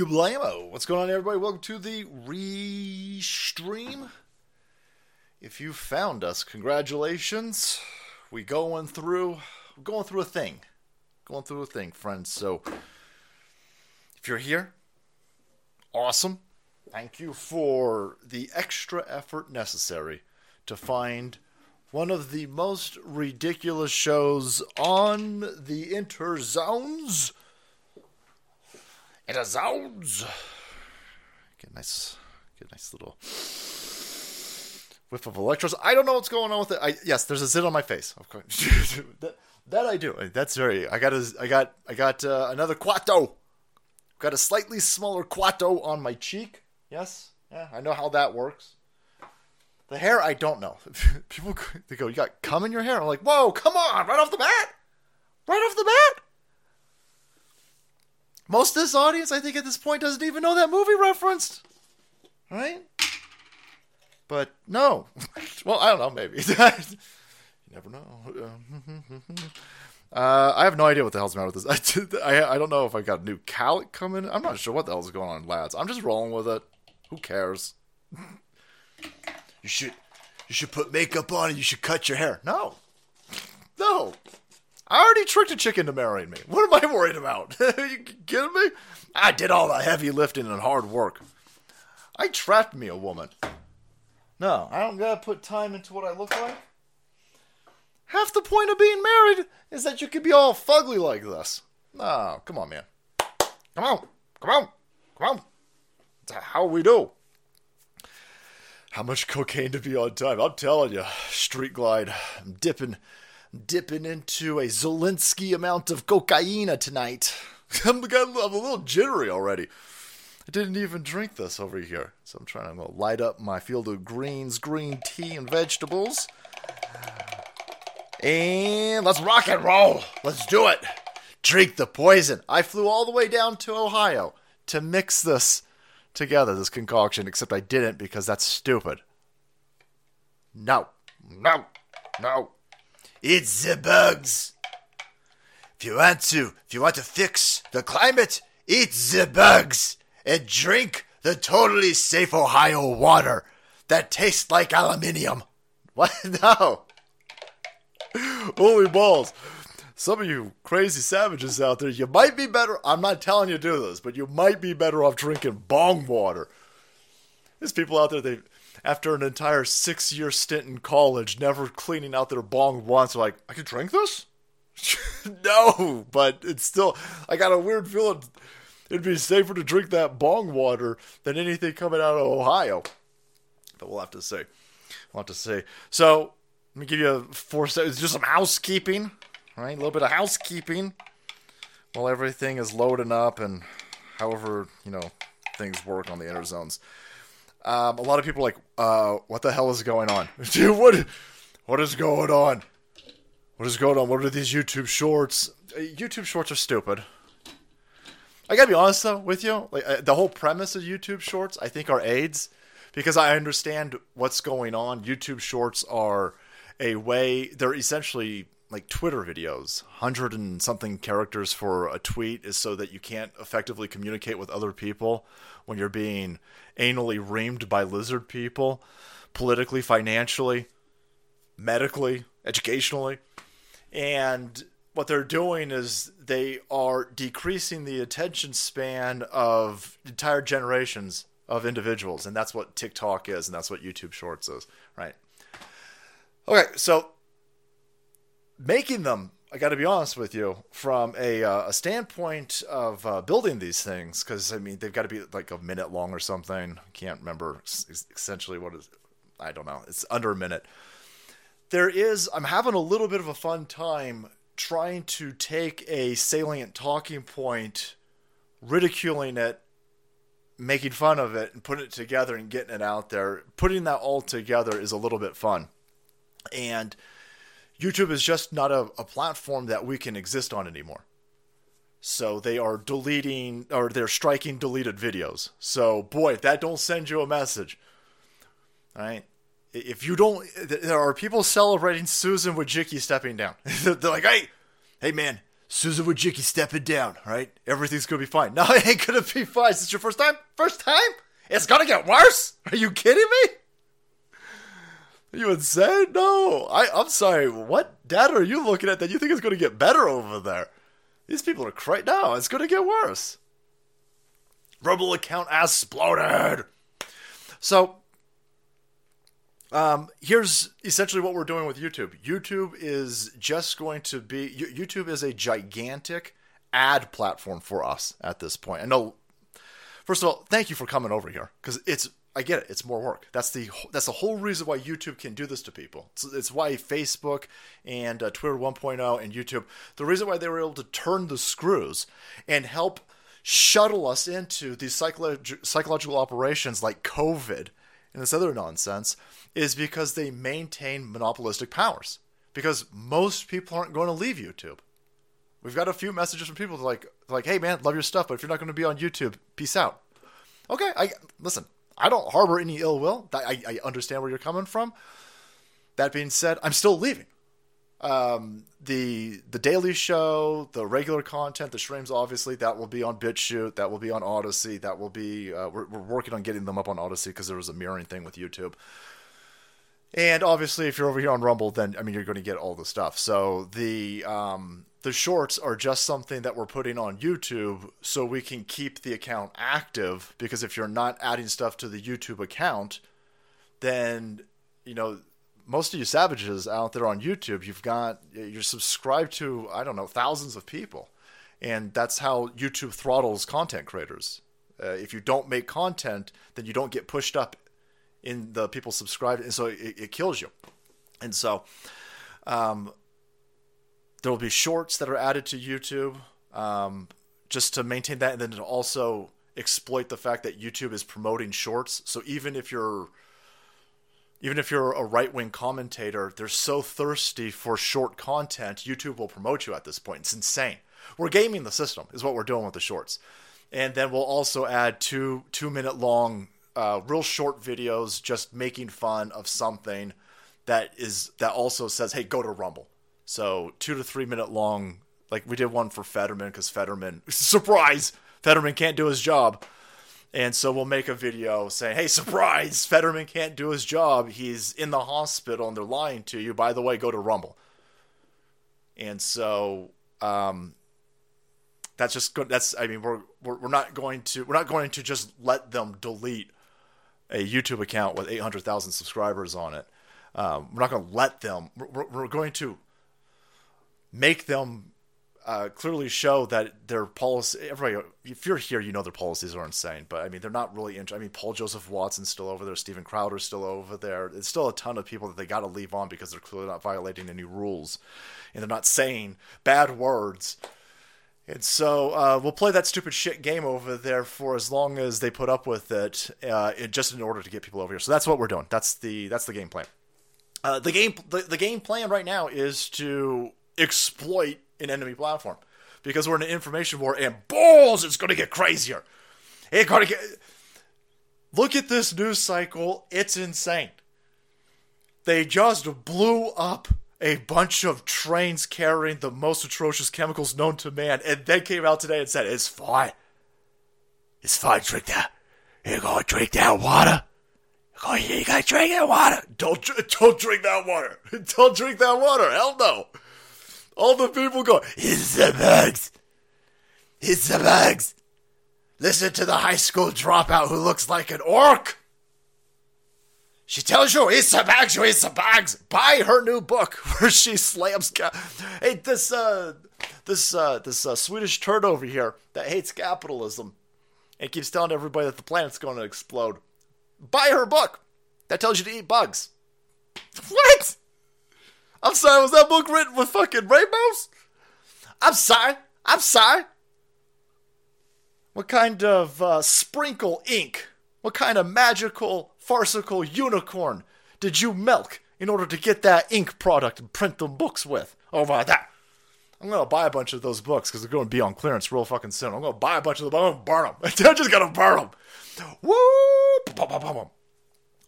Gablamo. What's going on, everybody? Welcome to the restream. If you found us, congratulations. We going through, we're going through a thing, going through a thing, friends. So, if you're here, awesome. Thank you for the extra effort necessary to find one of the most ridiculous shows on the interzones. Get a nice, get a nice little whiff of electros. I don't know what's going on with it. I yes, there's a zit on my face. Of course, that, that I do. That's very. I got a. I got. I got uh, another Kuato. Got a slightly smaller Kuato on my cheek. Yes. Yeah, I know how that works. The hair, I don't know. People they go, "You got cum in your hair." I'm like, "Whoa, come on! Right off the bat, right off the bat." Most of this audience, I think, at this point, doesn't even know that movie referenced, right? But no, well, I don't know. Maybe you never know. Uh, I have no idea what the hell's the matter with this. I, I, I don't know if I got a new calic coming. I'm not sure what the hell's going on, lads. I'm just rolling with it. Who cares? You should you should put makeup on and you should cut your hair. No. No. I already tricked a chicken to marrying me. What am I worried about? you kidding me? I did all the heavy lifting and hard work. I trapped me a woman. No, I don't gotta put time into what I look like. Half the point of being married is that you can be all fugly like this. No, come on, man. Come on, come on, come on. That's how we do. How much cocaine to be on time? I'm telling you, Street Glide. I'm dipping, dipping into a Zelensky amount of cocaine tonight. I'm, I'm a little jittery already. I didn't even drink this over here, so I'm trying to light up my field of greens, green tea, and vegetables. And let's rock and roll. Let's do it. Drink the poison. I flew all the way down to Ohio to mix this together, this concoction, except I didn't because that's stupid. No, no, no. It's the bugs. If you want to, if you want to fix the climate, eat the bugs and drink the totally safe Ohio water that tastes like aluminium. What? No. Holy balls. Some of you crazy savages out there, you might be better. I'm not telling you to do this, but you might be better off drinking bong water. There's people out there, they, after an entire six year stint in college, never cleaning out their bong once, like, I can drink this? no, but it's still, I got a weird feeling it'd be safer to drink that bong water than anything coming out of Ohio. But we'll have to see. We'll have to see. So, let me give you a four seconds, just some housekeeping, right? A little bit of housekeeping while everything is loading up and however, you know, things work on the inner zones. Um, a lot of people like, uh, what the hell is going on? Dude, what, what is going on? What is going on? What are these YouTube shorts? Uh, YouTube shorts are stupid. I gotta be honest though with you, like uh, the whole premise of YouTube Shorts, I think are aids because I understand what's going on. YouTube Shorts are a way; they're essentially like Twitter videos. Hundred and something characters for a tweet is so that you can't effectively communicate with other people when you're being anally reamed by lizard people, politically, financially, medically, educationally, and what they're doing is they are decreasing the attention span of entire generations of individuals and that's what TikTok is and that's what YouTube Shorts is, right? Okay, so making them, I got to be honest with you, from a, uh, a standpoint of uh, building these things, because I mean they've got to be like a minute long or something. I can't remember essentially what is. I don't know. It's under a minute. There is. I'm having a little bit of a fun time trying to take a salient talking point, ridiculing it, making fun of it, and putting it together and getting it out there. Putting that all together is a little bit fun. And YouTube is just not a, a platform that we can exist on anymore. So they are deleting or they're striking deleted videos. So boy, if that don't send you a message, all right? if you don't, there are people celebrating Susan Wojcicki stepping down. They're like, hey, hey man, Susan Wojcicki stepping down, right? Everything's gonna be fine. No, it ain't gonna be fine. Is this your first time? First time? It's gonna get worse? Are you kidding me? You insane? No. I, I'm sorry. What data are you looking at that you think is gonna get better over there? These people are crazy. No, it's gonna get worse. Rumble account exploded. So um, here's essentially what we're doing with YouTube. YouTube is just going to be YouTube is a gigantic ad platform for us at this point. I know. First of all, thank you for coming over here because it's I get it. It's more work. That's the that's the whole reason why YouTube can do this to people. It's, it's why Facebook and uh, Twitter 1.0 and YouTube. The reason why they were able to turn the screws and help shuttle us into these psycholo- psychological operations like COVID and this other nonsense is because they maintain monopolistic powers. Because most people aren't going to leave YouTube. We've got a few messages from people like, like, hey man, love your stuff, but if you're not going to be on YouTube, peace out. Okay, I listen. I don't harbor any ill will. I, I understand where you're coming from. That being said, I'm still leaving. Um, the the Daily Show, the regular content, the streams, obviously that will be on BitChute, that will be on Odysee, that will be. Uh, we're, we're working on getting them up on Odysee because there was a mirroring thing with YouTube. And obviously, if you're over here on Rumble, then I mean you're going to get all the stuff. So the um, the shorts are just something that we're putting on YouTube so we can keep the account active. Because if you're not adding stuff to the YouTube account, then you know most of you savages out there on YouTube, you've got you're subscribed to I don't know thousands of people, and that's how YouTube throttles content creators. Uh, if you don't make content, then you don't get pushed up in the people subscribed, and so it, it kills you. And so, um, there will be shorts that are added to YouTube um, just to maintain that, and then to also exploit the fact that YouTube is promoting shorts. So even if you're even if you're a right wing commentator, they're so thirsty for short content, YouTube will promote you at this point. It's insane. We're gaming the system, is what we're doing with the shorts. And then we'll also add two two minute long uh, real short videos just making fun of something that is that also says, "Hey, go to Rumble." So two to three minute long. Like we did one for Fetterman because Fetterman surprise Fetterman can't do his job, and so we'll make a video saying, "Hey, surprise! Fetterman can't do his job. He's in the hospital, and they're lying to you. By the way, go to Rumble." And so um, that's just good. That's I mean we're, we're we're not going to we're not going to just let them delete a YouTube account with 800,000 subscribers on it. Um, we're not going to let them. We're, we're, going to make them uh, clearly show that their policy. Everybody, if you're here, you know their policies are insane. But I mean, they're not really. I mean, Paul Joseph Watson's still over there. Stephen Crowder's still over there. It's still a ton of people that they got to leave on because they're clearly not violating any rules, and they're not saying bad words and so uh, we'll play that stupid shit game over there for as long as they put up with it, uh, just in order to get people over here. So that's what we're doing. That's the that's the game plan. Uh, the game the, the game plan right now is to exploit an enemy platform because we're in an information war and balls it's going to get crazier. It's going to get. Look at this news cycle. It's insane. They just blew up a bunch of trains carrying the most atrocious chemicals known to man, and then came out today and said, It's fine. It's fine, drink that. You're gonna drink that water. Gonna, you gotta drink that water. Don't, don't drink that water. Don't drink that water. Hell no. All the people go, It's the bugs. It's the bugs. Listen to the high school dropout who looks like an orc. She tells you it's a bags, you it's a bags. Buy her new book where she slams. Ca- hey, this uh, this uh, this uh, Swedish turd over here that hates capitalism and keeps telling everybody that the planet's going to explode. Buy her book that tells you to eat bugs. What? I'm sorry. Was that book written with fucking rainbows? I'm sorry. I'm sorry. What kind of uh, sprinkle ink? What kind of magical farcical unicorn did you milk in order to get that ink product and print the books with? Oh my that. I'm gonna buy a bunch of those books because they're gonna be on clearance real fucking soon. I'm gonna buy a bunch of them. I'm gonna burn them. I'm just gonna burn them. Woo!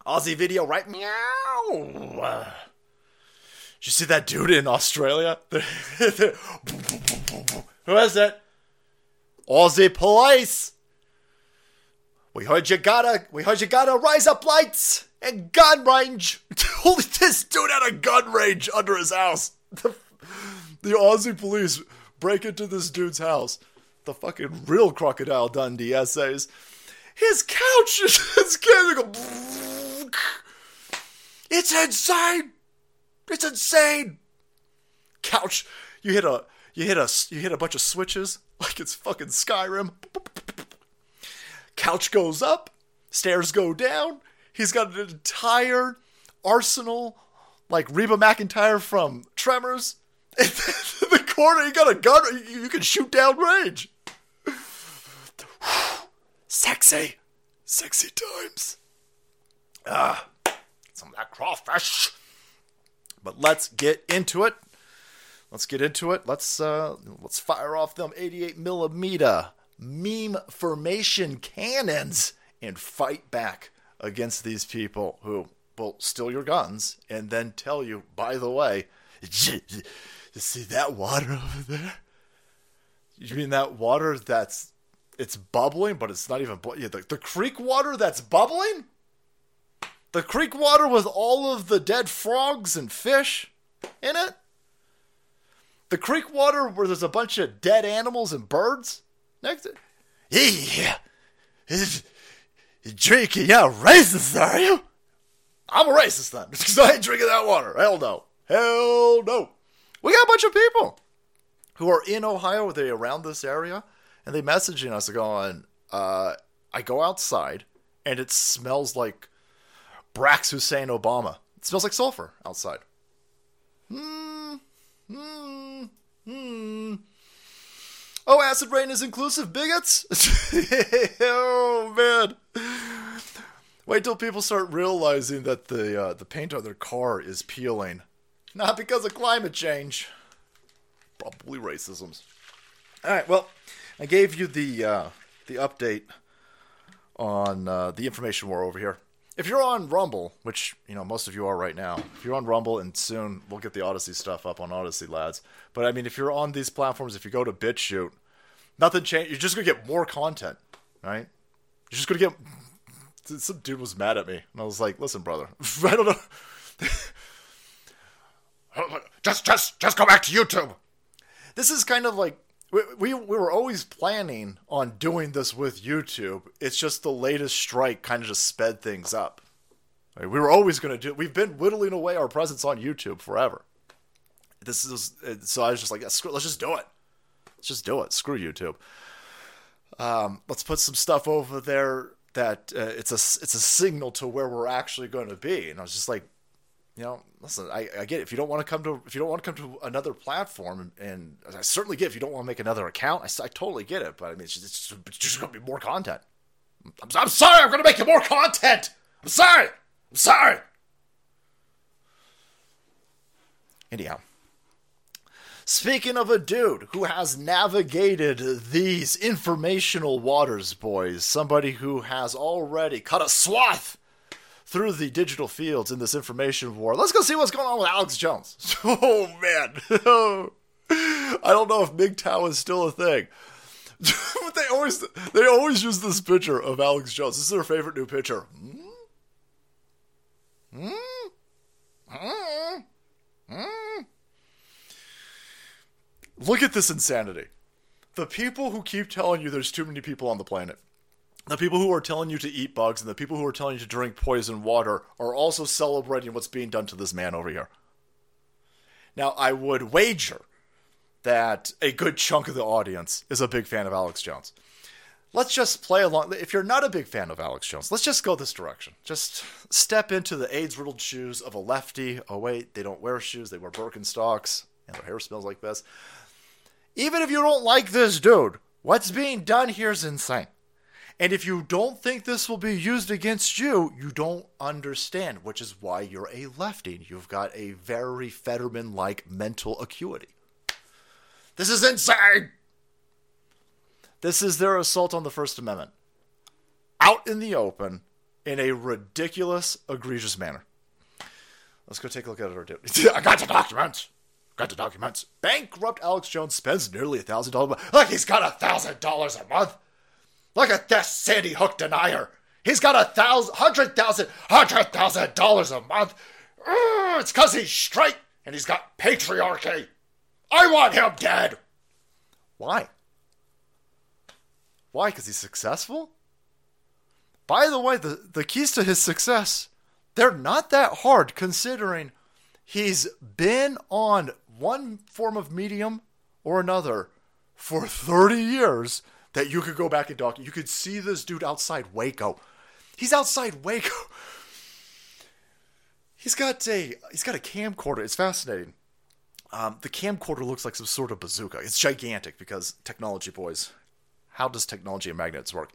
Aussie video, right? Meow. Did you see that dude in Australia? Who is it? Aussie police. We heard you gotta, we heard you gotta rise up lights and gun range. Holy, this dude had a gun range under his house. The, the Aussie police break into this dude's house. The fucking real Crocodile Dundee essays. His couch is his It's insane. It's insane. Couch. You hit a you hit a you hit a bunch of switches like it's fucking Skyrim. Couch goes up, stairs go down. He's got an entire arsenal like Reba McEntire from Tremors. In the corner, you got a gun. You can shoot down range. Sexy, sexy times. Ah, some of that crawfish. But let's get into it. Let's get into it. Let's uh, let's fire off them 88 millimeter meme formation cannons and fight back against these people who will steal your guns and then tell you, by the way, you see that water over there? You mean that water that's it's bubbling, but it's not even yeah, the, the creek water that's bubbling? The creek water with all of the dead frogs and fish in it? The creek water where there's a bunch of dead animals and birds next to it? Yeah. You're drinking your racist, are you? I'm a racist then, because I ain't drinking that water. Hell no. Hell no. We got a bunch of people who are in Ohio, they around this area, and they messaging us going, uh, I go outside and it smells like Brax Hussein Obama. It smells like sulfur outside. Hmm. Hmm. Hmm. Oh, acid rain is inclusive, bigots? oh, man. Wait till people start realizing that the uh, the paint on their car is peeling. Not because of climate change. Probably racisms. All right, well, I gave you the uh, the update on uh, the information war over here. If you're on Rumble, which you know most of you are right now, if you're on Rumble, and soon we'll get the Odysee stuff up on Odysee, lads. But I mean, if you're on these platforms, if you go to BitChute, nothing changed. You're just gonna get more content, right? You're just gonna get. Some dude was mad at me, and I was like, "Listen, brother, I don't know. just, just, just go back to YouTube." This is kind of like we, we, we were always planning on doing this with YouTube. It's just the latest strike kind of just sped things up. we were always going to do. We've been whittling away our presence on YouTube forever. This is so. I was just like, screw, let's just do it. Let's just do it. Screw YouTube. Um, let's put some stuff over there that uh, it's a it's a signal to where we're actually going to be. And I was just like, you know, listen, I, I get it. if you don't want to come to if you don't want to come to another platform, and, and I certainly get if you don't want to make another account. I, I totally get it, but I mean, it's just, it's just, it's just going to be more content. I'm, I'm sorry, I'm going to make you more content. I'm sorry. I'm sorry. Anyhow, speaking of a dude who has navigated these informational waters, boys, somebody who has already cut a swath through the digital fields in this information war. Let's go see what's going on with Alex Jones. Oh man, I don't know if MGTOW is still a thing. but they always they always use this picture of Alex Jones. This is their favorite new picture. Hmm? Hmm? Hmm? Look at this insanity. The people who keep telling you there's too many people on the planet the people who are telling you to eat bugs and the people who are telling you to drink poison water are also celebrating what's being done to this man over here. Now, I would wager that a good chunk of the audience is a big fan of Alex Jones. Let's just play along. If you're not a big fan of Alex Jones, let's just go this direction. Just step into the AIDS riddled shoes of a lefty. Oh, wait, they don't wear shoes, they wear Birkenstocks, and their hair smells like this. Even if you don't like this dude, what's being done here is insane. And if you don't think this will be used against you, you don't understand, which is why you're a lefty. You've got a very Fetterman like mental acuity. This is insane! This is their assault on the First Amendment. Out in the open in a ridiculous, egregious manner. Let's go take a look at it. I got the documents. Got the documents. Bankrupt Alex Jones spends nearly a thousand dollars. A month. Like he's got a thousand dollars a month. Look at this Sandy Hook denier. He's got a thousand, hundred thousand, hundred thousand dollars a month. Urgh, it's because he's straight and he's got patriarchy. I want him dead. Why? Why? Because he's successful? By the way, the, the keys to his success, they're not that hard considering he's been on one form of medium or another for 30 years that you could go back and document. You could see this dude outside Waco. He's outside Waco. He's got a he's got a camcorder. It's fascinating. Um, the camcorder looks like some sort of bazooka. It's gigantic because technology, boys. How does technology and magnets work?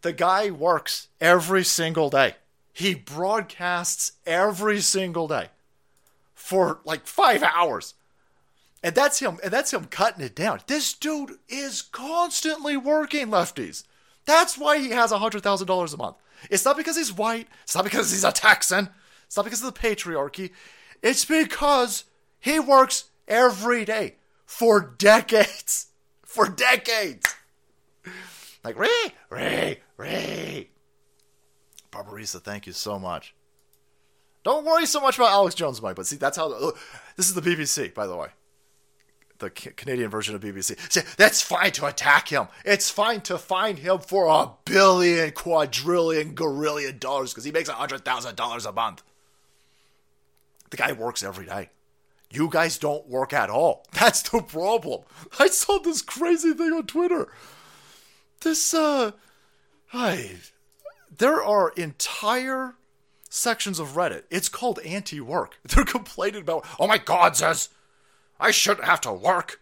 The guy works every single day. He broadcasts every single day for like five hours. And that's him, and that's him cutting it down. This dude is constantly working lefties. That's why he has $100,000 a month. It's not because he's white. It's not because he's a Texan. It's not because of the patriarchy. It's because he works every day for decades. For decades. Like, Ray, Ray, Ray. Barbarisa, thank you so much. Don't worry so much about Alex Jones, Mike, but see, that's how. Uh, this is the BBC, by the way. The Canadian version of BBC. See, that's fine to attack him. It's fine to find him for a billion, quadrillion, gorillion dollars because he makes a $100,000 a month. The guy works every day. You guys don't work at all. That's the problem. I saw this crazy thing on Twitter. This, uh, I, there are entire sections of Reddit. It's called anti work. They're complaining about, oh my god, says, I shouldn't have to work.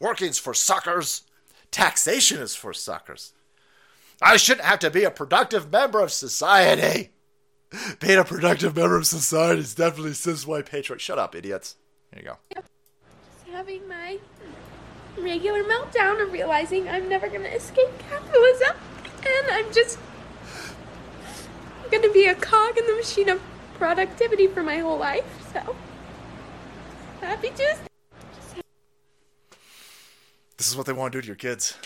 Working's for suckers. Taxation is for suckers. I shouldn't have to be a productive member of society. Being a productive member of society is definitely cis white patriot. Shut up, idiots. Here you go. Just having my regular meltdown of realizing I'm never going to escape capitalism. And I'm just going to be a cog in the machine of productivity for my whole life. So, happy Tuesday. This is what they want to do to your kids.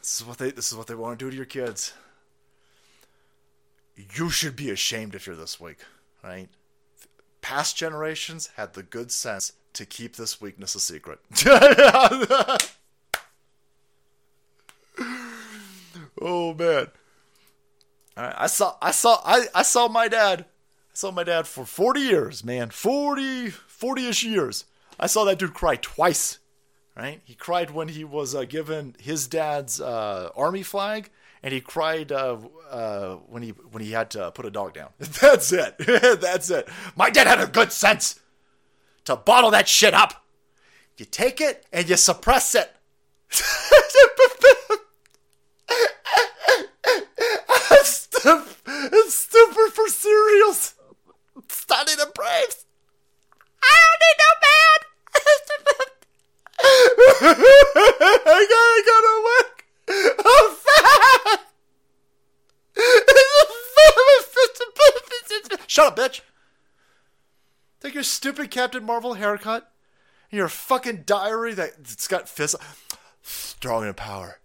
This is what they this is what they want to do to your kids. You should be ashamed if you're this weak, right? Past generations had the good sense to keep this weakness a secret. oh man. I saw I saw I, I saw my dad. I saw my dad for 40 years, man. 40 40ish years. I saw that dude cry twice. Right? He cried when he was uh, given his dad's uh, army flag and he cried uh, uh, when he when he had to put a dog down. That's it. That's it. My dad had a good sense to bottle that shit up. You take it and you suppress it. it's stupid for cereals. Studying the Braves. I don't need no man. I gotta go to work. I'm fat. Shut up, bitch. Take your stupid Captain Marvel haircut and your fucking diary that's got fist. Strong in power.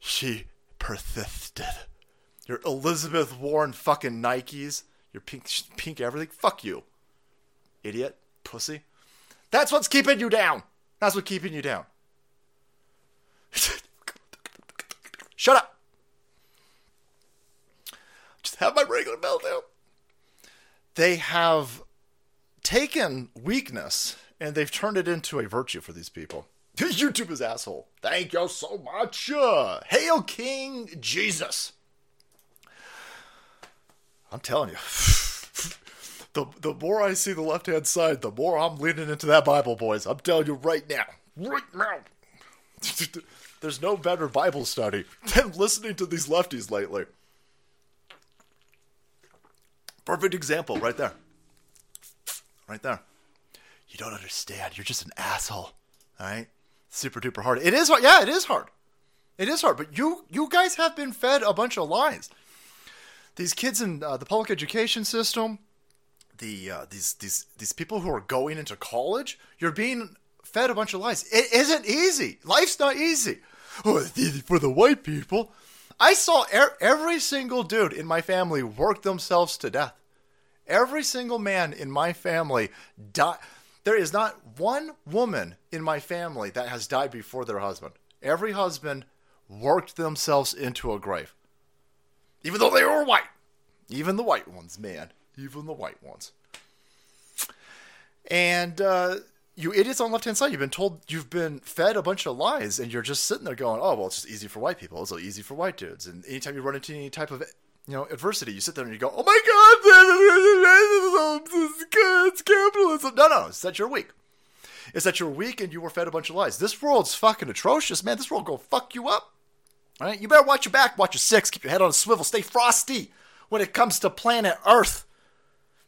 She persisted. Your Elizabeth Warren fucking Nikes. Your pink, pink everything. Fuck you. Idiot. Pussy. That's what's keeping you down. That's what's keeping you down. Shut up. Just have my regular meltdown. They have taken weakness and they've turned it into a virtue for these people. YouTube is asshole. Thank you so much. Uh, Hail King Jesus. I'm telling you. the the more I see the left hand side, the more I'm leaning into that Bible, boys. I'm telling you right now. Right now. There's no better Bible study than listening to these lefties lately. Perfect example right there. Right there. You don't understand. You're just an asshole. All right? Super duper hard. It is hard. Yeah, it is hard. It is hard. But you you guys have been fed a bunch of lies. These kids in uh, the public education system, the uh, these these these people who are going into college, you're being fed a bunch of lies. It isn't easy. Life's not easy. Oh, it's easy for the white people. I saw er- every single dude in my family work themselves to death. Every single man in my family died. There is not one woman in my family that has died before their husband. Every husband worked themselves into a grave, even though they were white. Even the white ones, man. Even the white ones. And uh, you idiots on the left hand side, you've been told, you've been fed a bunch of lies, and you're just sitting there going, "Oh, well, it's just easy for white people. It's so easy for white dudes." And anytime you run into any type of you know adversity, you sit there and you go, "Oh my God, it's capitalism." No, no, it's that you're weak. It's that you're weak and you were fed a bunch of lies. This world's fucking atrocious, man. This world go fuck you up. All right, you better watch your back, watch your six, keep your head on a swivel, stay frosty when it comes to planet Earth.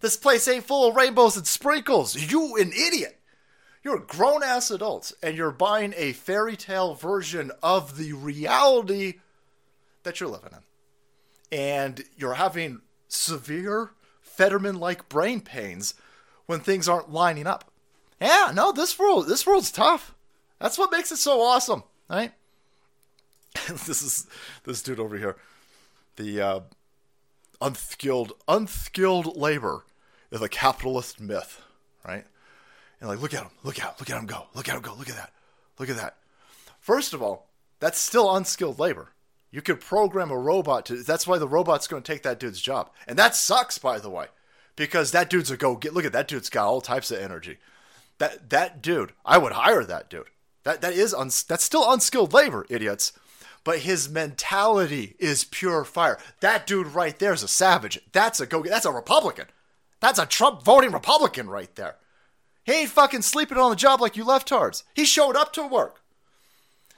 This place ain't full of rainbows and sprinkles. You an idiot. You're grown ass adults and you're buying a fairy tale version of the reality that you're living in. And you're having severe Fetterman like brain pains when things aren't lining up. Yeah, no, this world this world's tough. That's what makes it so awesome, right? this is this dude over here. The uh, unskilled unskilled labor is a capitalist myth, right? And like, look at him, look at him, look at him go, look at him go, look at that, look at that. First of all, that's still unskilled labor. You could program a robot to. That's why the robot's going to take that dude's job, and that sucks, by the way, because that dude's a go get. Look at that dude's got all types of energy. That that dude, I would hire that dude. That that is un, that's still unskilled labor, idiots. But his mentality is pure fire. That dude right there is a savage. That's a go. That's a Republican. That's a Trump voting Republican right there. He ain't fucking sleeping on the job like you leftards. He showed up to work.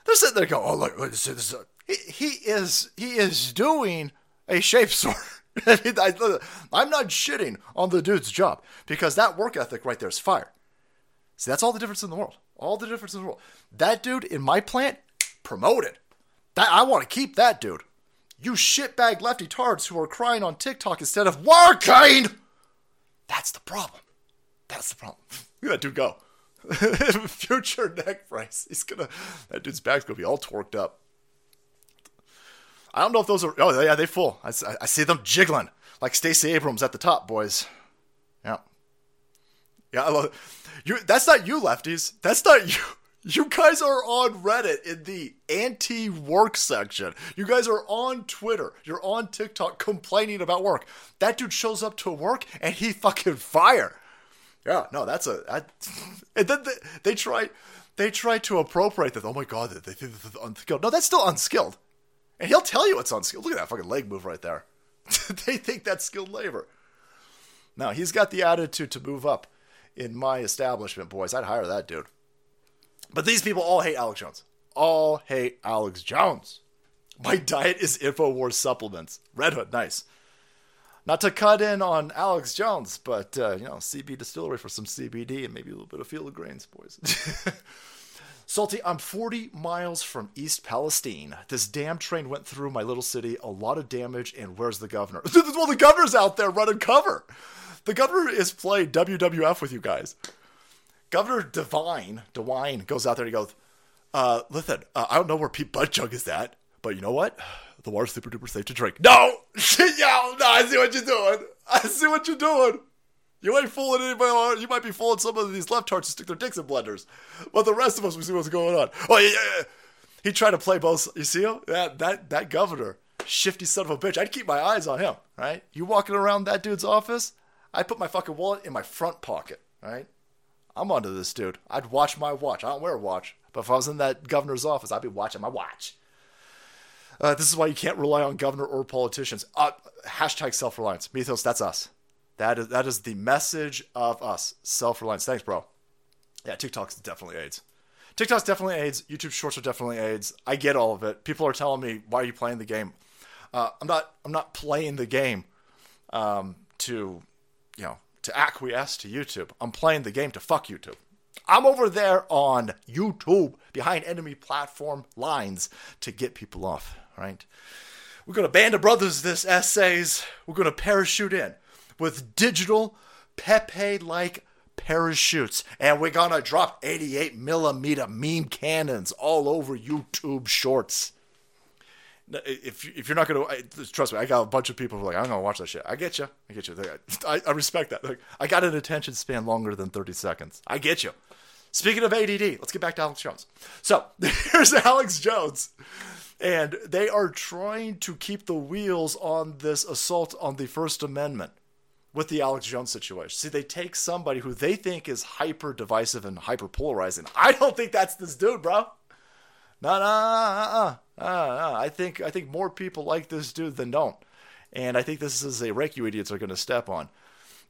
They're sitting there going, "Oh look, this is a, he, he is he is doing a shape sort." I'm not shitting on the dude's job because that work ethic right there is fire. See, that's all the difference in the world. All the difference in the world. That dude in my plant, promoted. That I want to keep that dude. You shitbag lefty tards who are crying on TikTok instead of working. That's the problem. That's the problem. Look at that dude go. Future neck brace. He's gonna. That dude's back's gonna be all torqued up. I don't know if those are. Oh yeah, they full. I, I see them jiggling like Stacey Abrams at the top, boys. Yeah. Yeah, I love it. You. That's not you, lefties. That's not you. You guys are on Reddit in the anti work section. You guys are on Twitter. You're on TikTok complaining about work. That dude shows up to work and he fucking fire. Yeah, no, that's a. I, and then they, they try, they try to appropriate that. Oh my god, they think this is unskilled. No, that's still unskilled. And he'll tell you it's unskilled. Look at that fucking leg move right there. they think that's skilled labor. Now he's got the attitude to move up in my establishment, boys. I'd hire that dude. But these people all hate Alex Jones. All hate Alex Jones. My diet is InfoWars supplements. Red Hood, nice. Not to cut in on Alex Jones, but uh, you know, CB Distillery for some CBD and maybe a little bit of field of greens, boys. Salty, I'm 40 miles from East Palestine. This damn train went through my little city, a lot of damage, and where's the governor? well, the governor's out there running cover. The governor is playing WWF with you guys. Governor DeWine, DeWine goes out there and he goes, uh, listen, uh, I don't know where Pete Buttigieg is at, but you know what? The water's super duper safe to drink. No! Yo, no, I see what you're doing. I see what you're doing. You ain't fooling anybody. You might be fooling some of these left hearts to stick their dicks in blenders. But the rest of us, we see what's going on. Oh, yeah, yeah. He tried to play both. You see him? That, that, that governor, shifty son of a bitch. I'd keep my eyes on him, right? You walking around that dude's office, I'd put my fucking wallet in my front pocket, right? I'm onto this dude. I'd watch my watch. I don't wear a watch, but if I was in that governor's office, I'd be watching my watch. Uh, this is why you can't rely on governor or politicians. Uh, hashtag self reliance. Mythos, that's us. That is that is the message of us. Self reliance. Thanks, bro. Yeah, TikTok's definitely AIDS. TikTok's definitely AIDS. YouTube Shorts are definitely AIDS. I get all of it. People are telling me, "Why are you playing the game?" Uh, I'm not. I'm not playing the game um, to, you know, to acquiesce to YouTube. I'm playing the game to fuck YouTube. I'm over there on YouTube behind enemy platform lines to get people off, right? We're going to band of brothers this essays. We're going to parachute in with digital Pepe like parachutes, and we're gonna drop 88 millimeter meme cannons all over YouTube shorts. If if you're not gonna trust me, I got a bunch of people who are like, I'm gonna watch that shit. I get you, I get you. I, I respect that. Like, I got an attention span longer than 30 seconds. I get you. Speaking of ADD, let's get back to Alex Jones. So here's Alex Jones and they are trying to keep the wheels on this assault on the First Amendment with the Alex Jones situation. See, they take somebody who they think is hyper divisive and hyper polarizing. I don't think that's this dude, bro. No, no, uh, uh, uh, I think I think more people like this dude than don't, and I think this is a wreck you idiots are going to step on.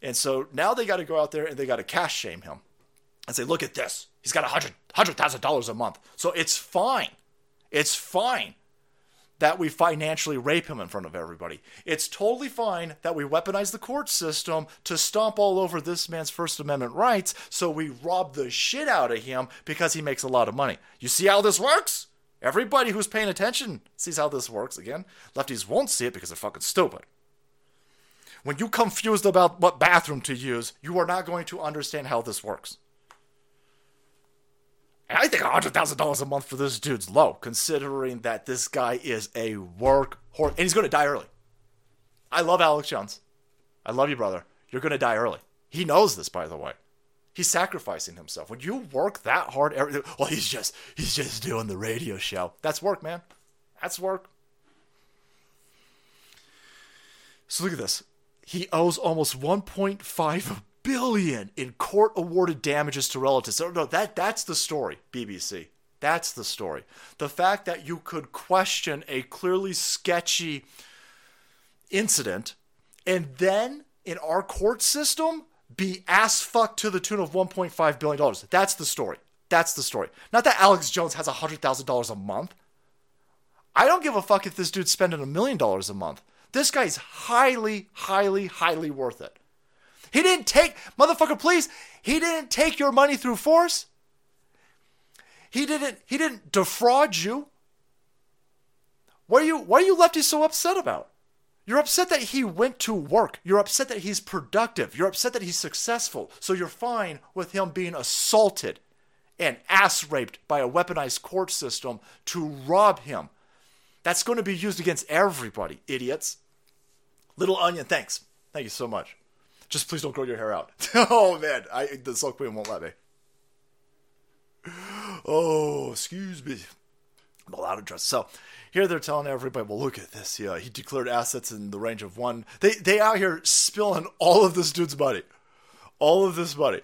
And so now they got to go out there and they got to cash shame him and say, look at this. He's got a hundred hundred thousand dollars a month, so it's fine. It's fine that we financially rape him in front of everybody. It's totally fine that we weaponize the court system to stomp all over this man's First Amendment rights, so we rob the shit out of him because he makes a lot of money. You see how this works? Everybody who's paying attention sees how this works. Again, lefties won't see it because they're fucking stupid. When you're confused about what bathroom to use, you are not going to understand how this works. I think $100,000 a month for this dude's low, considering that this guy is a workhorse. And he's going to die early. I love Alex Jones. I love you, brother. You're going to die early. He knows this, by the way. He's sacrificing himself. When you work that hard, every, well, he's just he's just doing the radio show. That's work, man. That's work. So look at this. He owes almost 1.5 billion in court awarded damages to relatives. So, no, that that's the story, BBC. That's the story. The fact that you could question a clearly sketchy incident and then in our court system be ass fucked to the tune of 1.5 billion dollars. That's the story. That's the story. Not that Alex Jones has $100,000 a month. I don't give a fuck if this dude's spending a million dollars a month. This guy's highly, highly, highly worth it. He didn't take, motherfucker, please. He didn't take your money through force. He didn't, he didn't defraud you. What are you, what are you lefties so upset about? You're upset that he went to work. You're upset that he's productive. You're upset that he's successful. So you're fine with him being assaulted and ass raped by a weaponized court system to rob him. That's going to be used against everybody, idiots. Little Onion, thanks. Thank you so much. Just please don't grow your hair out. oh man, I the Silk Queen won't let me. Oh, excuse me. I'm allowed to dress. So here they're telling everybody, well, look at this. Yeah, he declared assets in the range of one. They they out here spilling all of this dude's money, all of this money.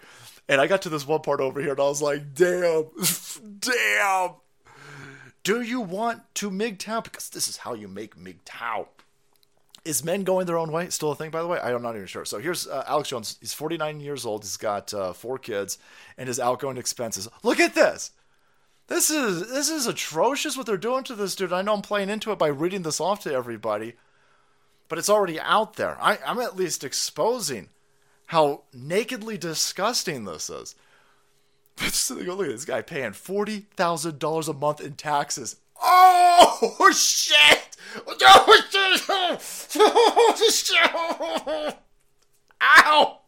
And I got to this one part over here, and I was like, damn, damn. Do you want to MGTOW? Because this is how you make MGTOW. Is men going their own way still a thing, by the way? I'm not even sure. So here's uh, Alex Jones. He's 49 years old. He's got uh, four kids, and his outgoing expenses. Look at this. This is this is atrocious what they're doing to this dude. I know I'm playing into it by reading this off to everybody, but it's already out there. I, I'm at least exposing how nakedly disgusting this is. look at this guy paying forty thousand dollars a month in taxes. Oh shit! Oh shit! Oh shit! Ow!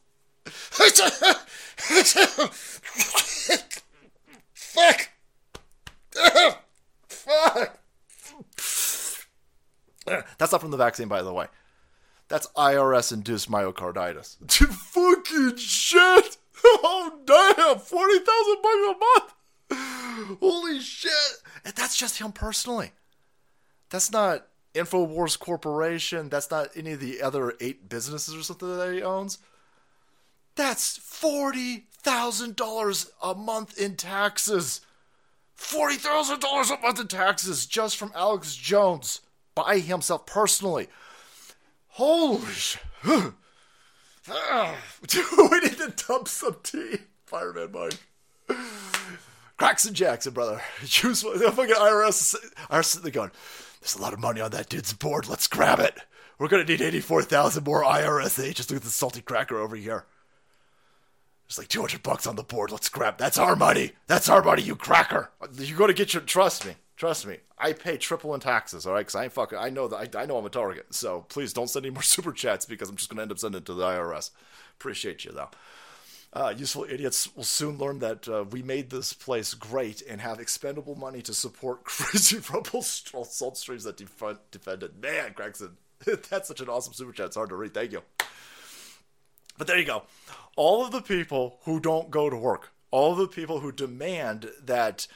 Fuck! Fuck! That's not from the vaccine, by the way. That's IRS induced myocarditis. Fucking shit! Oh, damn! 40,000 bucks a month! Holy shit! And that's just him personally. That's not InfoWars Corporation. That's not any of the other eight businesses or something that he owns. That's $40,000 a month in taxes. $40,000 a month in taxes just from Alex Jones by himself personally. Holy shit. We need to dump some tea. Fireman Mike. Cracks and Jackson, brother. Use the fucking IRS. IRS sitting going, there's a lot of money on that dude's board. Let's grab it. We're gonna need 84,000 more IRS agents. Look at the salty cracker over here. There's like 200 bucks on the board. Let's grab. That's our money. That's our money, you cracker. You're gonna get your. Trust me. Trust me, I pay triple in taxes, all right? Because I ain't fucking. I know that I, I know I'm a target. So please don't send any more super chats because I'm just gonna end up sending it to the IRS. Appreciate you though. Uh, useful idiots will soon learn that uh, we made this place great and have expendable money to support crazy rebel salt streams that defend, defend it. Man, Gregson, that's such an awesome super chat. It's hard to read. Thank you. But there you go. All of the people who don't go to work, all of the people who demand that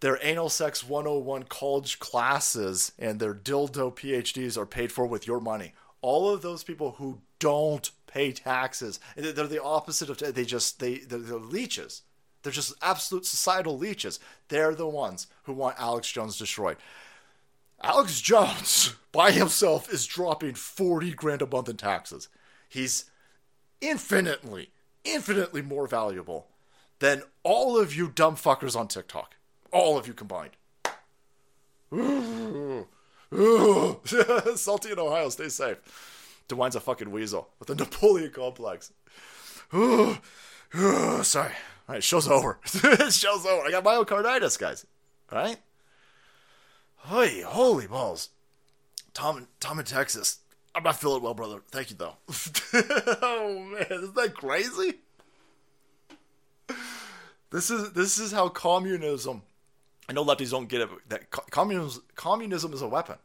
their anal sex 101 college classes and their dildo PhDs are paid for with your money. All of those people who don't pay taxes. They're the opposite of they just they they're, they're leeches. They're just absolute societal leeches. They're the ones who want Alex Jones destroyed. Alex Jones by himself is dropping 40 grand a month in taxes. He's infinitely, infinitely more valuable than all of you dumb fuckers on TikTok. All of you combined. Salty in Ohio, stay safe. DeWine's a fucking weasel with a Napoleon complex. Sorry. All right, show's over. show's over. I got myocarditis, guys. All right? Holy, holy balls. Tom, Tom in Texas. I'm not feeling well, brother. Thank you, though. oh man, isn't that crazy? This is this is how communism. I know lefties don't get it. That communism communism is a weapon.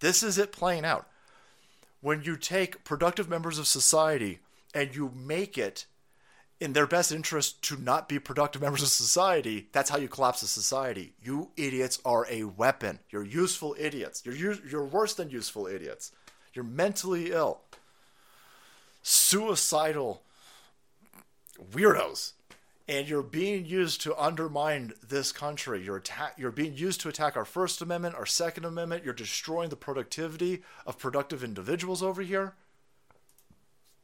This is it playing out when you take productive members of society and you make it in their best interest to not be productive members of society, that's how you collapse a society. You idiots are a weapon. You're useful idiots. You're you're worse than useful idiots. You're mentally ill. Suicidal weirdos and you're being used to undermine this country. You're you're being used to attack our First Amendment, our Second Amendment. You're destroying the productivity of productive individuals over here.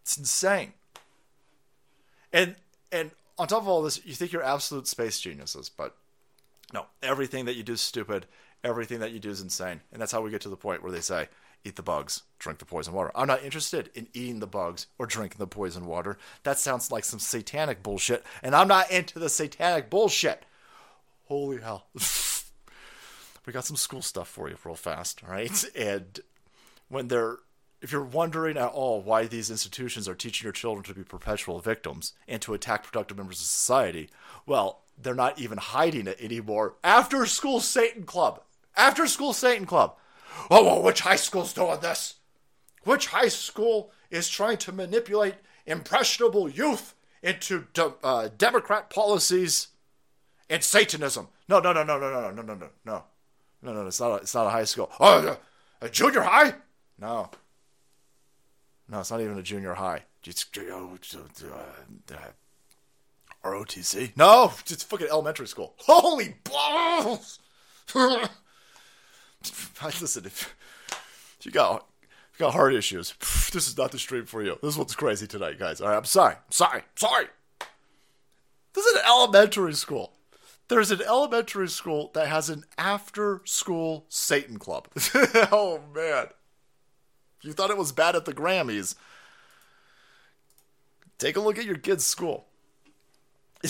It's insane. And and on top of all this, you think you're absolute space geniuses, but no, everything that you do is stupid. Everything that you do is insane, and that's how we get to the point where they say, eat the bugs, drink the poison water. I'm not interested in eating the bugs or drinking the poison water. That sounds like some satanic bullshit, and I'm not into the satanic bullshit. Holy hell. we got some school stuff for you real fast, right? And when they're if you're wondering at all why these institutions are teaching your children to be perpetual victims and to attack productive members of society, well, they're not even hiding it anymore. After school Satan Club. After school Satan Club oh, well, which high school's doing this? Which high school is trying to manipulate impressionable youth into de- uh, Democrat policies and Satanism? No, no, no, no, no, no, no, no, no, no, no, no, no. It's not. A, it's not a high school. Oh, a, junior high? No. No, it's not even a junior high. It's uh, ROTC. No, it's fucking elementary school. Holy balls! listen, if, you got if you got heart issues, this is not the stream for you. This one's crazy tonight, guys. All right, I'm sorry. I'm sorry. I'm sorry. This is an elementary school. There's an elementary school that has an after school Satan club. oh, man. You thought it was bad at the Grammys. Take a look at your kid's school.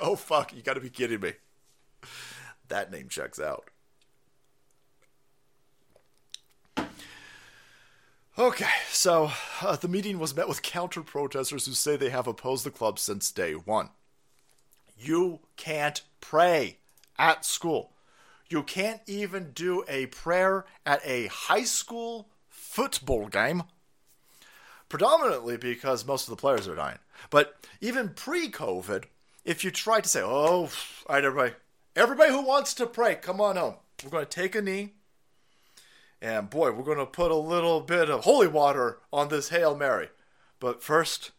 oh, fuck. You gotta be kidding me. That name checks out. Okay, so uh, the meeting was met with counter protesters who say they have opposed the club since day one. You can't pray at school. You can't even do a prayer at a high school football game. Predominantly because most of the players are dying. But even pre COVID, if you try to say, oh, all right, everybody, everybody who wants to pray, come on home. We're going to take a knee. And boy, we're going to put a little bit of holy water on this Hail Mary. But first,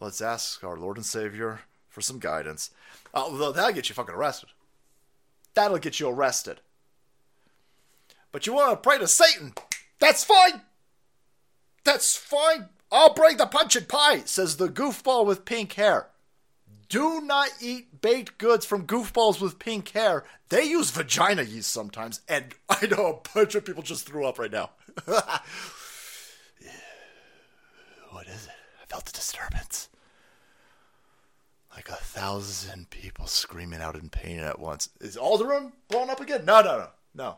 let's ask our Lord and Savior for some guidance. Uh, that'll get you fucking arrested. That'll get you arrested. But you want to pray to Satan? That's fine. That's fine. I'll bring the punch and pie, says the goofball with pink hair. Do not eat baked goods from goofballs with pink hair. They use vagina yeast sometimes, and I know a bunch of people just threw up right now. what is it? I felt a disturbance. like a thousand people screaming out in pain at once. Is Alderaan blown up again? No, no, no, no.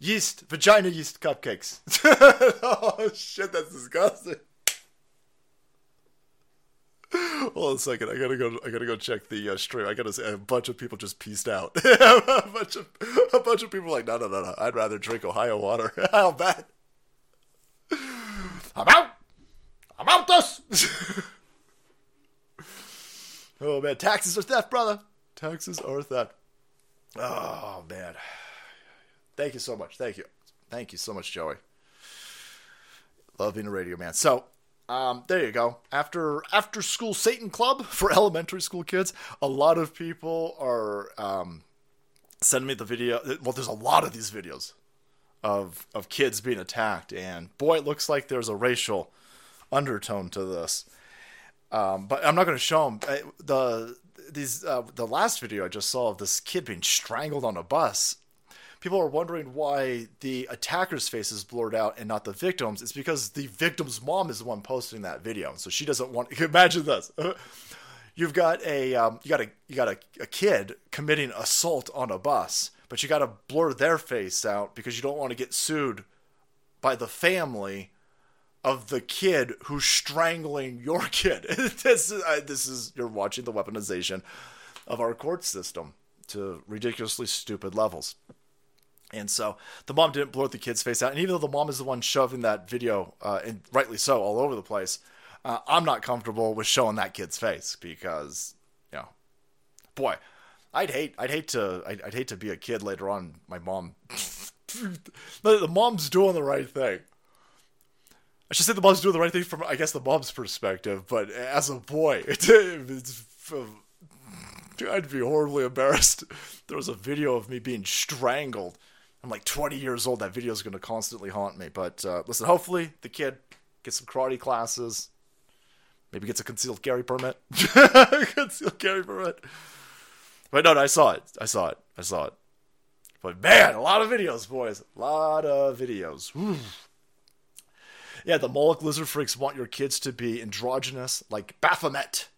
Yeast, vagina yeast cupcakes. oh shit, that's disgusting. Hold on a second. I gotta go. I gotta go check the uh, stream. I gotta say a bunch of people just pieced out. a bunch of a bunch of people like, no, no, no, no. I'd rather drink Ohio water. How bad? I'm out. I'm out. This. oh man, taxes are theft, brother. Taxes are theft. Oh man. Thank you so much. Thank you. Thank you so much, Joey. Love being a radio man. So um, there you go. After after school Satan Club for elementary school kids, a lot of people are um, sending me the video. Well, there's a lot of these videos of of kids being attacked, and boy, it looks like there's a racial undertone to this. Um, but I'm not going to show them the these uh, the last video I just saw of this kid being strangled on a bus people are wondering why the attacker's face is blurred out and not the victim's. It's because the victim's mom is the one posting that video, so she doesn't want. Imagine this: you've got a um, you got a you got a, a kid committing assault on a bus, but you got to blur their face out because you don't want to get sued by the family of the kid who's strangling your kid. this is uh, this is you're watching the weaponization of our court system to ridiculously stupid levels. And so the mom didn't blur the kid's face out. And even though the mom is the one shoving that video, uh, and rightly so, all over the place, uh, I'm not comfortable with showing that kid's face because, you know, boy, I'd hate, I'd hate to, I'd, I'd hate to be a kid later on. My mom, the mom's doing the right thing. I should say the mom's doing the right thing from, I guess, the mom's perspective. But as a boy, it's I'd be horribly embarrassed. There was a video of me being strangled I'm like 20 years old. That video is going to constantly haunt me. But uh, listen, hopefully the kid gets some karate classes. Maybe gets a concealed carry permit. concealed carry permit. But no, no, I saw it. I saw it. I saw it. But man, a lot of videos, boys. A lot of videos. Whew. Yeah, the Moloch lizard freaks want your kids to be androgynous, like Baphomet.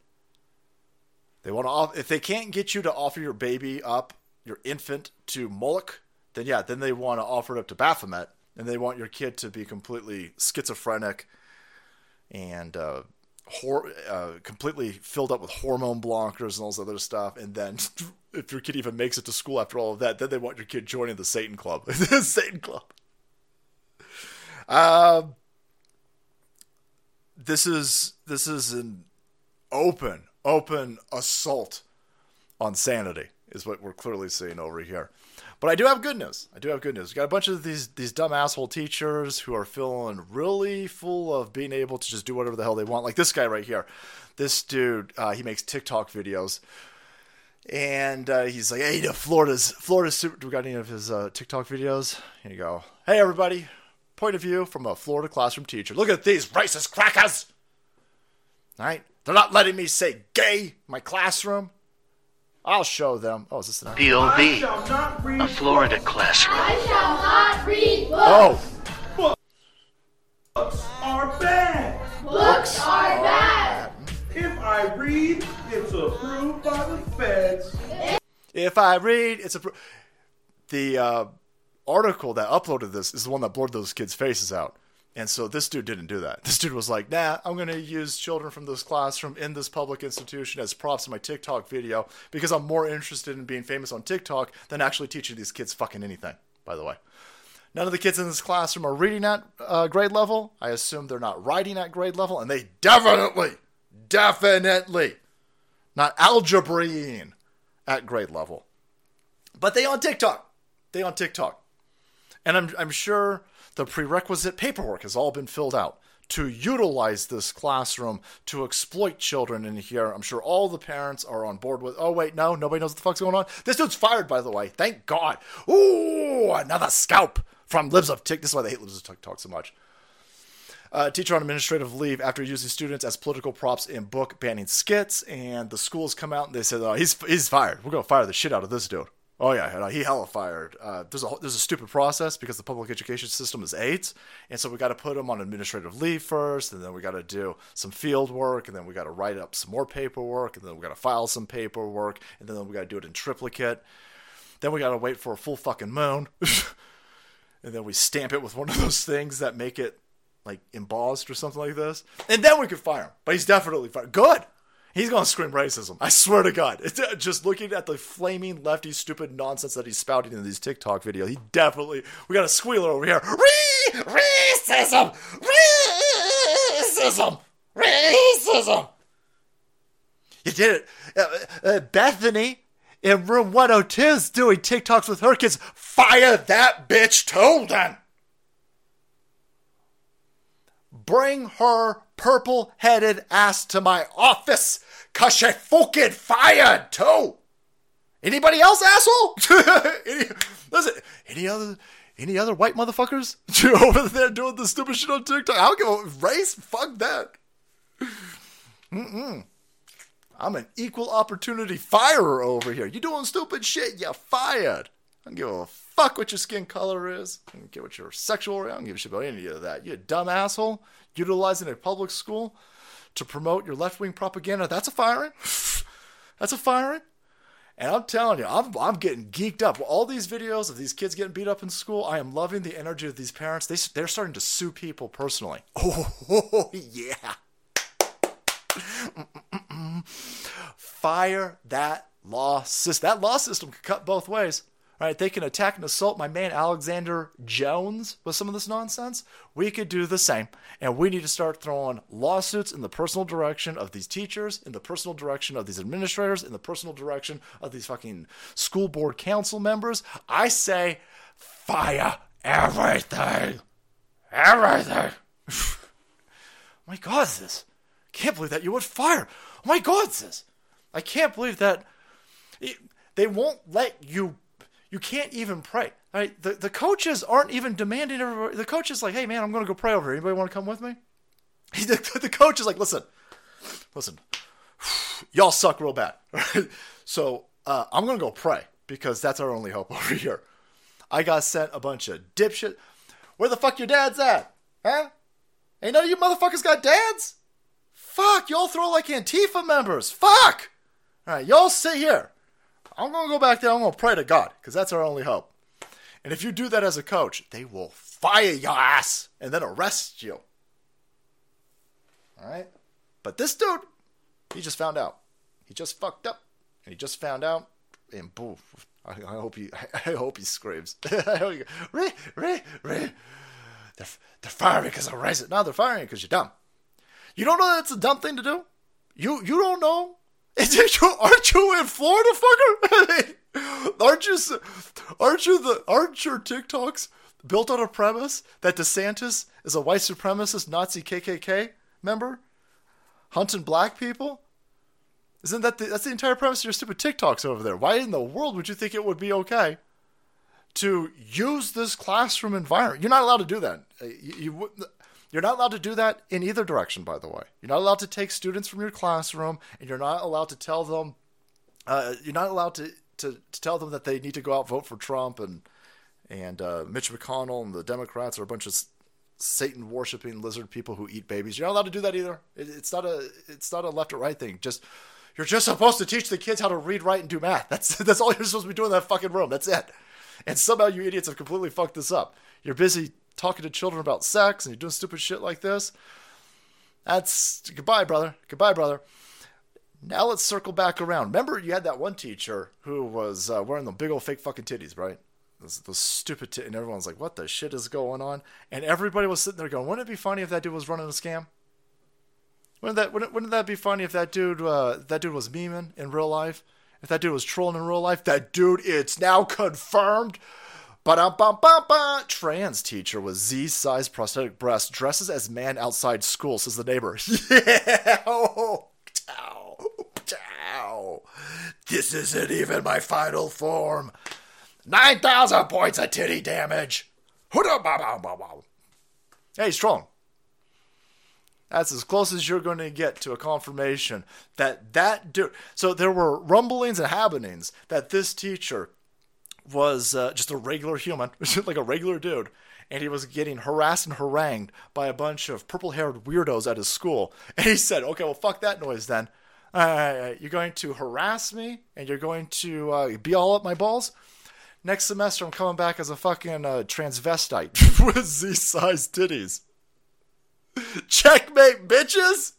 They want to, if they can't get you to offer your baby up, your infant, to Moloch, then yeah, then they want to offer it up to Baphomet, and they want your kid to be completely schizophrenic and uh, hor- uh, completely filled up with hormone blockers and all this other stuff. And then if your kid even makes it to school after all of that, then they want your kid joining the Satan Club. the Satan Club. Um, this is this is an open open assault on sanity is what we're clearly seeing over here. But I do have good news. I do have good news. We got a bunch of these these dumb asshole teachers who are feeling really full of being able to just do whatever the hell they want. Like this guy right here. This dude, uh, he makes TikTok videos, and uh, he's like, "Hey, Florida's Florida's super." Do we got any of his uh, TikTok videos? Here you go. Hey, everybody. Point of view from a Florida classroom teacher. Look at these racist crackers. All right, they're not letting me say gay in my classroom. I'll show them. Oh, is this an POV. A Florida classroom. I shall not read books. Oh. Books are bad. Books are bad. If I read, it's approved by the feds. If I read, it's a. The uh, article that uploaded this is the one that blurred those kids' faces out. And so this dude didn't do that. This dude was like, nah, I'm going to use children from this classroom in this public institution as props in my TikTok video because I'm more interested in being famous on TikTok than actually teaching these kids fucking anything, by the way. None of the kids in this classroom are reading at uh, grade level. I assume they're not writing at grade level, and they definitely, definitely not algebraing at grade level. But they on TikTok. They on TikTok. And I'm, I'm sure the prerequisite paperwork has all been filled out to utilize this classroom to exploit children in here. I'm sure all the parents are on board with. Oh wait, no, nobody knows what the fuck's going on. This dude's fired, by the way. Thank God. Ooh, another scalp from Libs of Tick. This is why they hate Libs of TikTok so much. Uh, teacher on administrative leave after using students as political props in book banning skits, and the schools come out and they said, "Oh, he's he's fired. We're gonna fire the shit out of this dude. Oh yeah, no, he hella fired. Uh, there's a there's a stupid process because the public education system is eight, and so we got to put him on administrative leave first, and then we got to do some field work, and then we got to write up some more paperwork, and then we got to file some paperwork, and then we got to do it in triplicate. Then we got to wait for a full fucking moon, and then we stamp it with one of those things that make it like embossed or something like this, and then we could fire him. But he's definitely fired. Good. He's gonna scream racism. I swear to God. It's uh, just looking at the flaming lefty stupid nonsense that he's spouting in these TikTok videos. He definitely. We got a squealer over here. Re- racism. Racism. Racism. You did it, uh, uh, Bethany. In room 102 is doing TikToks with her kids. Fire that bitch too, then. Bring her purple headed ass to my office, cause she fucking fired too. Anybody else, asshole? any, listen, any other any other white motherfuckers over there doing the stupid shit on TikTok? I don't give a race. Fuck that. Mm-mm. I'm an equal opportunity firer over here. You doing stupid shit? You fired. I don't give a fuck what your skin color is. I don't care what your sexual. I don't give a shit about any of that. You dumb asshole utilizing a public school to promote your left wing propaganda. That's a firing. That's a firing. And I'm telling you, I'm, I'm getting geeked up. All these videos of these kids getting beat up in school, I am loving the energy of these parents. They, they're starting to sue people personally. Oh, yeah. Fire that law system. That law system could cut both ways. Right? They can attack and assault my man Alexander Jones with some of this nonsense. We could do the same. And we need to start throwing lawsuits in the personal direction of these teachers, in the personal direction of these administrators, in the personal direction of these fucking school board council members. I say fire everything. Everything. my God, this. Can't believe that you would fire. My God, this. I can't believe that they won't let you you can't even pray. Right? The the coaches aren't even demanding everybody. The coach is like, hey man, I'm going to go pray over here. Anybody want to come with me? The, the coach is like, listen, listen, y'all suck real bad. Right? So uh, I'm going to go pray because that's our only hope over here. I got sent a bunch of dipshit. Where the fuck your dad's at? Huh? Ain't none of you motherfuckers got dads? Fuck, y'all throw like Antifa members. Fuck! Alright, y'all sit here. I'm going to go back there. I'm going to pray to God because that's our only hope. And if you do that as a coach, they will fire your ass and then arrest you. All right? But this dude, he just found out. He just fucked up. And he just found out. And boom. I, I hope he I hope he screams. I hope he, Ray, Ray, Ray. They're, they're firing because I'm it. No, they're firing because you're dumb. You don't know that's a dumb thing to do? You you don't know aren't you in Florida, fucker? aren't you? Aren't you the? Aren't your TikToks built on a premise that DeSantis is a white supremacist Nazi KKK member, hunting black people? Isn't that the, that's the entire premise of your stupid TikToks over there? Why in the world would you think it would be okay to use this classroom environment? You're not allowed to do that. Uh, you, you you're not allowed to do that in either direction, by the way. You're not allowed to take students from your classroom, and you're not allowed to tell them. Uh, you're not allowed to, to, to tell them that they need to go out vote for Trump and and uh, Mitch McConnell and the Democrats are a bunch of Satan worshiping lizard people who eat babies. You're not allowed to do that either. It, it's not a it's not a left or right thing. Just you're just supposed to teach the kids how to read, write, and do math. That's that's all you're supposed to be doing in that fucking room. That's it. And somehow you idiots have completely fucked this up. You're busy talking to children about sex and you're doing stupid shit like this. That's goodbye, brother. Goodbye, brother. Now let's circle back around. Remember, you had that one teacher who was uh, wearing the big old fake fucking titties, right? Those, those stupid titties. And everyone's like, what the shit is going on? And everybody was sitting there going, wouldn't it be funny if that dude was running a scam? Wouldn't that, wouldn't, wouldn't that be funny if that dude, uh, that dude was memeing in real life? If that dude was trolling in real life? That dude, it's now confirmed Ba-dum-bum-bum-bum. Trans teacher with Z-sized prosthetic breast dresses as man outside school, says the neighbor. yeah. Oh, ow, ow. This isn't even my final form. 9,000 points of titty damage. Hey, strong. That's as close as you're going to get to a confirmation that that dude. So there were rumblings and happenings that this teacher was uh, just a regular human, like a regular dude, and he was getting harassed and harangued by a bunch of purple haired weirdos at his school. And he said, okay, well, fuck that noise then. Uh, you're going to harass me and you're going to uh, be all up my balls? Next semester, I'm coming back as a fucking uh, transvestite with Z sized titties. Checkmate, bitches!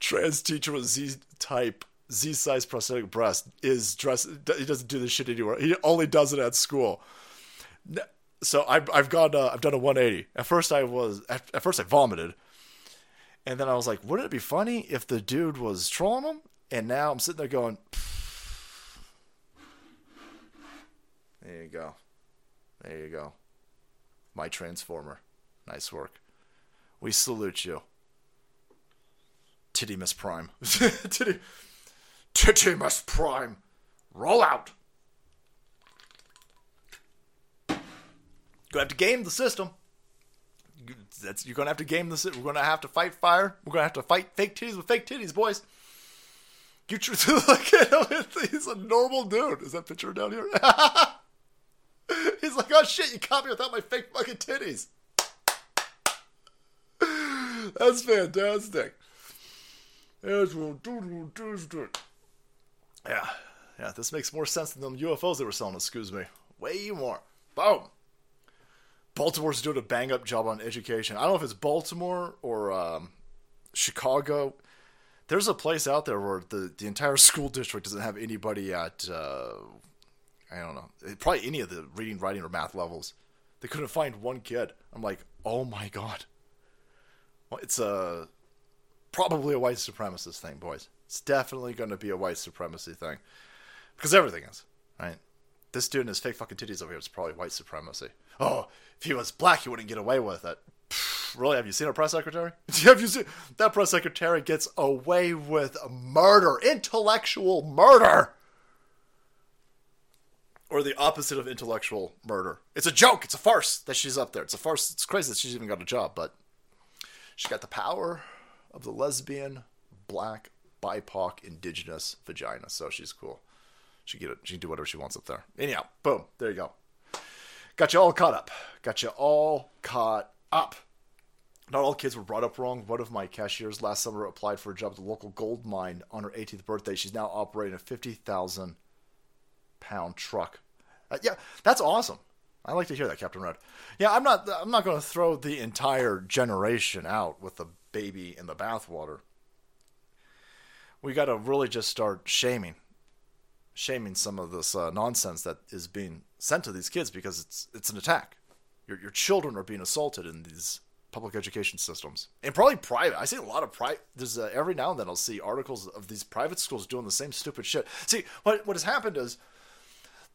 Trans teacher with Z type, Z size prosthetic breast is dressed. He doesn't do this shit anywhere. He only does it at school. So I've, I've gone, uh, I've done a 180. At first, I was, at, at first, I vomited. And then I was like, wouldn't it be funny if the dude was trolling him? And now I'm sitting there going, there you go. There you go. My transformer. Nice work. We salute you. Titty Miss Prime. Titty. Titty Miss Prime. Roll out. Gonna have to game the system. That's you're gonna have to game the system. We're gonna have to fight fire. We're gonna have to fight fake titties with fake titties, boys. You look at him. He's a normal dude. Is that picture down here? He's like, oh shit, you caught me without my fake fucking titties. That's fantastic. Yeah, yeah, this makes more sense than them UFOs they were selling, excuse me. Way more. Boom. Baltimore's doing a bang up job on education. I don't know if it's Baltimore or um, Chicago. There's a place out there where the, the entire school district doesn't have anybody at, uh, I don't know, probably any of the reading, writing, or math levels. They couldn't find one kid. I'm like, oh my god. Well, it's a probably a white supremacist thing, boys. It's definitely going to be a white supremacy thing because everything is right. This dude and his fake fucking titties over here is probably white supremacy. Oh, if he was black, he wouldn't get away with it. Really? Have you seen a press secretary? Have you seen that press secretary gets away with murder, intellectual murder? or the opposite of intellectual murder. It's a joke. It's a farce that she's up there. It's a farce. It's crazy that she's even got a job, but she got the power of the lesbian, black, BIPOC, indigenous vagina. So she's cool. She get it. She can do whatever she wants up there. Anyhow, boom. There you go. Got you all caught up. Got you all caught up. Not all kids were brought up wrong. One of my cashiers last summer applied for a job at the local gold mine on her 18th birthday. She's now operating a 50,000 pound truck. Uh, yeah, that's awesome. I like to hear that, Captain Red. Yeah, I'm not. I'm not going to throw the entire generation out with the baby in the bathwater. We got to really just start shaming, shaming some of this uh, nonsense that is being sent to these kids because it's it's an attack. Your your children are being assaulted in these public education systems and probably private. I see a lot of private. There's uh, every now and then I'll see articles of these private schools doing the same stupid shit. See what what has happened is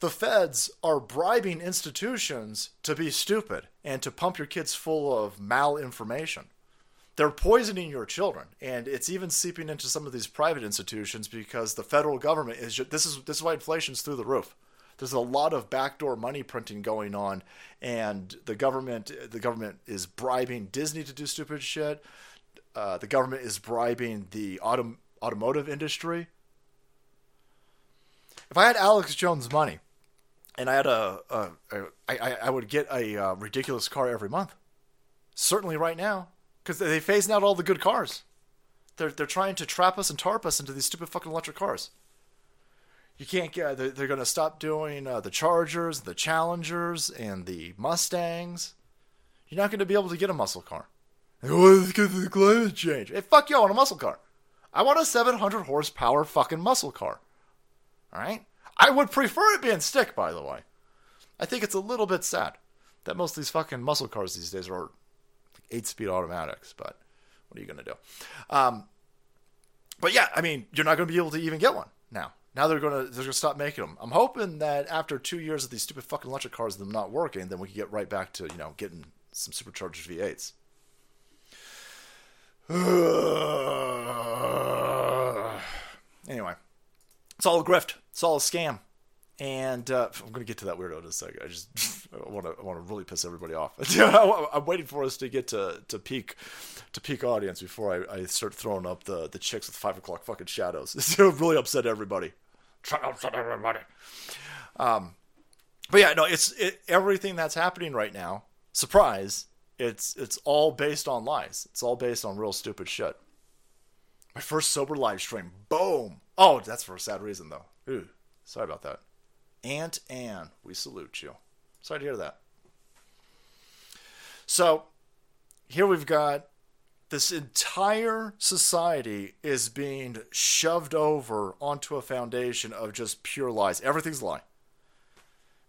the feds are bribing institutions to be stupid and to pump your kids full of malinformation. They're poisoning your children, and it's even seeping into some of these private institutions because the federal government is just, this is this is why inflation's through the roof. There's a lot of backdoor money printing going on, and the government the government is bribing Disney to do stupid shit. Uh, the government is bribing the autom- automotive industry. If I had Alex Jones money, and I had a, a, a I, I would get a uh, ridiculous car every month. Certainly, right now, because they're phasing out all the good cars. They're they're trying to trap us and tarp us into these stupid fucking electric cars. You can't get. They're, they're going to stop doing uh, the Chargers, the Challengers, and the Mustangs. You're not going to be able to get a muscle car. Oh, because of the climate change. Hey, fuck you! I want a muscle car. I want a 700 horsepower fucking muscle car. All right. I would prefer it being stick, by the way. I think it's a little bit sad that most of these fucking muscle cars these days are eight speed automatics, but what are you going to do? Um, but yeah, I mean, you're not going to be able to even get one now. Now they're going to they're going to stop making them. I'm hoping that after two years of these stupid fucking electric cars them not working, then we can get right back to you know getting some supercharged V8s. anyway, it's all a grift. It's all a scam. And uh, I'm going to get to that weirdo in a second. I just I want to I want to really piss everybody off. I'm waiting for us to get to, to peak to peak audience before I, I start throwing up the, the chicks with five o'clock fucking shadows. It's going to really upset everybody. Try to upset everybody. Um, But yeah, no, it's it, everything that's happening right now. Surprise! It's it's all based on lies. It's all based on real stupid shit. My first sober live stream. Boom. Oh, that's for a sad reason though. Ooh, sorry about that. Aunt Anne, we salute you. Sorry to hear that. So, here we've got this entire society is being shoved over onto a foundation of just pure lies. Everything's a lie.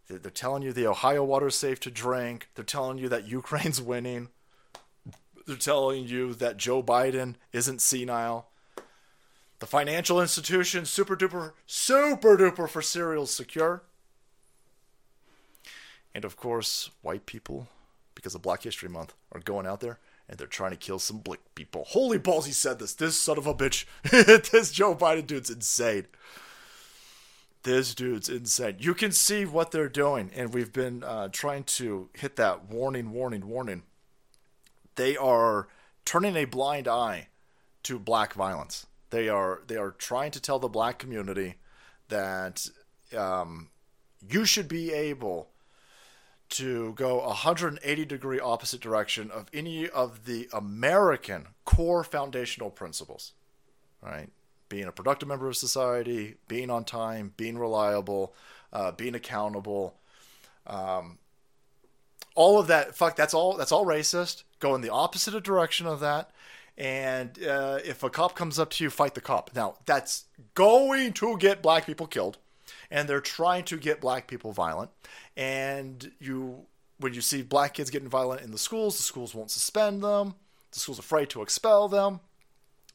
They're telling you the Ohio water's safe to drink. They're telling you that Ukraine's winning. They're telling you that Joe Biden isn't senile. The financial institution, super duper, super duper for cereal secure. And of course, white people, because of Black History Month, are going out there and they're trying to kill some black people. Holy balls, he said this. This son of a bitch. this Joe Biden dude's insane. This dude's insane. You can see what they're doing, and we've been uh, trying to hit that warning, warning, warning. They are turning a blind eye to black violence. They are they are trying to tell the black community that um, you should be able to go 180 degree opposite direction of any of the American core foundational principles, right? Being a productive member of society, being on time, being reliable, uh, being accountable, um, all of that. Fuck, that's all. That's all racist. Go in the opposite direction of that. And uh, if a cop comes up to you, fight the cop. Now that's going to get black people killed and they're trying to get black people violent. And you, when you see black kids getting violent in the schools, the schools won't suspend them. The school's afraid to expel them.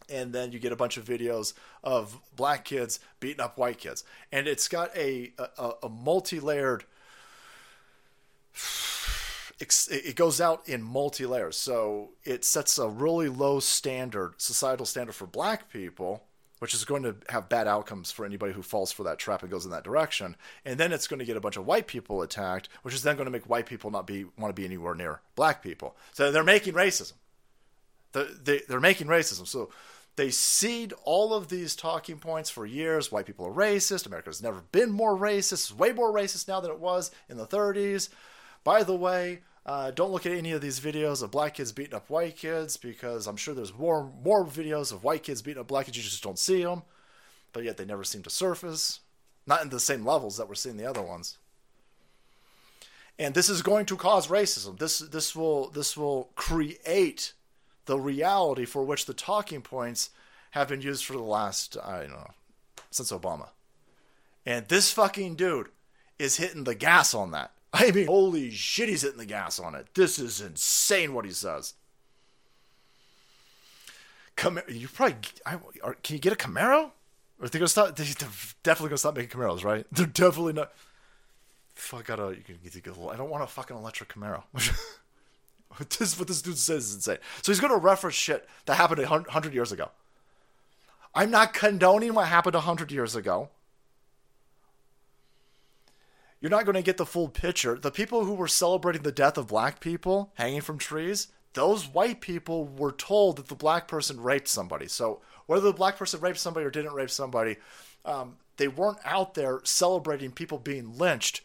And then you get a bunch of videos of black kids beating up white kids, and it's got a a, a multi-layered. It goes out in multi layers, so it sets a really low standard, societal standard for black people, which is going to have bad outcomes for anybody who falls for that trap and goes in that direction. And then it's going to get a bunch of white people attacked, which is then going to make white people not be want to be anywhere near black people. So they're making racism. They, they're making racism. So they seed all of these talking points for years. White people are racist. America's never been more racist. It's way more racist now than it was in the 30s. By the way, uh, don't look at any of these videos of black kids beating up white kids because I'm sure there's more more videos of white kids beating up black kids. You just don't see them, but yet they never seem to surface, not in the same levels that we're seeing the other ones. And this is going to cause racism. This this will this will create the reality for which the talking points have been used for the last I don't know since Obama. And this fucking dude is hitting the gas on that. I mean, holy shit, he's hitting the gas on it. This is insane what he says. Come, you probably I, are, can you get a Camaro? Or are they gonna stop? They're definitely gonna stop making Camaros, right? They're definitely not. Fuck, I don't. You can get a, I don't want a fucking electric Camaro. this what this dude says is insane. So he's gonna reference shit that happened hundred years ago. I'm not condoning what happened hundred years ago you're not going to get the full picture. The people who were celebrating the death of black people hanging from trees, those white people were told that the black person raped somebody. So whether the black person raped somebody or didn't rape somebody, um, they weren't out there celebrating people being lynched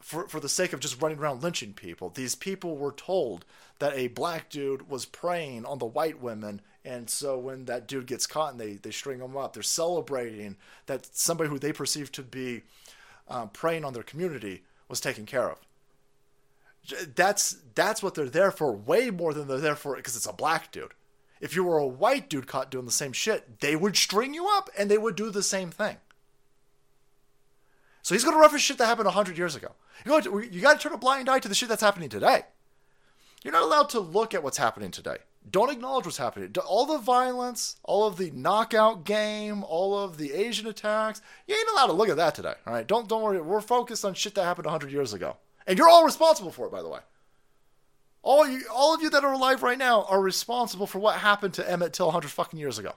for, for the sake of just running around lynching people. These people were told that a black dude was preying on the white women. And so when that dude gets caught and they, they string him up, they're celebrating that somebody who they perceive to be um, preying on their community was taken care of. That's that's what they're there for, way more than they're there for because it's a black dude. If you were a white dude caught doing the same shit, they would string you up and they would do the same thing. So he's going to reference shit that happened 100 years ago. You, you got to turn a blind eye to the shit that's happening today. You're not allowed to look at what's happening today. Don't acknowledge what's happening. All the violence, all of the knockout game, all of the Asian attacks, you ain't allowed to look at that today. All right, don't don't worry. We're focused on shit that happened 100 years ago, and you're all responsible for it, by the way. All you, all of you that are alive right now are responsible for what happened to Emmett Till 100 fucking years ago.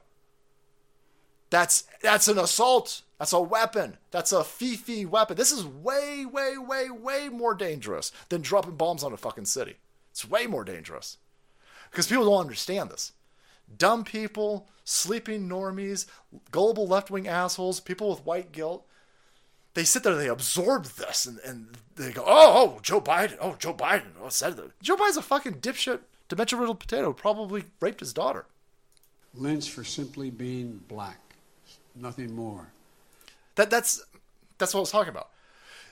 That's that's an assault. That's a weapon. That's a fifi weapon. This is way, way, way, way more dangerous than dropping bombs on a fucking city. It's way more dangerous. Because people don't understand this. Dumb people, sleeping normies, gullible left wing assholes, people with white guilt, they sit there, they absorb this, and, and they go, oh, oh, Joe Biden, oh, Joe Biden, oh, said that. Joe Biden's a fucking dipshit, dementia riddled potato, probably raped his daughter. Lynched for simply being black, nothing more. That that's that's what I was talking about.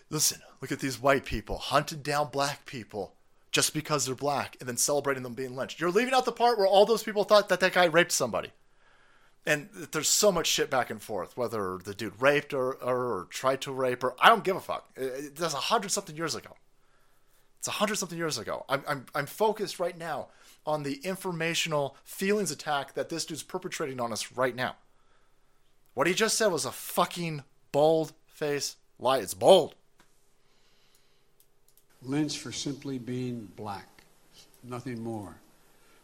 Listen, look at these white people hunting down black people just because they're black, and then celebrating them being lynched. You're leaving out the part where all those people thought that that guy raped somebody. And there's so much shit back and forth whether the dude raped or, or, or tried to rape or i don't give a fuck. That's a hundred something years ago. It's a hundred something years ago. I'm, I'm, I'm focused right now on the informational feelings attack that this dude's perpetrating on us right now. What he just said was a fucking bold face lie. It's bold lynched for simply being black nothing more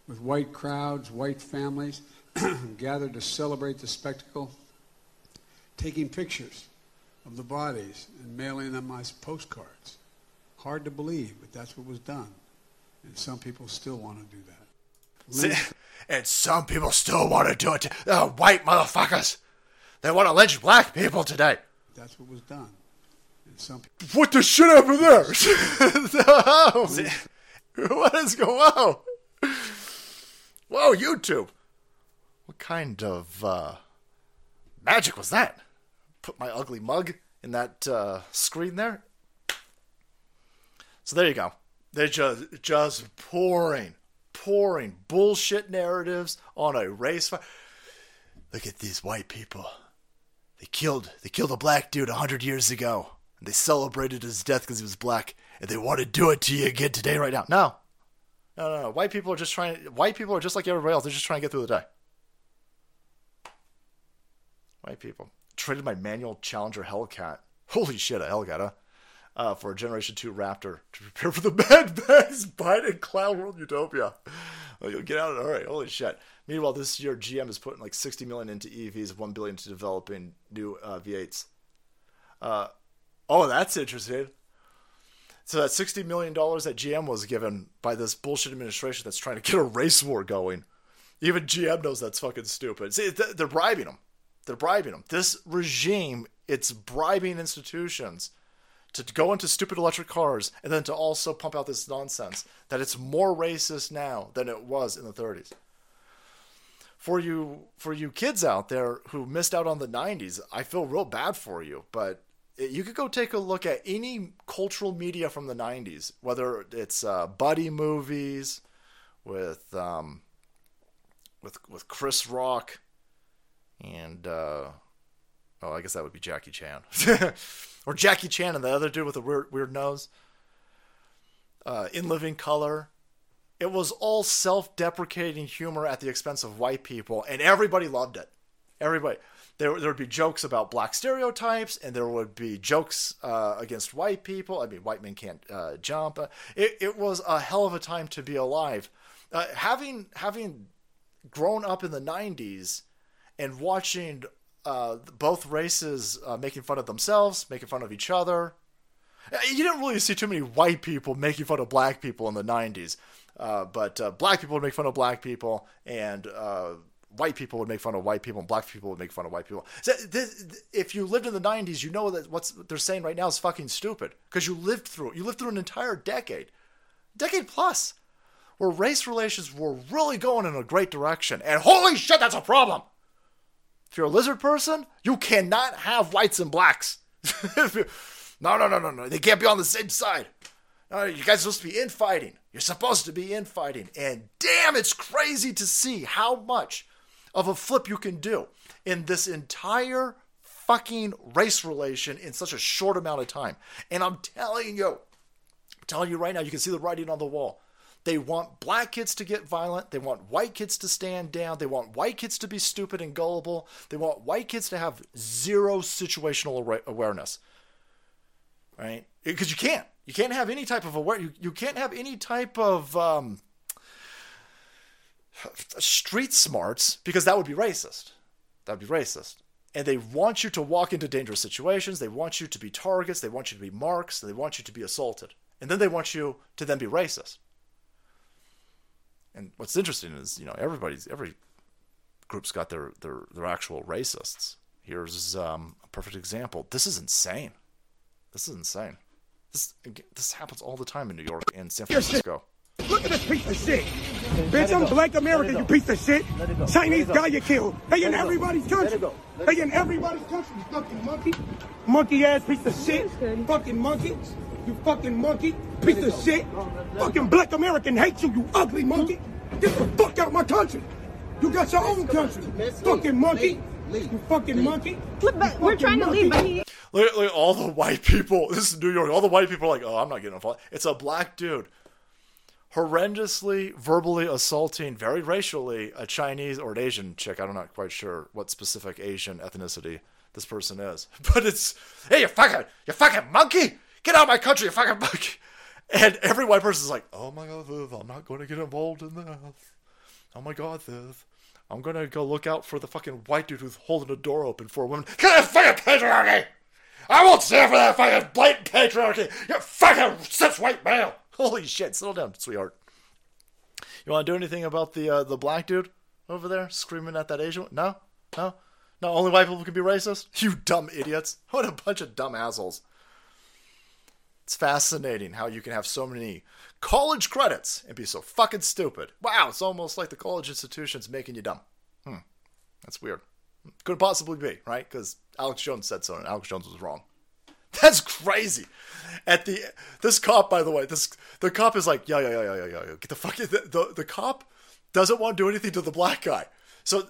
with white crowds white families gathered to celebrate the spectacle, taking pictures of the bodies and mailing them as postcards. Hard to believe, but that's what was done. And some people still want to do that. And some people still want to do it. To, oh, white motherfuckers. They want to lynch black people today. That's what was done. Some people- what the shit happened there? what is going on? Whoa, YouTube. What kind of uh, magic was that? Put my ugly mug in that uh, screen there. So there you go. They're just just pouring, pouring bullshit narratives on a race fire. Look at these white people. They killed they killed a black dude a hundred years ago, and they celebrated his death because he was black, and they want to do it to you again today, right now. No, no, no, no. White people are just trying. White people are just like everybody else. They're just trying to get through the day. White people. Traded my manual Challenger Hellcat. Holy shit, a Hellcat, huh? Uh, for a Generation 2 Raptor to prepare for the Mad Max Biden Cloud World Utopia. You'll get out of it. All right, holy shit. Meanwhile, this year GM is putting like 60 million into EVs, 1 billion to developing new uh, V8s. Uh, oh, that's interesting. So that 60 million dollars that GM was given by this bullshit administration that's trying to get a race war going. Even GM knows that's fucking stupid. See, they're bribing them. They're bribing them. This regime, it's bribing institutions to go into stupid electric cars and then to also pump out this nonsense that it's more racist now than it was in the 30s. For you for you kids out there who missed out on the 90s, I feel real bad for you, but you could go take a look at any cultural media from the 90s, whether it's uh, buddy movies with um, with with Chris Rock and uh, oh, I guess that would be Jackie Chan, or Jackie Chan and the other dude with the weird weird nose. Uh, in Living Color, it was all self-deprecating humor at the expense of white people, and everybody loved it. Everybody. There, there would be jokes about black stereotypes, and there would be jokes uh, against white people. I mean, white men can't uh, jump. It, it was a hell of a time to be alive. Uh, having having grown up in the '90s, and watching uh, both races uh, making fun of themselves, making fun of each other. Uh, you didn't really see too many white people making fun of black people in the 90s, uh, but uh, black people would make fun of black people, and uh, white people would make fun of white people, and black people would make fun of white people. So this, if you lived in the 90s, you know that what's they're saying right now is fucking stupid because you lived through it. You lived through an entire decade, decade plus, where race relations were really going in a great direction, and holy shit, that's a problem. If you're a lizard person, you cannot have whites and blacks. no, no, no, no, no. They can't be on the same side. You guys are supposed to be infighting. You're supposed to be infighting. And damn, it's crazy to see how much of a flip you can do in this entire fucking race relation in such a short amount of time. And I'm telling you, I'm telling you right now, you can see the writing on the wall. They want black kids to get violent. They want white kids to stand down. They want white kids to be stupid and gullible. They want white kids to have zero situational awareness. Right? Because you can't. You can't have any type of aware. You, you can't have any type of um, street smarts because that would be racist. That would be racist. And they want you to walk into dangerous situations. They want you to be targets. They want you to be marks. They want you to be assaulted. And then they want you to then be racist. And what's interesting is, you know, everybody's every group's got their their their actual racists. Here's um, a perfect example. This is insane. This is insane. This this happens all the time in New York and San Francisco. Look at this piece of shit. Bitch, I'm black American, you piece of shit. Chinese guy you killed. They in everybody's country. They in everybody's country, you fucking monkey. Monkey ass piece of shit. Fucking monkey. You fucking monkey. Piece of shit. Fucking black American hates you, you ugly monkey. Get the fuck out my country. You got your own country. Fucking monkey. You fucking monkey. We're trying to leave, but he Look, look, all the white people. This is New York. All the white people are like, oh, I'm not getting involved. It's a black dude horrendously verbally assaulting very racially a Chinese or an Asian chick. I'm not quite sure what specific Asian ethnicity this person is, but it's hey, you fucking, you fucking monkey, get out of my country, you fucking monkey. And every white person is like, oh my god, Viv, I'm not going to get involved in this. Oh my god, Viv. I'm gonna go look out for the fucking white dude who's holding a door open for a woman. Get that fucking patriarchy! I won't stand for that fucking blatant patriarchy! You fucking cis white male! Holy shit, settle down, sweetheart. You want to do anything about the uh, the black dude over there screaming at that Asian? No, no, no. Only white people can be racist. You dumb idiots! What a bunch of dumb assholes. It's fascinating how you can have so many college credits and be so fucking stupid. Wow, it's almost like the college institution's making you dumb. Hmm, that's weird. Could possibly be right because Alex Jones said so, and Alex Jones was wrong. That's crazy. At the this cop, by the way, this the cop is like, yeah, yeah, yeah, yeah, yeah, yeah. Get the fuck. The, the the cop doesn't want to do anything to the black guy. So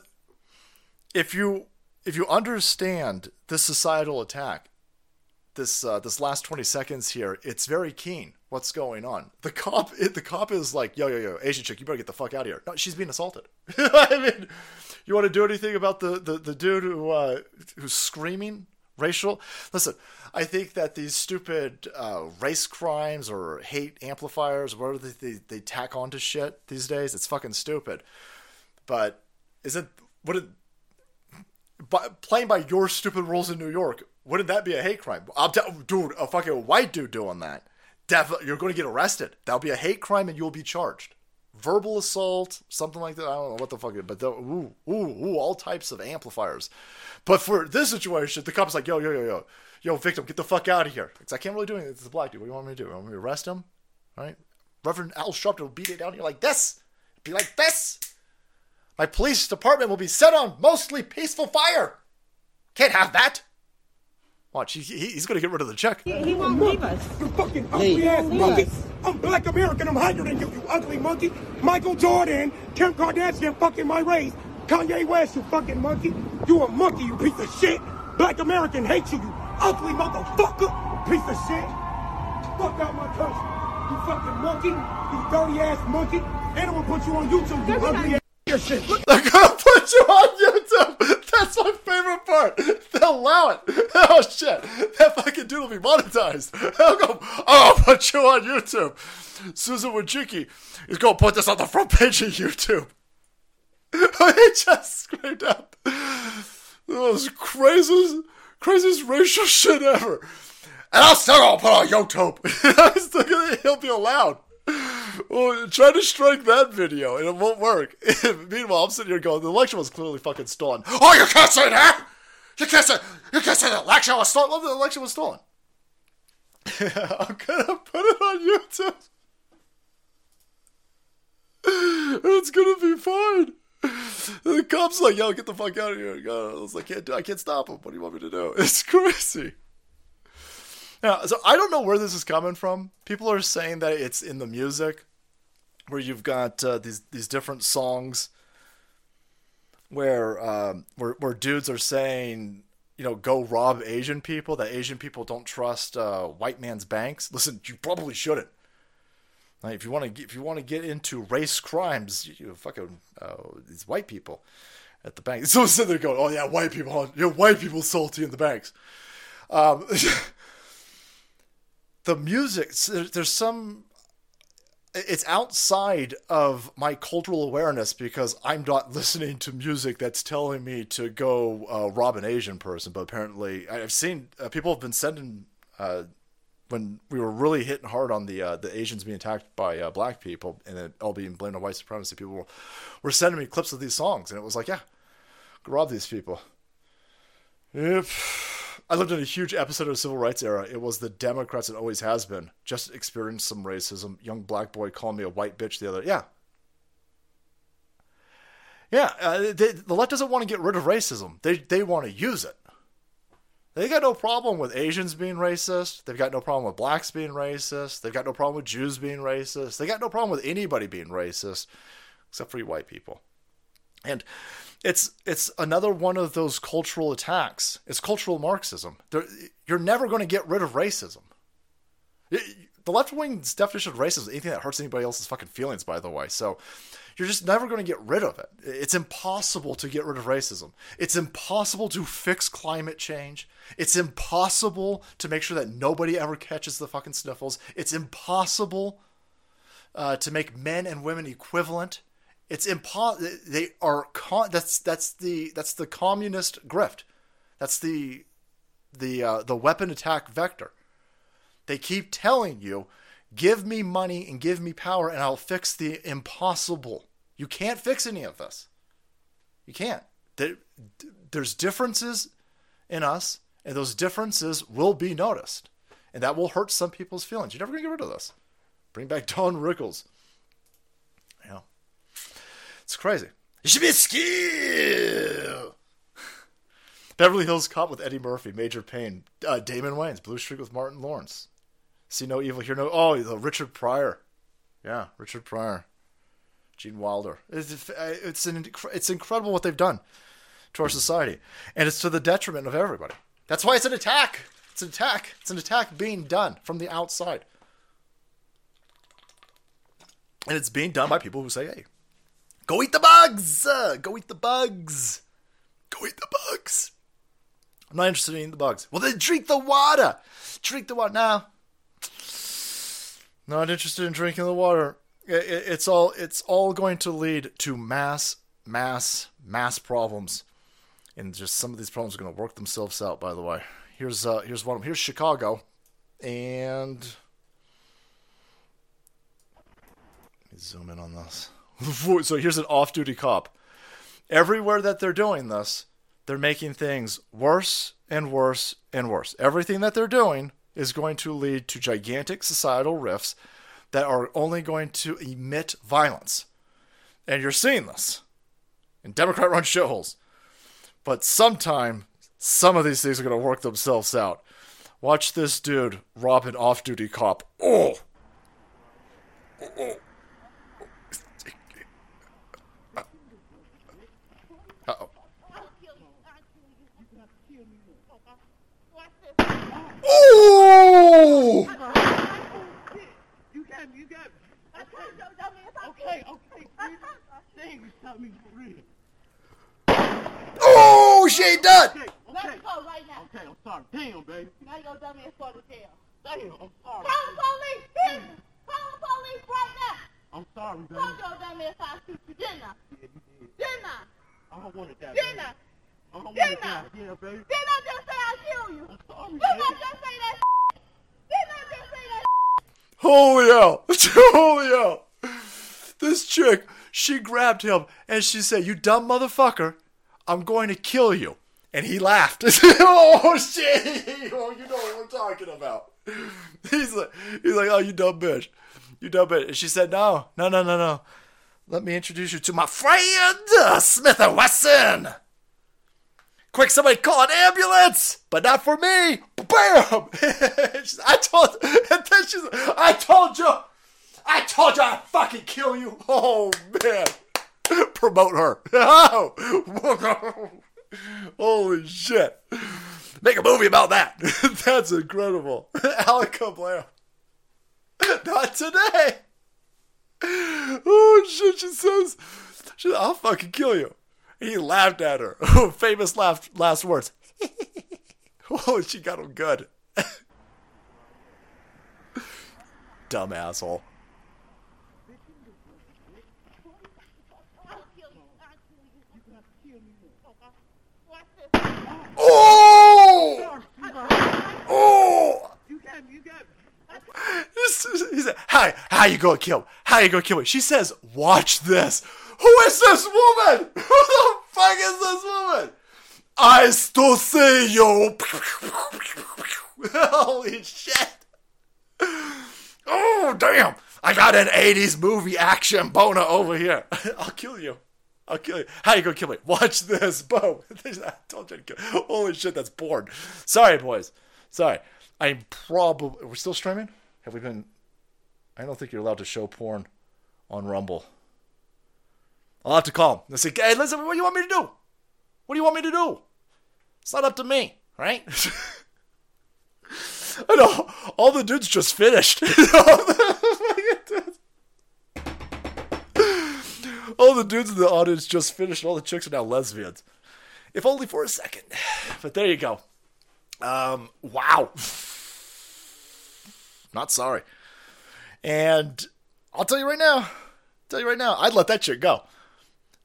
if you if you understand this societal attack, this uh, this last twenty seconds here, it's very keen. What's going on? The cop, it, the cop is like, yo, yo, yo, Asian chick, you better get the fuck out of here. No, she's being assaulted. I mean, you want to do anything about the the, the dude who uh, who's screaming racial. Listen, I think that these stupid uh, race crimes or hate amplifiers, whatever they, they, they tack onto shit these days, it's fucking stupid. But is it would it by, playing by your stupid rules in New York? Wouldn't that be a hate crime? Tell, dude, a fucking white dude doing that, definitely you're going to get arrested. That'll be a hate crime, and you'll be charged verbal assault, something like that. I don't know what the fuck. It, but the, ooh, ooh, ooh, all types of amplifiers. But for this situation, the cop's like, yo, yo, yo, yo, yo, victim, get the fuck out of here. Because I can't really do anything. It's a black dude. What do you want me to do? You want me to arrest him? Right? Reverend Al Sharpton will beat it down here like this. Be like this. My police department will be set on mostly peaceful fire. Can't have that. Watch, he, he, he's going to get rid of the check. he, he won't leave us. You fucking ugly ass monkey. I'm black American. I'm higher than you, you ugly monkey. Michael Jordan, Kim Kardashian, fucking my race. Kanye West, you fucking monkey. You a monkey, you piece of shit. Black American hates you, you ugly motherfucker. Piece of shit. Fuck out my country. You fucking monkey. You dirty ass monkey. And I'm gonna put you on YouTube, you ugly ass shit. Look, They're gonna put you on YouTube. That's my favorite part. They'll allow it. Oh shit, that fucking dude will be monetized. I'll go. Oh, I'll put you on YouTube. Susan Wojcicki is gonna put this on the front page of YouTube. he just screamed out the most craziest, craziest racial shit ever. And I'm still gonna put on YouTube. He'll be allowed. Well, try to strike that video and it won't work. Meanwhile, I'm sitting here going, the election was clearly fucking stolen. Oh, you can't say that! You can't say, you can't say the election was stolen. Well, the election was stolen. I'm gonna put it on YouTube. It's gonna be fine. The cops like, yo, get the fuck out of here. I was like, can't do, I can't stop him. What do you want me to do? It's crazy. Now, so I don't know where this is coming from. People are saying that it's in the music, where you've got uh, these these different songs, where um, where where dudes are saying, you know, go rob Asian people. That Asian people don't trust uh, white man's banks. Listen, you probably shouldn't. Like, if you want to if you want to get into race crimes, you, you fucking uh, these white people at the bank. So sitting there going, oh yeah, white people, know, white people salty in the banks. Um, the music there's some it's outside of my cultural awareness because I'm not listening to music that's telling me to go uh, rob an Asian person. But apparently, I've seen uh, people have been sending uh, when we were really hitting hard on the uh, the Asians being attacked by uh, black people and it all being blamed on white supremacy. People were, were sending me clips of these songs, and it was like, yeah, go rob these people. If I lived in a huge episode of the civil rights era. It was the Democrats and always has been. Just experienced some racism. Young black boy called me a white bitch the other. Yeah. Yeah, uh, they, the left doesn't want to get rid of racism. They they want to use it. They got no problem with Asians being racist. They've got no problem with blacks being racist. They've got no problem with Jews being racist. They got no problem with anybody being racist, except for you white people. And it's it's another one of those cultural attacks. It's cultural Marxism. You're never going to get rid of racism. The left wing's definition of racism is anything that hurts anybody else's fucking feelings. By the way, so you're just never going to get rid of it. It's impossible to get rid of racism. It's impossible to fix climate change. It's impossible to make sure that nobody ever catches the fucking sniffles. It's impossible uh, to make men and women equivalent. It's impossible. They are con- that's that's the that's the communist grift. That's the the uh, the weapon attack vector. They keep telling you, give me money and give me power, and I'll fix the impossible. You can't fix any of this. You can't. There, there's differences in us, and those differences will be noticed, and that will hurt some people's feelings. You're never gonna get rid of this. Bring back Don Rickles. It's crazy. You should be a skill. Beverly Hills Cop with Eddie Murphy, Major Payne, uh, Damon Wayans, Blue Streak with Martin Lawrence. See no evil, hear no. Oh, the Richard Pryor. Yeah, Richard Pryor. Gene Wilder. It's it's an, it's incredible what they've done to our society, and it's to the detriment of everybody. That's why it's an attack. It's an attack. It's an attack being done from the outside, and it's being done by people who say, "Hey, Go eat the bugs! Uh, go eat the bugs! Go eat the bugs! I'm not interested in eating the bugs. Well, then drink the water! Drink the water. now. Not interested in drinking the water. It, it, it's all it's all going to lead to mass, mass, mass problems. And just some of these problems are going to work themselves out, by the way. Here's uh, here's one. Here's Chicago. And let me zoom in on this. So here's an off duty cop. Everywhere that they're doing this, they're making things worse and worse and worse. Everything that they're doing is going to lead to gigantic societal rifts that are only going to emit violence. And you're seeing this in Democrat run shitholes. But sometime, some of these things are going to work themselves out. Watch this dude rob an off duty cop. Oh! oh. Uh-oh. Oh! You got me, you got me. Okay, okay, Dang, you me for real. Oh, she ain't done. Okay, okay. Let's go right now. Okay, I'm sorry. Damn, baby. Now you gonna tell me it's for the tail. Damn, I'm sorry. Call the police. Damn. Call the police right now. I'm sorry, baby. Don't go down there if I shoot you, didn't I? Yeah, you did. Didn't I? I don't want to die. Didn't I? I don't want to die. Yeah, baby. Didn't I just say I'll kill you? I'm sorry, Didn't baby. I just say that Didn't I just say that Holy hell. Holy hell. This chick, she grabbed him and she said, You dumb motherfucker, I'm going to kill you. And he laughed. oh shit! Oh, you know what I'm talking about. He's like, he's like, oh, you dumb bitch, you dumb bitch. And she said, no, no, no, no, no. Let me introduce you to my friend, uh, Smith & Wesson. Quick, somebody call an ambulance, but not for me. Bam! I told, I told you, I told you I'd fucking kill you. Oh man, promote her. Oh, holy shit! Make a movie about that. That's incredible. Alaka Blair. Not today oh shit, she says, I'll fucking kill you. He laughed at her. Famous laugh, last words. oh, she got him good. Dumb asshole. Oh! Oh! He said, "Hi, how you gonna kill? Me? How you gonna kill me?" She says, "Watch this." Who is this woman? Who the fuck is this woman? Eyes to see you. Holy shit. Oh, damn. I got an 80s movie action boner over here. I'll kill you. I'll kill you. How are you gonna kill me? Watch this. Boom. I told you to kill. Holy shit, that's porn. Sorry, boys. Sorry. I'm probably. We're still streaming? Have we been. I don't think you're allowed to show porn on Rumble. I'll have to call him and say, hey, listen, what do you want me to do? What do you want me to do? It's not up to me, right? I know. All the dudes just finished. all the dudes in the audience just finished. All the chicks are now lesbians. If only for a second. But there you go. Um, wow. Not sorry. And I'll tell you right now. Tell you right now, I'd let that chick go.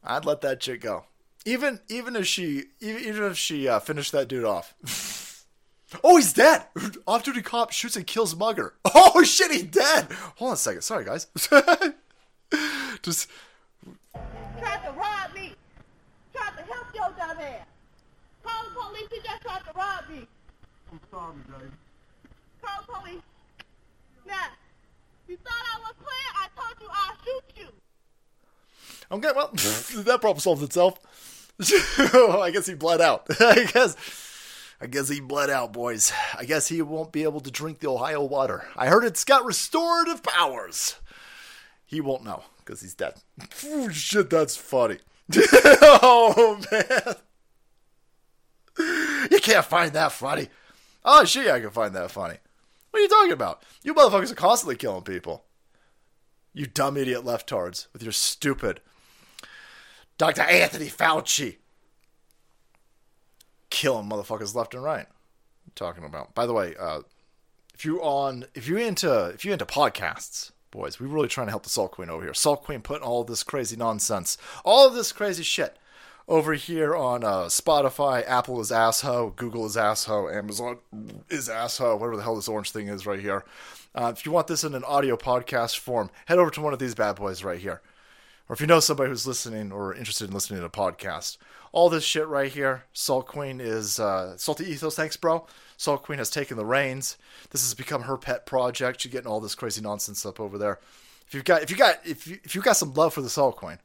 I'd let that chick go. Even even if she even, even if she uh, finished that dude off. oh, he's dead. Off-duty cop shoots and kills mugger. Oh shit, he's dead. Hold on a second. Sorry, guys. Just tried to rob me. Tried to help your dumb ass. Call the police. He just tried to rob me. I'm sorry, baby. Call the police. Now, you thought I was playing? I told you I'll shoot you. Okay, well, that problem solves itself. I guess he bled out. I guess. I guess he bled out, boys. I guess he won't be able to drink the Ohio water. I heard it's got restorative powers. He won't know because he's dead. Ooh, shit, that's funny. oh man, you can't find that funny. Oh shit, I can find that funny. What are you talking about? You motherfuckers are constantly killing people. You dumb idiot leftards with your stupid Dr. Anthony Fauci. Killing motherfuckers left and right. I'm talking about. By the way, uh, if you on if you're into if you're into podcasts, boys, we're really trying to help the Salt Queen over here. Salt Queen putting all this crazy nonsense, all of this crazy shit over here on uh, Spotify. Apple is asshole, Google is asshole, Amazon is asshole, whatever the hell this orange thing is right here. Uh, if you want this in an audio podcast form, head over to one of these bad boys right here. Or if you know somebody who's listening or interested in listening to a podcast, all this shit right here, Salt Queen is uh, Salty Ethos. Thanks, bro. Salt Queen has taken the reins. This has become her pet project. She's getting all this crazy nonsense up over there. If you've got if you got if you if you got some love for the Salt Queen,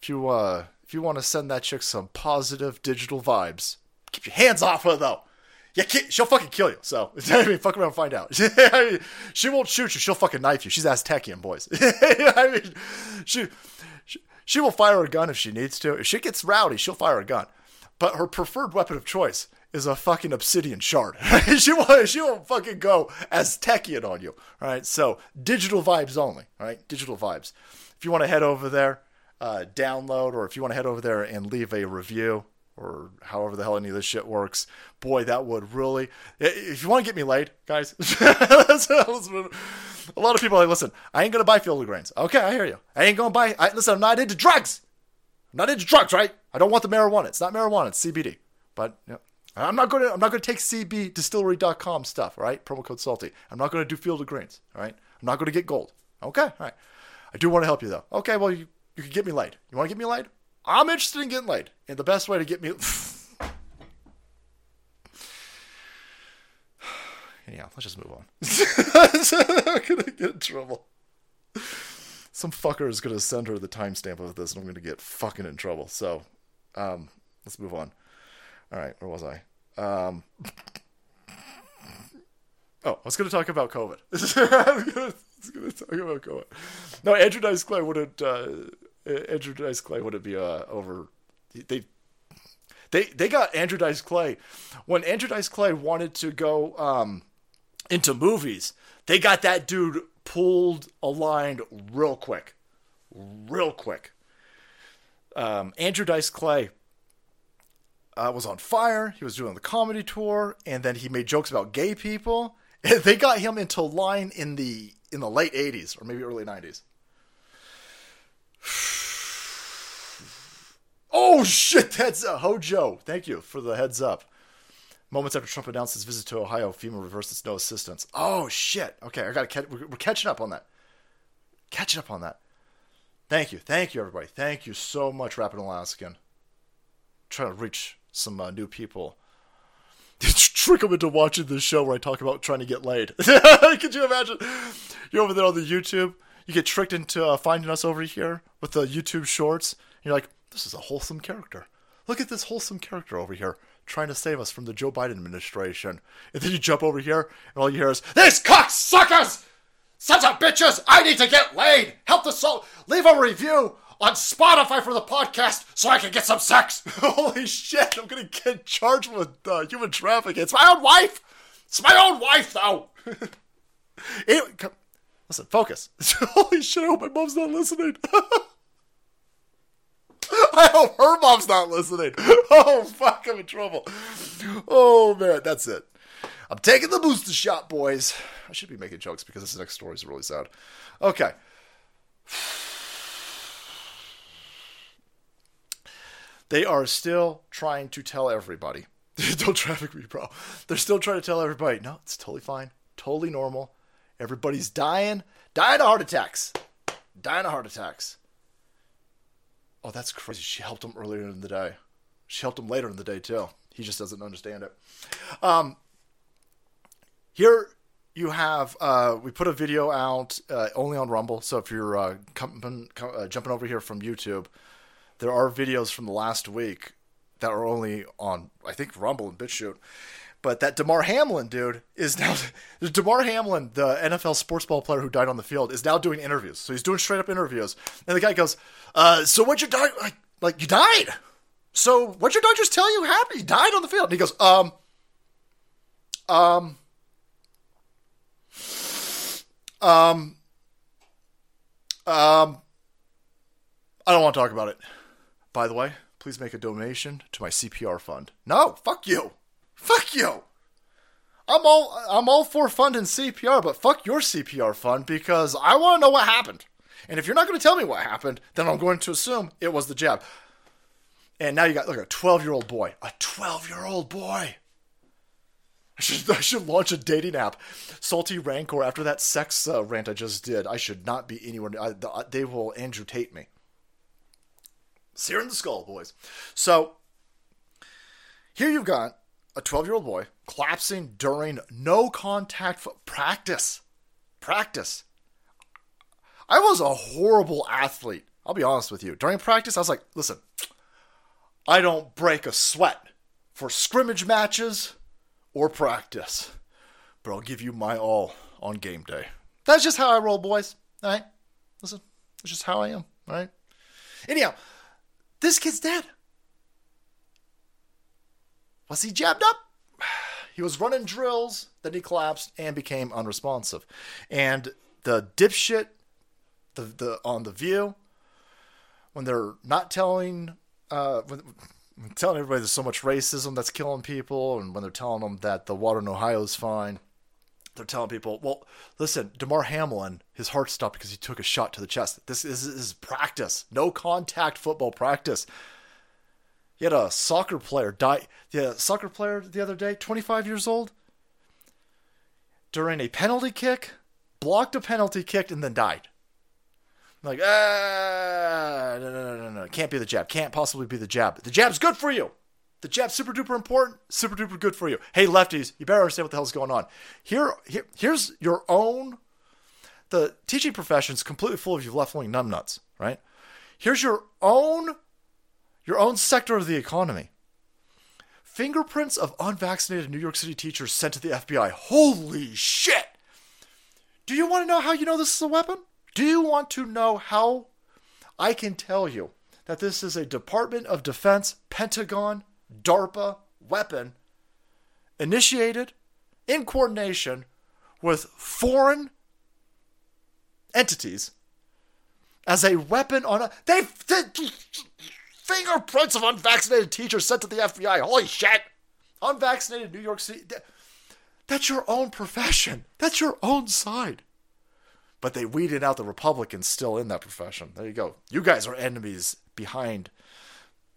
if you uh if you want to send that chick some positive digital vibes, keep your hands off her though. Yeah, she'll fucking kill you. So I mean, fuck around, and find out. I mean, she won't shoot you. She'll fucking knife you. She's Aztecian, boys. I mean, she, she she will fire a gun if she needs to. If she gets rowdy, she'll fire a gun. But her preferred weapon of choice is a fucking obsidian shard. she won't she won't fucking go Aztecian on you. All right. So digital vibes only. All right. Digital vibes. If you want to head over there, uh, download, or if you want to head over there and leave a review or however the hell any of this shit works. Boy, that would really. If you want to get me laid, guys, a lot of people are like, listen, I ain't gonna buy Field of Greens. Okay, I hear you. I ain't gonna buy. I, listen, I'm not into drugs. I'm not into drugs, right? I don't want the marijuana. It's not marijuana. It's CBD. But know, I'm not gonna. I'm not gonna take CBDistillery.com stuff. Right? Promo code salty. I'm not gonna do Field of Greens. All right? I'm not gonna get gold. Okay, all right. I do want to help you though. Okay, well you you can get me laid. You want to get me laid? I'm interested in getting laid. And the best way to get me. Anyhow, let's just move on. I'm going to get in trouble. Some fucker is going to send her the timestamp of this, and I'm going to get fucking in trouble. So, um, let's move on. All right, where was I? Um, oh, I was going to talk about COVID. I was going to talk about COVID. No, Andrew Dice Clay wouldn't. Uh, Andrew Dice Clay wouldn't be uh, over. They they they got Andrew Dice Clay when Andrew Dice Clay wanted to go um, into movies. They got that dude pulled aligned real quick, real quick. Um, Andrew Dice Clay uh, was on fire. He was doing the comedy tour, and then he made jokes about gay people. And they got him into line in the in the late '80s or maybe early '90s. Oh shit, that's a Hojo. Thank you for the heads up. Moments after Trump announced his visit to Ohio, FEMA reversed its no assistance. Oh shit. Okay, I gotta catch. We're, we're catching up on that. Catching up on that. Thank you, thank you, everybody. Thank you so much, Rapid Alaskan. trying to reach some uh, new people. Trick them into watching this show where I talk about trying to get laid. Could you imagine? You're over there on the YouTube. You get tricked into uh, finding us over here with the YouTube shorts. you're like, this is a wholesome character. Look at this wholesome character over here trying to save us from the Joe Biden administration. And then you jump over here, and all you hear is, These cocksuckers! Sons of bitches! I need to get laid! Help the soul! Leave a review on Spotify for the podcast so I can get some sex! Holy shit, I'm gonna get charged with uh, human trafficking. It's my own wife! It's my own wife, though! listen, focus. Holy shit, I hope my mom's not listening. I hope her mom's not listening. Oh, fuck, I'm in trouble. Oh, man, that's it. I'm taking the booster shot, boys. I should be making jokes because this next story is really sad. Okay. They are still trying to tell everybody. Don't traffic me, bro. They're still trying to tell everybody, no, it's totally fine. Totally normal. Everybody's dying. Dying of heart attacks. Dying of heart attacks. Oh, that's crazy. She helped him earlier in the day. She helped him later in the day, too. He just doesn't understand it. Um, here you have, uh, we put a video out uh, only on Rumble. So if you're uh, com- uh, jumping over here from YouTube, there are videos from the last week that are only on, I think, Rumble and BitChute. But that Damar Hamlin dude is now Damar Hamlin, the NFL sports ball player who died on the field, is now doing interviews. So he's doing straight up interviews, and the guy goes, uh, "So what you died like? Like you died? So what your doctors tell you happened? You died on the field?" And he goes, "Um, um, um, um, I don't want to talk about it. By the way, please make a donation to my CPR fund. No, fuck you." Fuck you. I'm all I'm all for funding CPR, but fuck your CPR fund because I want to know what happened. And if you're not going to tell me what happened, then I'm going to assume it was the jab. And now you got look a 12 year old boy, a 12 year old boy. I should I should launch a dating app, Salty Rancor. After that sex uh, rant I just did, I should not be anywhere. I, they will Andrew Tate me. Searing the skull, boys. So here you've got a 12 year old boy collapsing during no contact practice. Practice. I was a horrible athlete. I'll be honest with you. During practice, I was like, listen, I don't break a sweat for scrimmage matches or practice, but I'll give you my all on game day. That's just how I roll, boys. All right? Listen, that's just how I am. All right? Anyhow, this kid's dead. Was he jabbed up? He was running drills, then he collapsed and became unresponsive. And the dipshit, the the on the View, when they're not telling, uh, when, when telling everybody there's so much racism that's killing people, and when they're telling them that the water in Ohio is fine, they're telling people, well, listen, Damar Hamlin, his heart stopped because he took a shot to the chest. This is, this is practice, no contact football practice. You had a soccer player die. Yeah, soccer player the other day, 25 years old, during a penalty kick, blocked a penalty kick and then died. Like, ah, no, no, no, no, no, can't be the jab. Can't possibly be the jab. The jab's good for you. The jab's super duper important, super duper good for you. Hey, lefties, you better understand what the hell's going on. Here, here here's your own. The teaching profession's completely full of you left wing numbnuts, right? Here's your own your own sector of the economy. Fingerprints of unvaccinated New York City teachers sent to the FBI. Holy shit! Do you want to know how you know this is a weapon? Do you want to know how I can tell you that this is a Department of Defense, Pentagon, DARPA weapon initiated in coordination with foreign entities as a weapon on a. They, they fingerprints of unvaccinated teachers sent to the FBI. Holy shit! Unvaccinated New York City. That's your own profession. That's your own side. But they weeded out the Republicans still in that profession. There you go. You guys are enemies behind.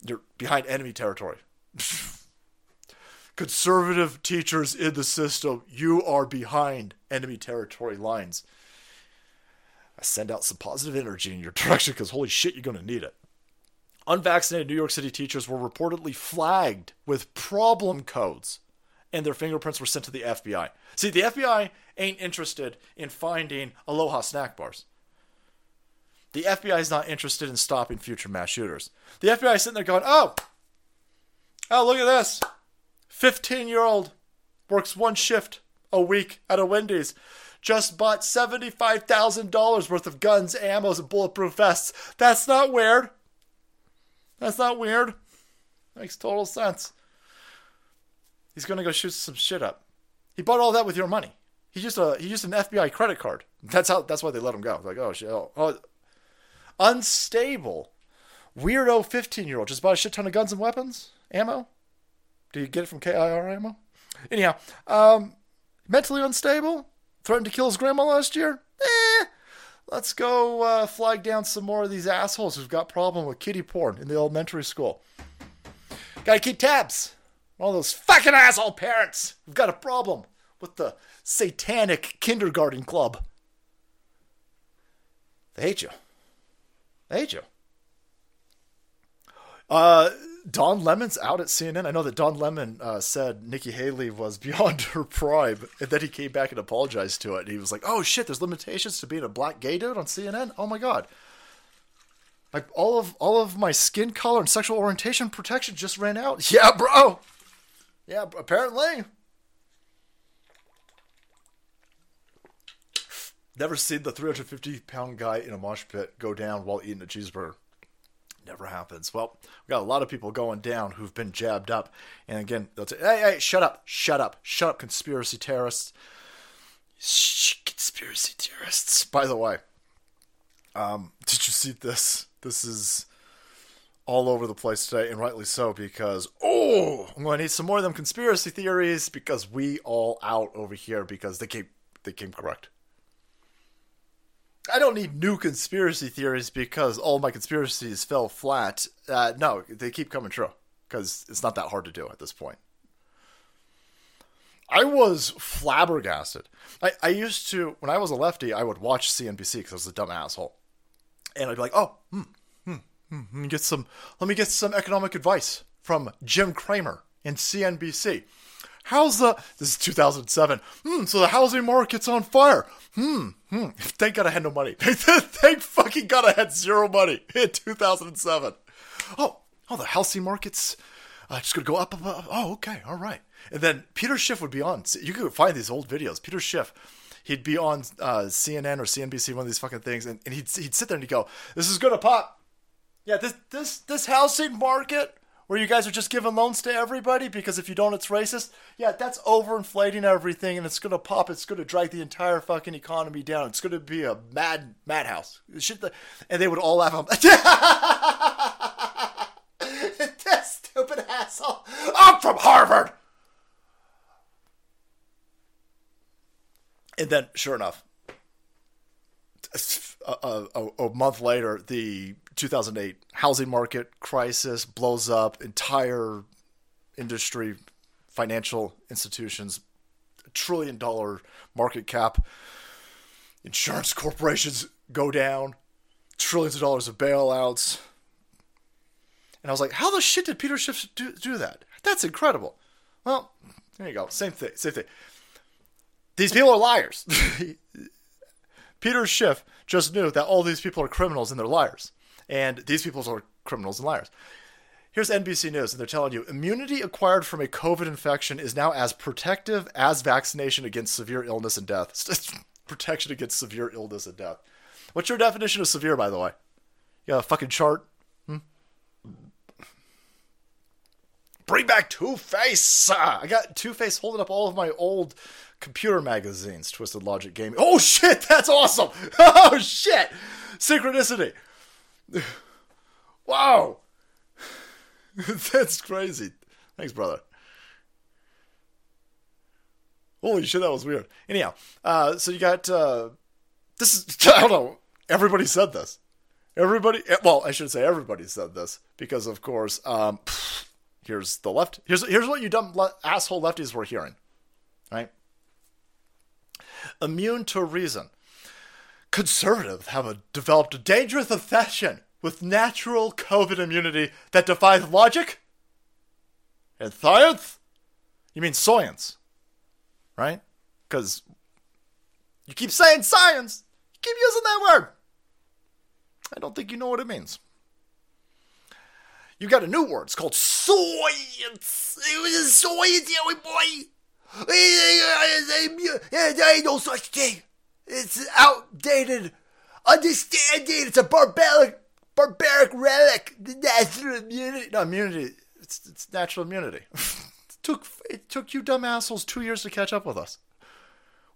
You're behind enemy territory. Conservative teachers in the system, you are behind enemy territory lines. I send out some positive energy in your direction because holy shit, you're going to need it. Unvaccinated New York City teachers were reportedly flagged with problem codes and their fingerprints were sent to the FBI. See, the FBI ain't interested in finding Aloha snack bars. The FBI is not interested in stopping future mass shooters. The FBI is sitting there going, oh, oh, look at this. 15 year old works one shift a week at a Wendy's. Just bought $75,000 worth of guns, ammos, and bulletproof vests. That's not weird. That's not weird. Makes total sense. He's gonna go shoot some shit up. He bought all that with your money. He used a he used an FBI credit card. That's how. That's why they let him go. Like, oh shit. Oh, oh. unstable, weirdo fifteen year old just bought a shit ton of guns and weapons, ammo. Do you get it from KIR ammo? Anyhow, um, mentally unstable, threatened to kill his grandma last year. Let's go uh, flag down some more of these assholes who've got problem with kitty porn in the elementary school. Gotta keep tabs. All those fucking asshole parents who've got a problem with the satanic kindergarten club. They hate you. They hate you. Uh, Don Lemon's out at CNN. I know that Don Lemon uh, said Nikki Haley was beyond her prime, and then he came back and apologized to it. And he was like, "Oh shit, there's limitations to being a black gay dude on CNN. Oh my god." Like all of all of my skin color and sexual orientation protection just ran out. Yeah, bro. Yeah, apparently. Never seen the 350 pound guy in a mosh pit go down while eating a cheeseburger. Never happens. Well, we got a lot of people going down who've been jabbed up. And again, they'll say, hey, hey, shut up, shut up, shut up, conspiracy terrorists. Shh, conspiracy terrorists. By the way, um, did you see this? This is all over the place today, and rightly so, because, oh, I'm going to need some more of them conspiracy theories because we all out over here because they came, they came correct. I don't need new conspiracy theories because all my conspiracies fell flat. Uh, no, they keep coming true because it's not that hard to do at this point. I was flabbergasted. I, I used to, when I was a lefty, I would watch CNBC because I was a dumb asshole. And I'd be like, oh, hmm, hmm, hmm, let me get some, let me get some economic advice from Jim Cramer in CNBC. How's the, this is 2007, hmm, so the housing market's on fire. Hmm, hmm, thank God I had no money. thank fucking God I had zero money in 2007. Oh, oh, the housing market's uh, just gonna go up, up, up. Oh, okay, all right. And then Peter Schiff would be on. You could find these old videos. Peter Schiff, he'd be on uh, CNN or CNBC, one of these fucking things, and, and he'd he'd sit there and he'd go, "This is gonna pop." Yeah, this this this housing market where you guys are just giving loans to everybody because if you don't, it's racist. Yeah, that's overinflating everything, and it's gonna pop. It's gonna drag the entire fucking economy down. It's gonna be a mad madhouse. Shit, and they would all laugh. that stupid asshole. I'm from Harvard. And then, sure enough, a, a, a, month later, the 2008 housing market crisis blows up, entire industry, financial institutions, trillion dollar market cap, insurance corporations go down, trillions of dollars of bailouts. And I was like, how the shit did Peter Schiff do, do that? That's incredible. Well, there you go. Same thing. Same thing. These people are liars. Peter Schiff just knew that all these people are criminals and they're liars. And these people are criminals and liars. Here's NBC News, and they're telling you immunity acquired from a COVID infection is now as protective as vaccination against severe illness and death. Protection against severe illness and death. What's your definition of severe, by the way? You got a fucking chart? Hmm? Bring back Two Face! I got Two Face holding up all of my old computer magazines, Twisted Logic Gaming. Oh shit, that's awesome! Oh shit! Synchronicity. Wow. that's crazy. Thanks, brother. Holy shit, that was weird. Anyhow, uh, so you got uh, this is I don't know. Everybody said this. Everybody, eh, well, I should say everybody said this because, of course, um, here's the left. Here's here's what you dumb le- asshole lefties were hearing, right? Immune to reason. Conservatives have a, developed a dangerous obsession with natural COVID immunity that defies logic and science? You mean science, right? Because you keep saying science, you keep using that word. I don't think you know what it means. You got a new word. It's called science. It was science, yeah, boy. There ain't such thing. It's outdated understanding. It's a barbaric, barbaric relic. Natural immunity. No immunity. It's, it's natural immunity. it took it took you dumb assholes two years to catch up with us.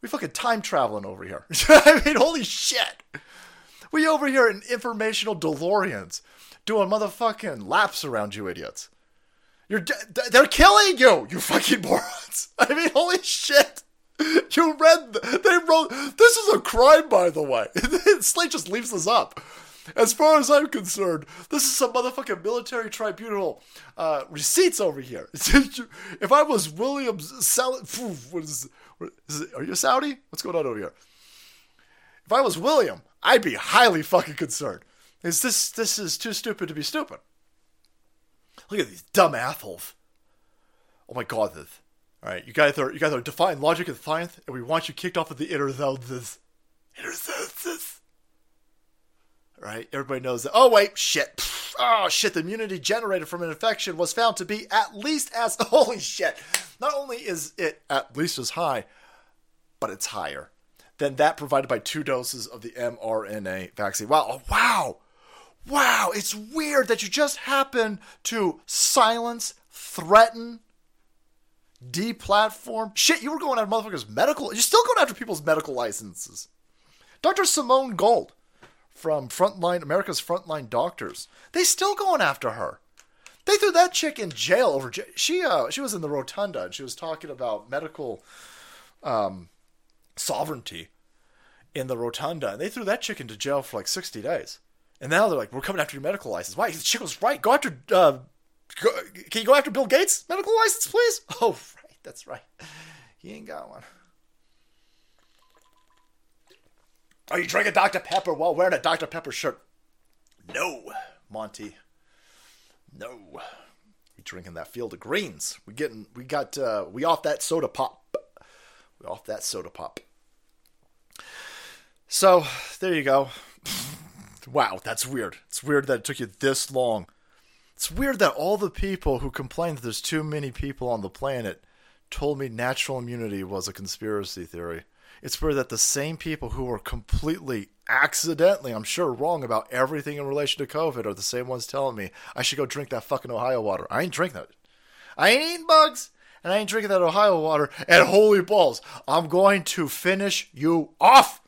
We fucking time traveling over here. I mean, holy shit. We over here in informational DeLoreans doing motherfucking laps around you idiots. You're they're killing you, you fucking morons. I mean, holy shit. You read, the, they wrote, this is a crime, by the way. Slate just leaves this up. As far as I'm concerned, this is some motherfucking military tribunal uh, receipts over here. if I was William Saudi, what is, what is it, are you a Saudi? What's going on over here? If I was William, I'd be highly fucking concerned. Is this this is too stupid to be stupid? Look at these dumb assholes. Oh my god, this. Alright, you guys are you guys are defying logic and science, and we want you kicked off of the interzones. Interzones. Right? Everybody knows that. Oh wait, shit. Oh shit, the immunity generated from an infection was found to be at least as holy shit. Not only is it at least as high, but it's higher than that provided by two doses of the mRNA vaccine. Wow, oh, wow. Wow, it's weird that you just happen to silence, threaten, deplatform. Shit, you were going after motherfuckers' medical. You're still going after people's medical licenses. Dr. Simone Gold from Frontline America's Frontline Doctors. They still going after her. They threw that chick in jail over. She uh she was in the rotunda and she was talking about medical um sovereignty in the rotunda and they threw that chick into jail for like 60 days. And now they're like, we're coming after your medical license. Why? The chick was right. Go after. Uh, go, can you go after Bill Gates' medical license, please? Oh, right. That's right. He ain't got one. Are you drinking Dr. Pepper while wearing a Dr. Pepper shirt? No, Monty. No. We drinking that field of greens. We getting. We got. Uh, we off that soda pop. We off that soda pop. So there you go. Wow, that's weird. It's weird that it took you this long. It's weird that all the people who complained that there's too many people on the planet told me natural immunity was a conspiracy theory. It's weird that the same people who were completely accidentally, I'm sure, wrong about everything in relation to COVID are the same ones telling me I should go drink that fucking Ohio water. I ain't drinking that. I ain't eating bugs, and I ain't drinking that Ohio water. And holy balls, I'm going to finish you off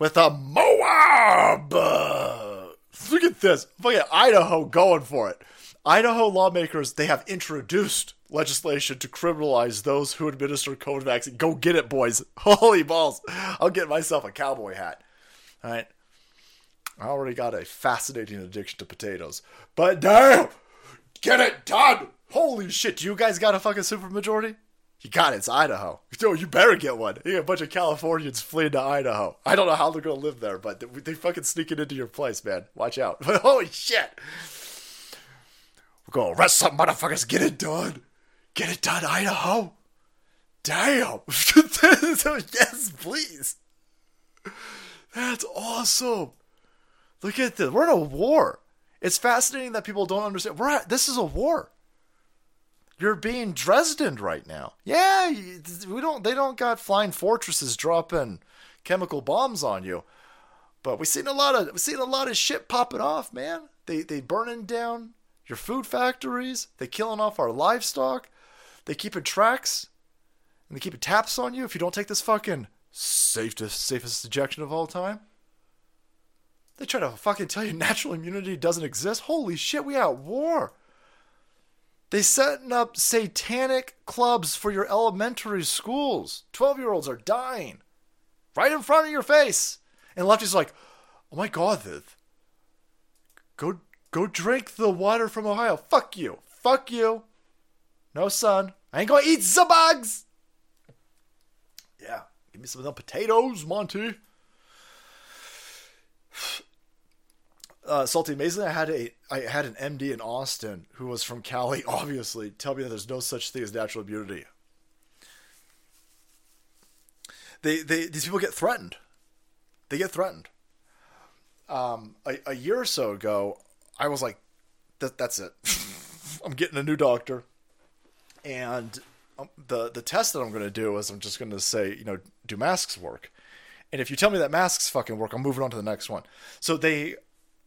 with a Moab. Look at this. Fucking Idaho going for it. Idaho lawmakers, they have introduced legislation to criminalize those who administer COVID vaccine. Go get it, boys. Holy balls. I'll get myself a cowboy hat. All right. I already got a fascinating addiction to potatoes. But damn, get it done. Holy shit. You guys got a fucking supermajority? You got it. It's Idaho. Yo, you better get one. You got a bunch of Californians fleeing to Idaho. I don't know how they're gonna live there, but they, they fucking sneaking into your place, man. Watch out. Holy shit. We're gonna arrest some motherfuckers. Get it done. Get it done, Idaho. Damn. yes, please. That's awesome. Look at this. We're in a war. It's fascinating that people don't understand. We're at, this is a war you're being Dresden right now. Yeah, we don't. They don't got flying fortresses dropping chemical bombs on you, but we seen a lot of we seen a lot of shit popping off, man. They they burning down your food factories. They killing off our livestock. They keeping tracks, and they keeping taps on you if you don't take this fucking safest safest ejection of all time. They try to fucking tell you natural immunity doesn't exist. Holy shit, we at war. They setting up satanic clubs for your elementary schools. 12 year olds are dying right in front of your face. And Lefty's like, oh my god. Go, go drink the water from Ohio. Fuck you. Fuck you. No, son. I ain't gonna eat the bugs. Yeah, give me some of them potatoes, Monty. Uh, salty. Amazingly, I had a I had an MD in Austin who was from Cali. Obviously, tell me that there's no such thing as natural immunity. They they these people get threatened. They get threatened. Um, a, a year or so ago, I was like, that, "That's it. I'm getting a new doctor." And um, the the test that I'm going to do is I'm just going to say, you know, do masks work? And if you tell me that masks fucking work, I'm moving on to the next one. So they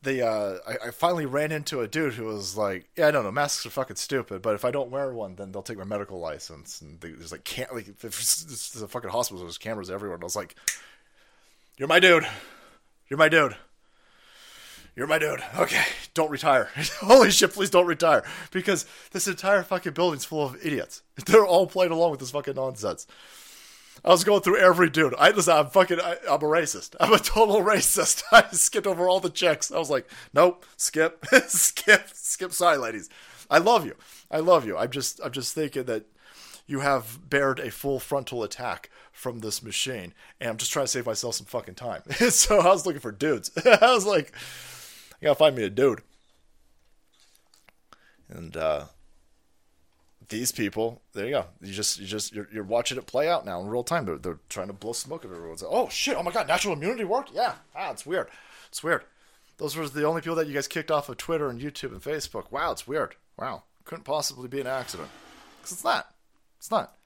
they uh I, I finally ran into a dude who was like, yeah, I don't know, masks are fucking stupid, but if I don't wear one, then they'll take my medical license. And they, there's like can't like it's, a fucking hospital, there's cameras everywhere. And I was like, you're my dude, you're my dude. You're my dude. Okay, don't retire. Holy shit, please don't retire. Because this entire fucking building's full of idiots. They're all playing along with this fucking nonsense. I was going through every dude. I just, I'm fucking, I, am a racist. I'm a total racist. I skipped over all the checks. I was like, nope, skip, skip, skip. Sorry, ladies. I love you. I love you. I'm just, I'm just thinking that you have bared a full frontal attack from this machine, and I'm just trying to save myself some fucking time. so I was looking for dudes. I was like, I gotta find me a dude. And uh, these people, there you go. You just you just you're, you're watching it play out now in real time. They're, they're trying to blow smoke at everyone. Like, oh shit! Oh my god! Natural immunity worked. Yeah. Ah, it's weird. It's weird. Those were the only people that you guys kicked off of Twitter and YouTube and Facebook. Wow, it's weird. Wow, couldn't possibly be an accident. Because it's not. It's not.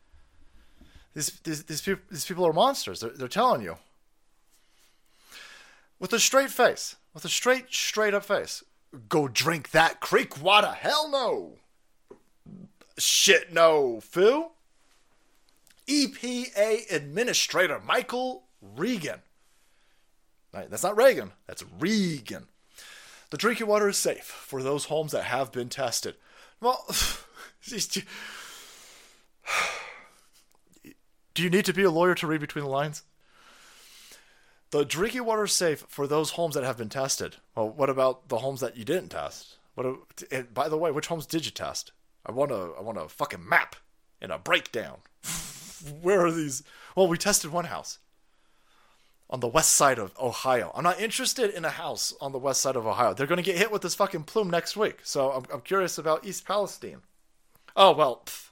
These these these people these people are monsters. They're, they're telling you with a straight face, with a straight straight up face. Go drink that creek water. Hell no. Shit, no, Phil. EPA Administrator Michael Regan. Right, that's not Reagan, that's Regan. The drinking water is safe for those homes that have been tested. Well, do you need to be a lawyer to read between the lines? The drinking water is safe for those homes that have been tested. Well, what about the homes that you didn't test? What? And by the way, which homes did you test? I want a I want a fucking map and a breakdown. Where are these? Well, we tested one house on the west side of Ohio. I'm not interested in a house on the west side of Ohio. They're going to get hit with this fucking plume next week. So I'm, I'm curious about East Palestine. Oh, well. Pff.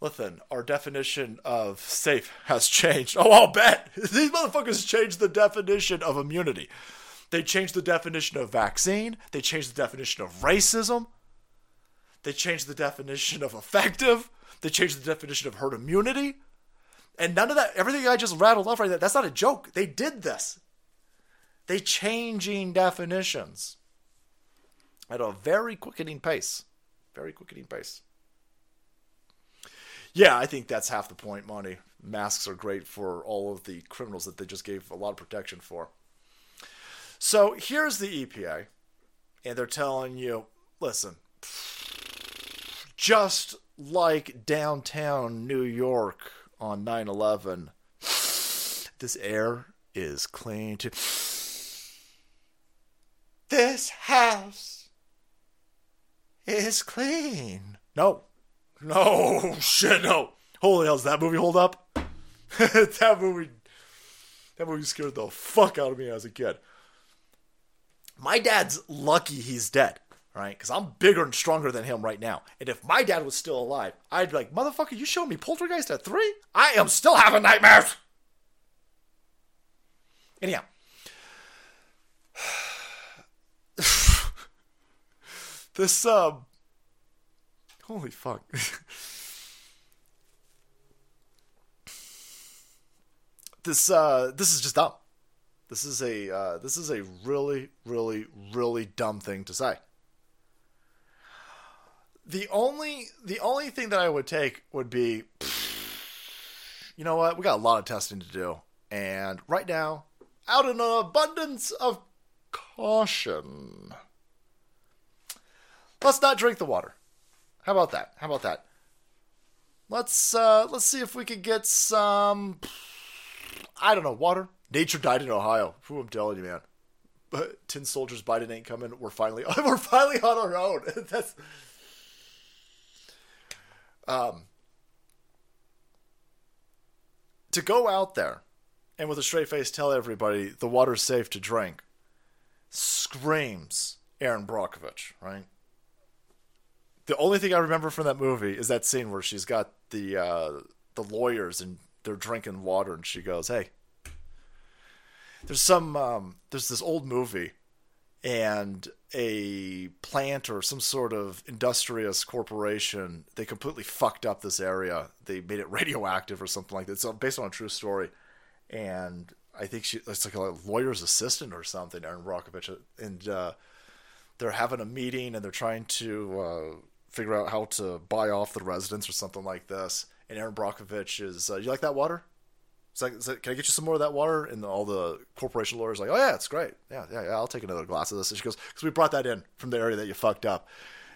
Listen, our definition of safe has changed. Oh, I'll bet. These motherfuckers changed the definition of immunity. They changed the definition of vaccine. They changed the definition of racism. They changed the definition of effective. They changed the definition of herd immunity. And none of that, everything I just rattled off right there, that's not a joke. They did this. They changing definitions at a very quickening pace. Very quickening pace. Yeah, I think that's half the point, Monty. Masks are great for all of the criminals that they just gave a lot of protection for. So here's the EPA, and they're telling you listen, just like downtown New York on 9 11, this air is clean to. This house is clean. No. No. Shit, no. Holy hell, does that movie hold up? that movie. That movie scared the fuck out of me as a kid. My dad's lucky he's dead right? Because I'm bigger and stronger than him right now. And if my dad was still alive, I'd be like, motherfucker, you showed me Poltergeist at three? I am still having nightmares. Anyhow. this, um, holy fuck. this, uh, this is just dumb. This is a, uh, this is a really, really, really dumb thing to say the only the only thing that I would take would be, you know what? We got a lot of testing to do, and right now, out in an abundance of caution, let's not drink the water. How about that? How about that? Let's uh, let's see if we could get some. I don't know water. Nature died in Ohio. Who I'm telling you, man. But tin soldiers Biden ain't coming. We're finally we're finally on our own. That's um, to go out there and with a straight face tell everybody the water's safe to drink, screams Erin Brockovich, right? The only thing I remember from that movie is that scene where she's got the uh, the lawyers and they're drinking water, and she goes, "Hey, there's some um, there's this old movie and a plant or some sort of industrious corporation they completely fucked up this area. They made it radioactive or something like that. So based on a true story and i think she it's like a lawyer's assistant or something erin brockovich and uh, they're having a meeting and they're trying to uh, figure out how to buy off the residents or something like this. And erin brockovich is uh, you like that water it's like, it's like, can I get you some more of that water? And all the corporation lawyers like, oh yeah, it's great. Yeah, yeah, yeah. I'll take another glass of this. And she goes, because we brought that in from the area that you fucked up,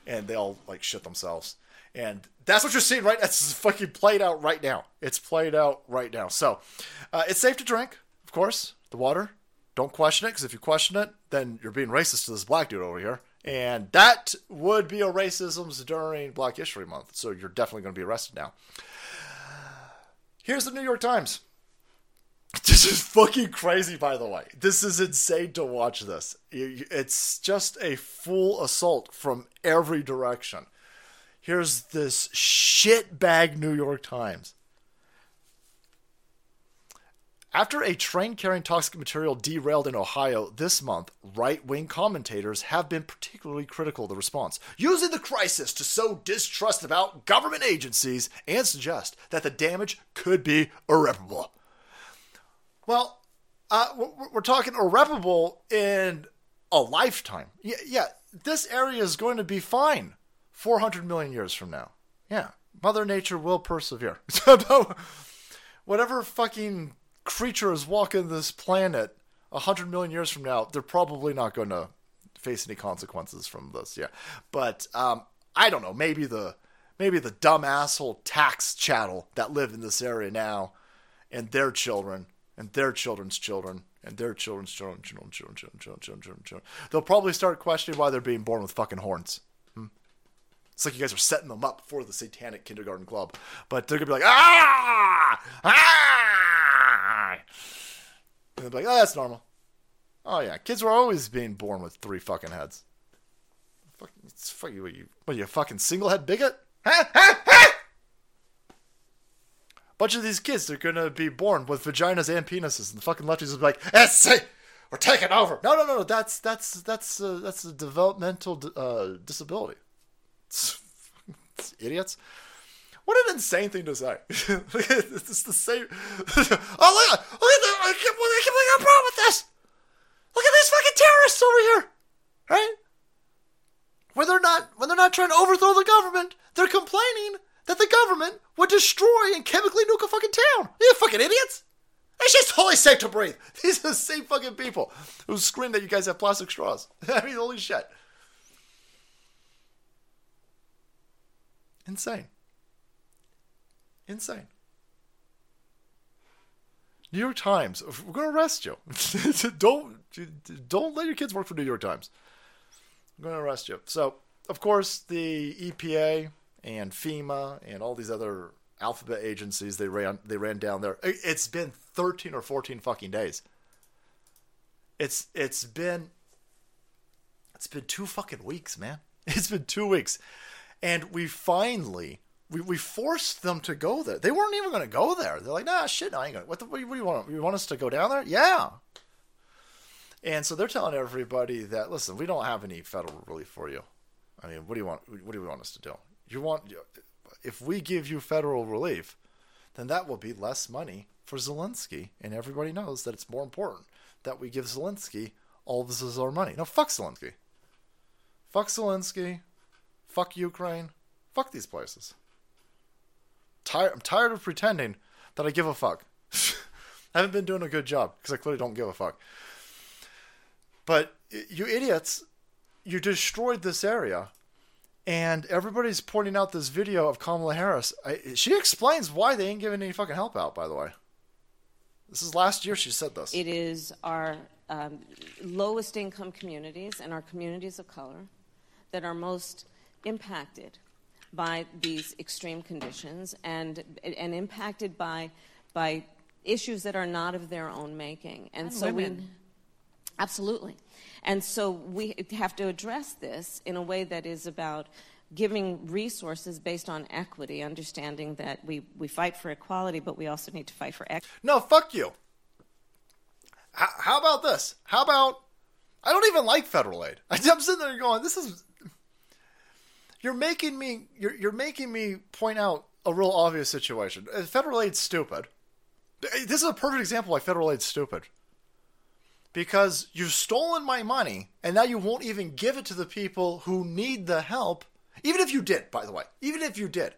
and they all like shit themselves. And that's what you're seeing, right? That's fucking played out right now. It's played out right now. So uh, it's safe to drink, of course. The water, don't question it, because if you question it, then you're being racist to this black dude over here. And that would be a racism during Black History Month. So you're definitely going to be arrested now. Here's the New York Times. This is fucking crazy, by the way. This is insane to watch this. It's just a full assault from every direction. Here's this shitbag New York Times. After a train carrying toxic material derailed in Ohio this month, right wing commentators have been particularly critical of the response, using the crisis to sow distrust about government agencies and suggest that the damage could be irreparable. Well, uh, we're talking irreparable in a lifetime. Yeah, yeah, this area is going to be fine 400 million years from now. Yeah, Mother Nature will persevere. Whatever fucking creature is walking this planet 100 million years from now, they're probably not going to face any consequences from this. Yeah, but um, I don't know. Maybe the maybe the dumb asshole tax chattel that live in this area now and their children and their children's children and their children's children, children, children, children, children, children, children, children. They'll probably start questioning why they're being born with fucking horns. Hmm? It's like you guys are setting them up for the satanic kindergarten club. But they're gonna be like, ah, ah, and they'll be like, oh, that's normal. Oh yeah, kids were always being born with three fucking heads. Fuck, it's fuck you, what you, what you, a fucking single head bigot? Bunch of these kids, they're gonna be born with vaginas and penises, and the fucking lefties will be like, "Yes, we're taking over." No, no, no, no. That's that's that's uh, that's a developmental uh, disability. It's, it's idiots. What an insane thing to say. it's the same. oh look! Look at the, I can't, I can't believe I problem with this. Look at these fucking terrorists over here, right? When they're not when they're not trying to overthrow the government, they're complaining that the government would destroy and chemically nuke a fucking town. You fucking idiots! It's just totally safe to breathe. These are the same fucking people who scream that you guys have plastic straws. I mean, holy shit. Insane. Insane. New York Times, we're to arrest you. don't don't let your kids work for New York Times. I'm to arrest you. So, of course, the EPA and FEMA and all these other alphabet agencies they ran they ran down there. It's been 13 or 14 fucking days. It's it's been it's been two fucking weeks, man. It's been two weeks. And we finally we, we forced them to go there. They weren't even going to go there. They're like, nah, shit, I ain't going. What, the, what, do you want? You want us to go down there? Yeah. And so they're telling everybody that listen, we don't have any federal relief for you. I mean, what do you want? What do you want us to do? You want if we give you federal relief, then that will be less money for Zelensky, and everybody knows that it's more important that we give Zelensky all this is our money. No, fuck Zelensky. Fuck Zelensky. Fuck Ukraine. Fuck these places. Tired, I'm tired of pretending that I give a fuck. I haven't been doing a good job because I clearly don't give a fuck. But you idiots, you destroyed this area and everybody's pointing out this video of Kamala Harris. I, she explains why they ain't giving any fucking help out. By the way, this is last year she said this. It is our um, lowest income communities and our communities of color that are most impacted by these extreme conditions and and impacted by by issues that are not of their own making. And, and so women. we Absolutely. And so we have to address this in a way that is about giving resources based on equity, understanding that we, we fight for equality, but we also need to fight for equity. No, fuck you. How about this? How about I don't even like federal aid. I'm sitting there going, this is you're making me you're you're making me point out a real obvious situation. Federal aid's stupid. This is a perfect example why federal aid's stupid. Because you've stolen my money and now you won't even give it to the people who need the help. Even if you did, by the way, even if you did,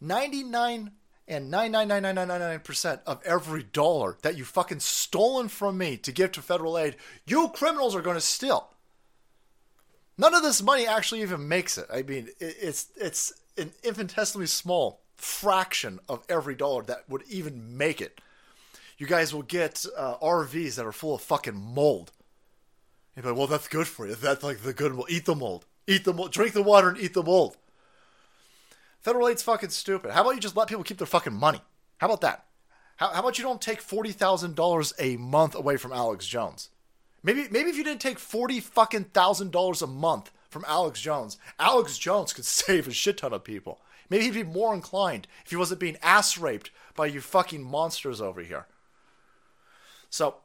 99 and 999999% of every dollar that you fucking stolen from me to give to federal aid, you criminals are going to steal. None of this money actually even makes it. I mean, it's it's an infinitesimally small fraction of every dollar that would even make it. You guys will get uh, RVs that are full of fucking mold. You're like, well, that's good for you. That's like the good. Well, eat the mold. Eat the mold. Drink the water and eat the mold. Federal aid's fucking stupid. How about you just let people keep their fucking money? How about that? How, how about you don't take forty thousand dollars a month away from Alex Jones? Maybe maybe if you didn't take forty fucking thousand dollars a month from Alex Jones, Alex Jones could save a shit ton of people. Maybe he'd be more inclined if he wasn't being ass raped by you fucking monsters over here. So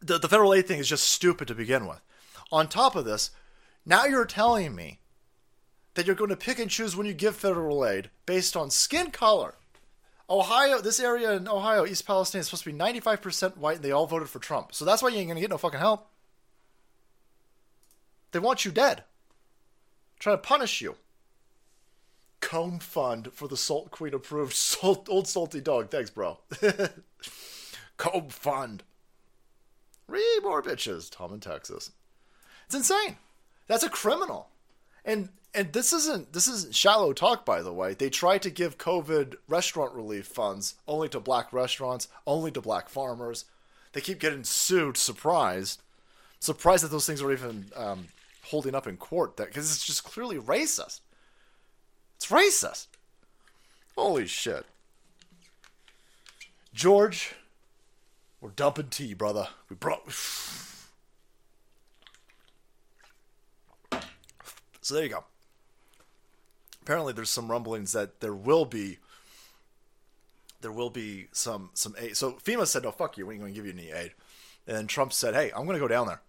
the the federal aid thing is just stupid to begin with. On top of this, now you're telling me that you're going to pick and choose when you give federal aid based on skin color. Ohio, this area in Ohio, East Palestine, is supposed to be 95% white, and they all voted for Trump. So that's why you ain't going to get no fucking help. They want you dead. Trying to punish you. Comb fund for the Salt Queen approved salt, old salty dog. Thanks, bro. Comb fund. Read more bitches. Tom in Texas. It's insane. That's a criminal. And and this isn't this isn't shallow talk by the way. They try to give COVID restaurant relief funds only to black restaurants, only to black farmers. They keep getting sued. Surprised, surprised that those things are even um, holding up in court. That because it's just clearly racist. It's racist. Holy shit, George. We're dumping tea, brother. We brought. So there you go apparently there's some rumblings that there will be there will be some some aid. So FEMA said, "No, fuck you. We ain't going to give you any aid." And Trump said, "Hey, I'm going to go down there."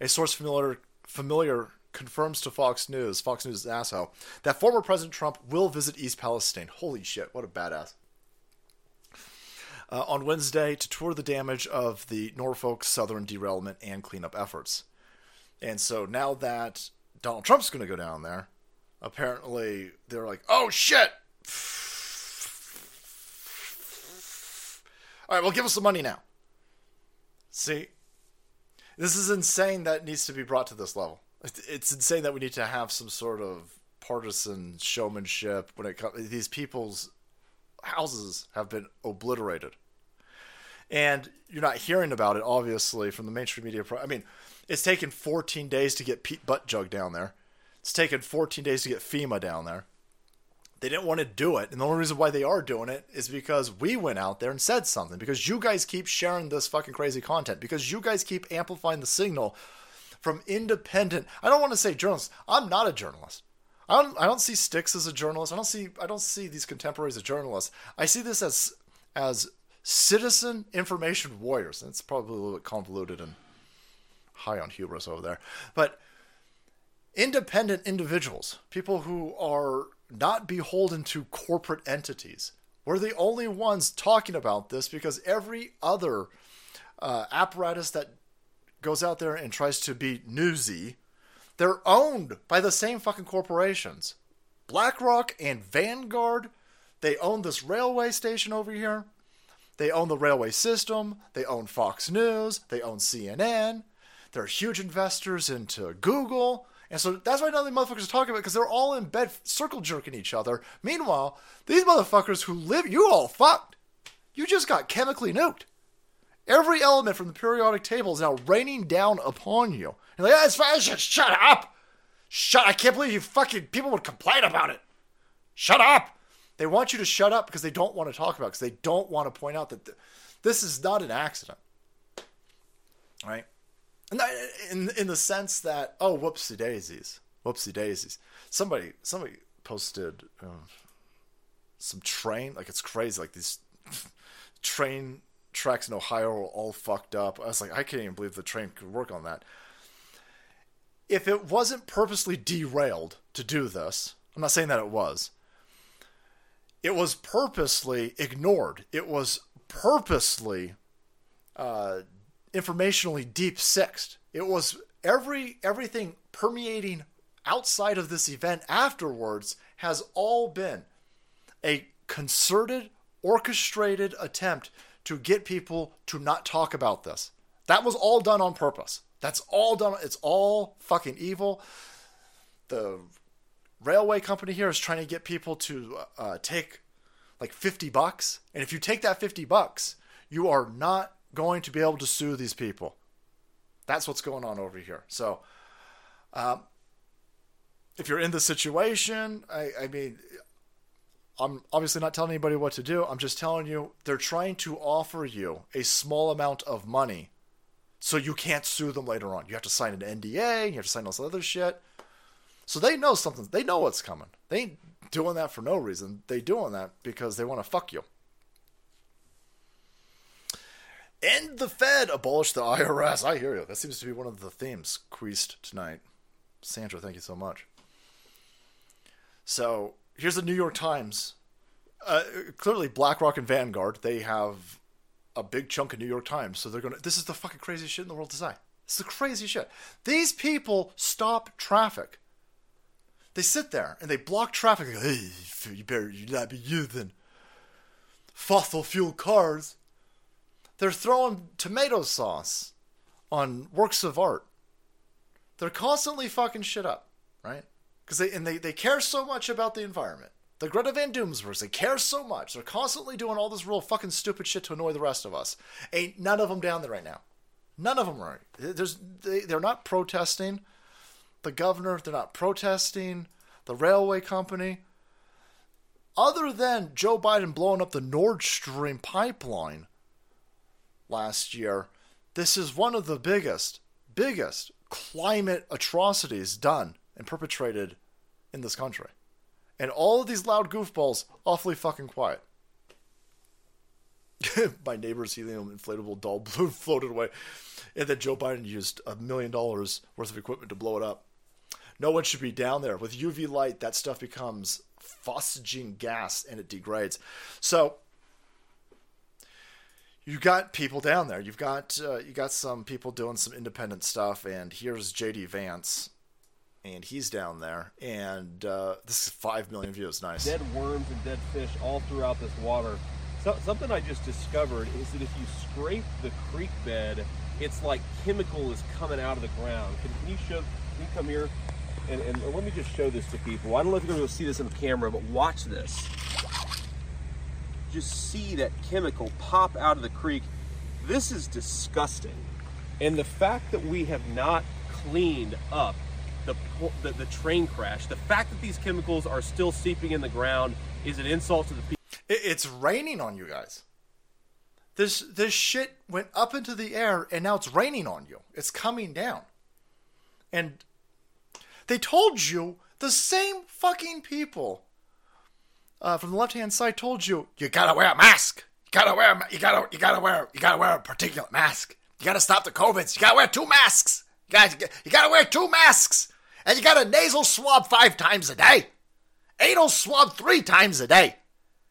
A source familiar familiar confirms to Fox News, Fox News asshole, that former President Trump will visit East Palestine. Holy shit, what a badass! Uh, on Wednesday to tour the damage of the Norfolk Southern derailment and cleanup efforts. And so now that Donald Trump's going to go down there, apparently they're like, oh shit. All right, well, give us the money now. See, this is insane that needs to be brought to this level. It's insane that we need to have some sort of partisan showmanship when it comes. These people's houses have been obliterated, and you're not hearing about it obviously from the mainstream media. I mean, it's taken 14 days to get Pete Buttigieg down there. It's taken 14 days to get FEMA down there. They didn't want to do it. And the only reason why they are doing it is because we went out there and said something. Because you guys keep sharing this fucking crazy content. Because you guys keep amplifying the signal from independent. I don't want to say journalists. I'm not a journalist. I don't, I don't see Sticks as a journalist. I don't see I don't see these contemporaries as journalists. I see this as as citizen information warriors. It's probably a little bit convoluted and high on hubris over there. But independent individuals, people who are not beholden to corporate entities. We're the only ones talking about this because every other uh, apparatus that goes out there and tries to be newsy, they're owned by the same fucking corporations. BlackRock and Vanguard, they own this railway station over here. They own the railway system. They own Fox News. They own CNN. They're huge investors into Google. And so that's why none of the motherfuckers are talking about because they're all in bed circle jerking each other. Meanwhile, these motherfuckers who live, you all fucked. You just got chemically nuked. Every element from the periodic table is now raining down upon you. You're like, it's fine. Shut, shut up. Shut. I can't believe you fucking people would complain about it. Shut up. They want you to shut up because they don't want to talk about because they don't want to point out that th- this is not an accident. Right? And I, in in the sense that oh whoopsie daisies, whoopsie daisies. Somebody somebody posted um, some train like it's crazy like these train tracks in Ohio are all fucked up. I was like I can't even believe the train could work on that. If it wasn't purposely derailed to do this, I'm not saying that it was. It was purposely ignored. It was purposely uh, informationally deep sixed. It was every everything permeating outside of this event afterwards has all been a concerted, orchestrated attempt to get people to not talk about this. That was all done on purpose. That's all done. It's all fucking evil. The railway company here is trying to get people to uh, take like 50 bucks. And if you take that 50 bucks, you are not going to be able to sue these people. That's what's going on over here. So, um, if you're in the situation, I, I mean, I'm obviously not telling anybody what to do. I'm just telling you they're trying to offer you a small amount of money so you can't sue them later on. You have to sign an NDA, you have to sign all this other shit. So they know something. They know what's coming. They ain't doing that for no reason. They doing that because they want to fuck you. End the Fed, abolish the IRS. I hear you. That seems to be one of the themes queased tonight. Sandra, thank you so much. So here's the New York Times. Uh, clearly, BlackRock and Vanguard they have a big chunk of New York Times, so they're gonna. This is the fucking craziest shit in the world to say. It's the crazy shit. These people stop traffic. They sit there and they block traffic. Go, hey, you better not be using fossil fuel cars. They're throwing tomato sauce on works of art. They're constantly fucking shit up, right? Because they and they, they care so much about the environment. The Greta Van Doomsverse, they care so much. They're constantly doing all this real fucking stupid shit to annoy the rest of us. Ain't none of them down there right now. None of them are. There's they, they're not protesting the governor. They're not protesting the railway company. Other than Joe Biden blowing up the Nord Stream pipeline last year, this is one of the biggest, biggest climate atrocities done and perpetrated in this country. And all of these loud goofballs awfully fucking quiet. My neighbor's helium inflatable doll balloon floated away. And then Joe Biden used a million dollars worth of equipment to blow it up. No one should be down there. With UV light, that stuff becomes phosgene gas and it degrades. So you got people down there. You've got uh, you got some people doing some independent stuff, and here's JD Vance, and he's down there, and uh, this is five million views. Nice. Dead worms and dead fish all throughout this water. So, something I just discovered is that if you scrape the creek bed, it's like chemical is coming out of the ground. Can, can you show? Can you come here? And, and let me just show this to people. I don't know if you're going to see this on camera, but watch this just see that chemical pop out of the creek. This is disgusting. And the fact that we have not cleaned up the, the, the train crash, the fact that these chemicals are still seeping in the ground is an insult to the people. It's raining on you guys. This this shit went up into the air and now it's raining on you. It's coming down. And they told you the same fucking people uh, from the left hand side told you you gotta wear a mask. You gotta wear. A, You gotta. You gotta wear. You gotta wear a particulate mask. You gotta stop the COVIDs. You gotta wear two masks. You gotta. You gotta wear two masks, and you got a nasal swab five times a day, anal swab three times a day.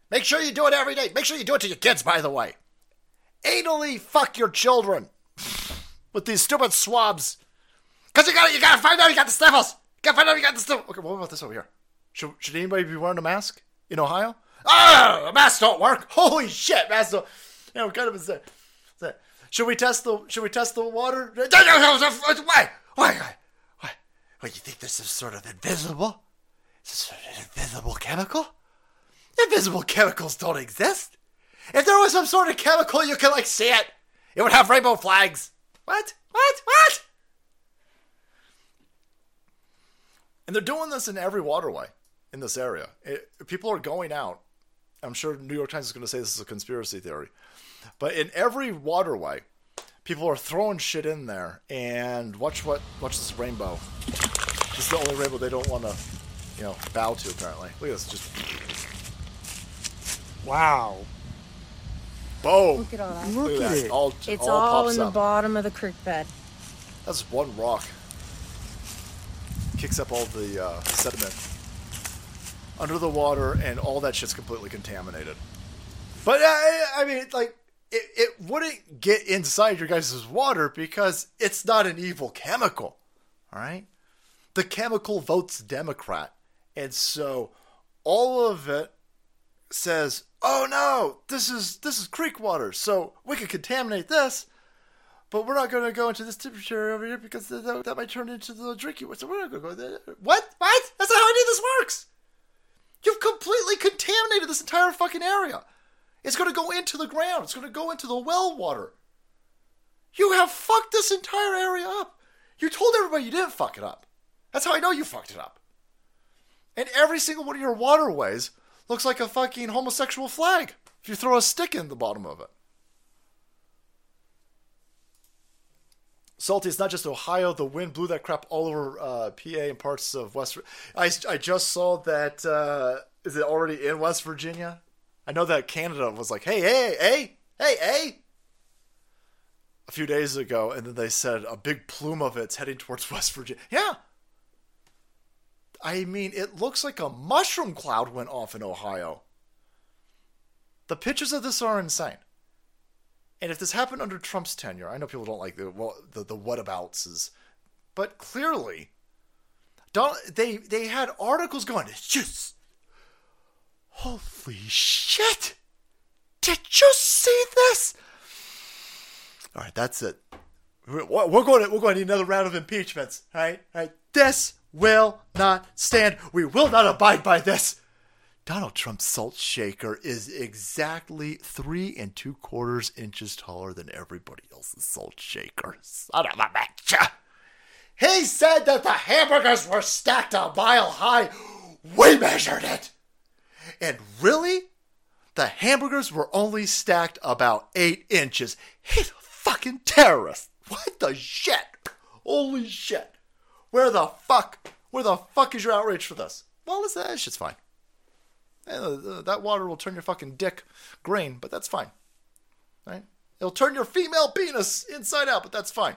Make sure you do it every day. Make sure you do it to your kids, by the way. Anally fuck your children with these stupid swabs. Cause you gotta. You gotta find out you got the sniffles. Gotta find out you got the sniffles. Okay, what about this over here? Should, should anybody be wearing a mask? in Ohio. Ah, masks don't work. Holy shit, masks don't. You know, kind of insane. Should we test the? Should we test the water? Why? Why? Why? What? You think this is sort of invisible? Is this sort of an invisible chemical? Invisible chemicals don't exist. If there was some sort of chemical you could like see it, it would have rainbow flags. What? What? What? And they're doing this in every waterway in this area. It, people are going out. I'm sure New York Times is going to say this is a conspiracy theory, but in every waterway, people are throwing shit in there, and watch what watch this rainbow. This is the only rainbow they don't want to, you know, bow to. Apparently, look at this. Just Wow. boom. Look at all that. Look at it. All, It's all, all, pops in the up. bottom of the creek bed. That's one rock. Kicks up all the uh, sediment under the water, and all that shit's completely contaminated. But uh, I, I mean, like, it, it wouldn't get inside your guys' water because it's not an evil chemical. All right? The chemical votes Democrat. And so all of it says, oh no, this is this is creek water, so we could contaminate this but we're not going to go into this temperature over here because that, that, might turn into the drinking water. So we're not going to go there. What? What? That's not how any of this works. You've completely contaminated this entire fucking area. It's going to go into the ground. It's going to go into the well water. You have fucked this entire area up. You told everybody you didn't fuck it up. That's how I know you fucked it up. And every single one of your waterways looks like a fucking homosexual flag if you throw a stick in the bottom of it. Salty, it's not just Ohio. The wind blew that crap all over uh, PA and parts of West. I, I just saw that. Uh, is it already in West Virginia? I know that Canada was like, hey, hey, hey, hey, hey, a few days ago, and then they said a big plume of it's heading towards West Virginia. Yeah. I mean, it looks like a mushroom cloud went off in Ohio. The pictures of this are insane. And if this happened under Trump's tenure, I know people don't like the well, the, the whatabouts, but clearly, Donald, they they had articles going. Just holy shit! Did you see this? All right, that's it. We're, we're going to we're going to need another round of impeachments. All right, all right. This will not stand. We will not abide by this. Donald Trump's salt shaker is exactly three and two quarters inches taller than everybody else's salt shaker. Son of a bitch. He said that the hamburgers were stacked a mile high. We measured it. And really? The hamburgers were only stacked about eight inches. He's a fucking terrorist. What the shit? Holy shit. Where the fuck? Where the fuck is your outrage for this? Well, that shit's fine. That water will turn your fucking dick green, but that's fine. Right? It'll turn your female penis inside out, but that's fine.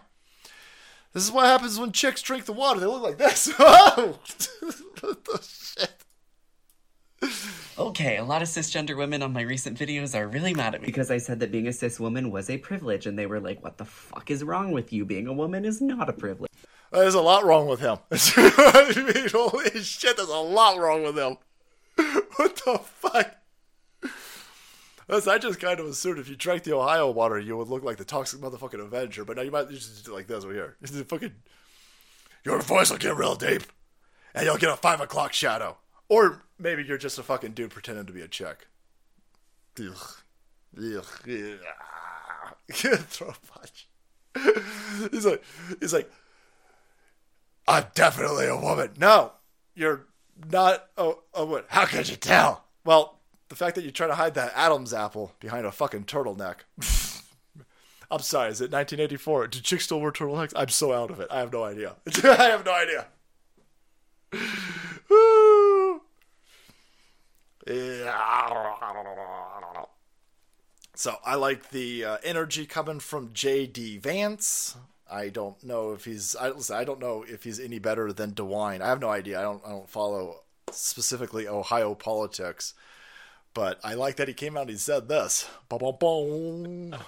This is what happens when chicks drink the water. They look like this. what the shit? Okay, a lot of cisgender women on my recent videos are really mad at me because I said that being a cis woman was a privilege, and they were like, "What the fuck is wrong with you? Being a woman is not a privilege." There's a lot wrong with him. I mean, holy shit, there's a lot wrong with him. What the fuck? I just kind of assumed if you drank the Ohio water, you would look like the toxic motherfucking Avenger. But now you might just do like this over here. This is fucking. Your voice will get real deep, and you'll get a five o'clock shadow. Or maybe you're just a fucking dude pretending to be a chick. Ugh. Ugh. Ugh. Throw a punch. he's like, he's like, I'm definitely a woman. No, you're not a, a woman. How could you tell? Well, the fact that you try to hide that Adam's apple behind a fucking turtleneck. I'm sorry, is it 1984? Did chicks still wear turtlenecks? I'm so out of it. I have no idea. I have no idea. So I like the uh, energy coming from J.D. Vance. I don't know if he's. I, listen, I don't know if he's any better than DeWine. I have no idea. I don't. I don't follow specifically Ohio politics, but I like that he came out and he said this. Ba-ba-boom.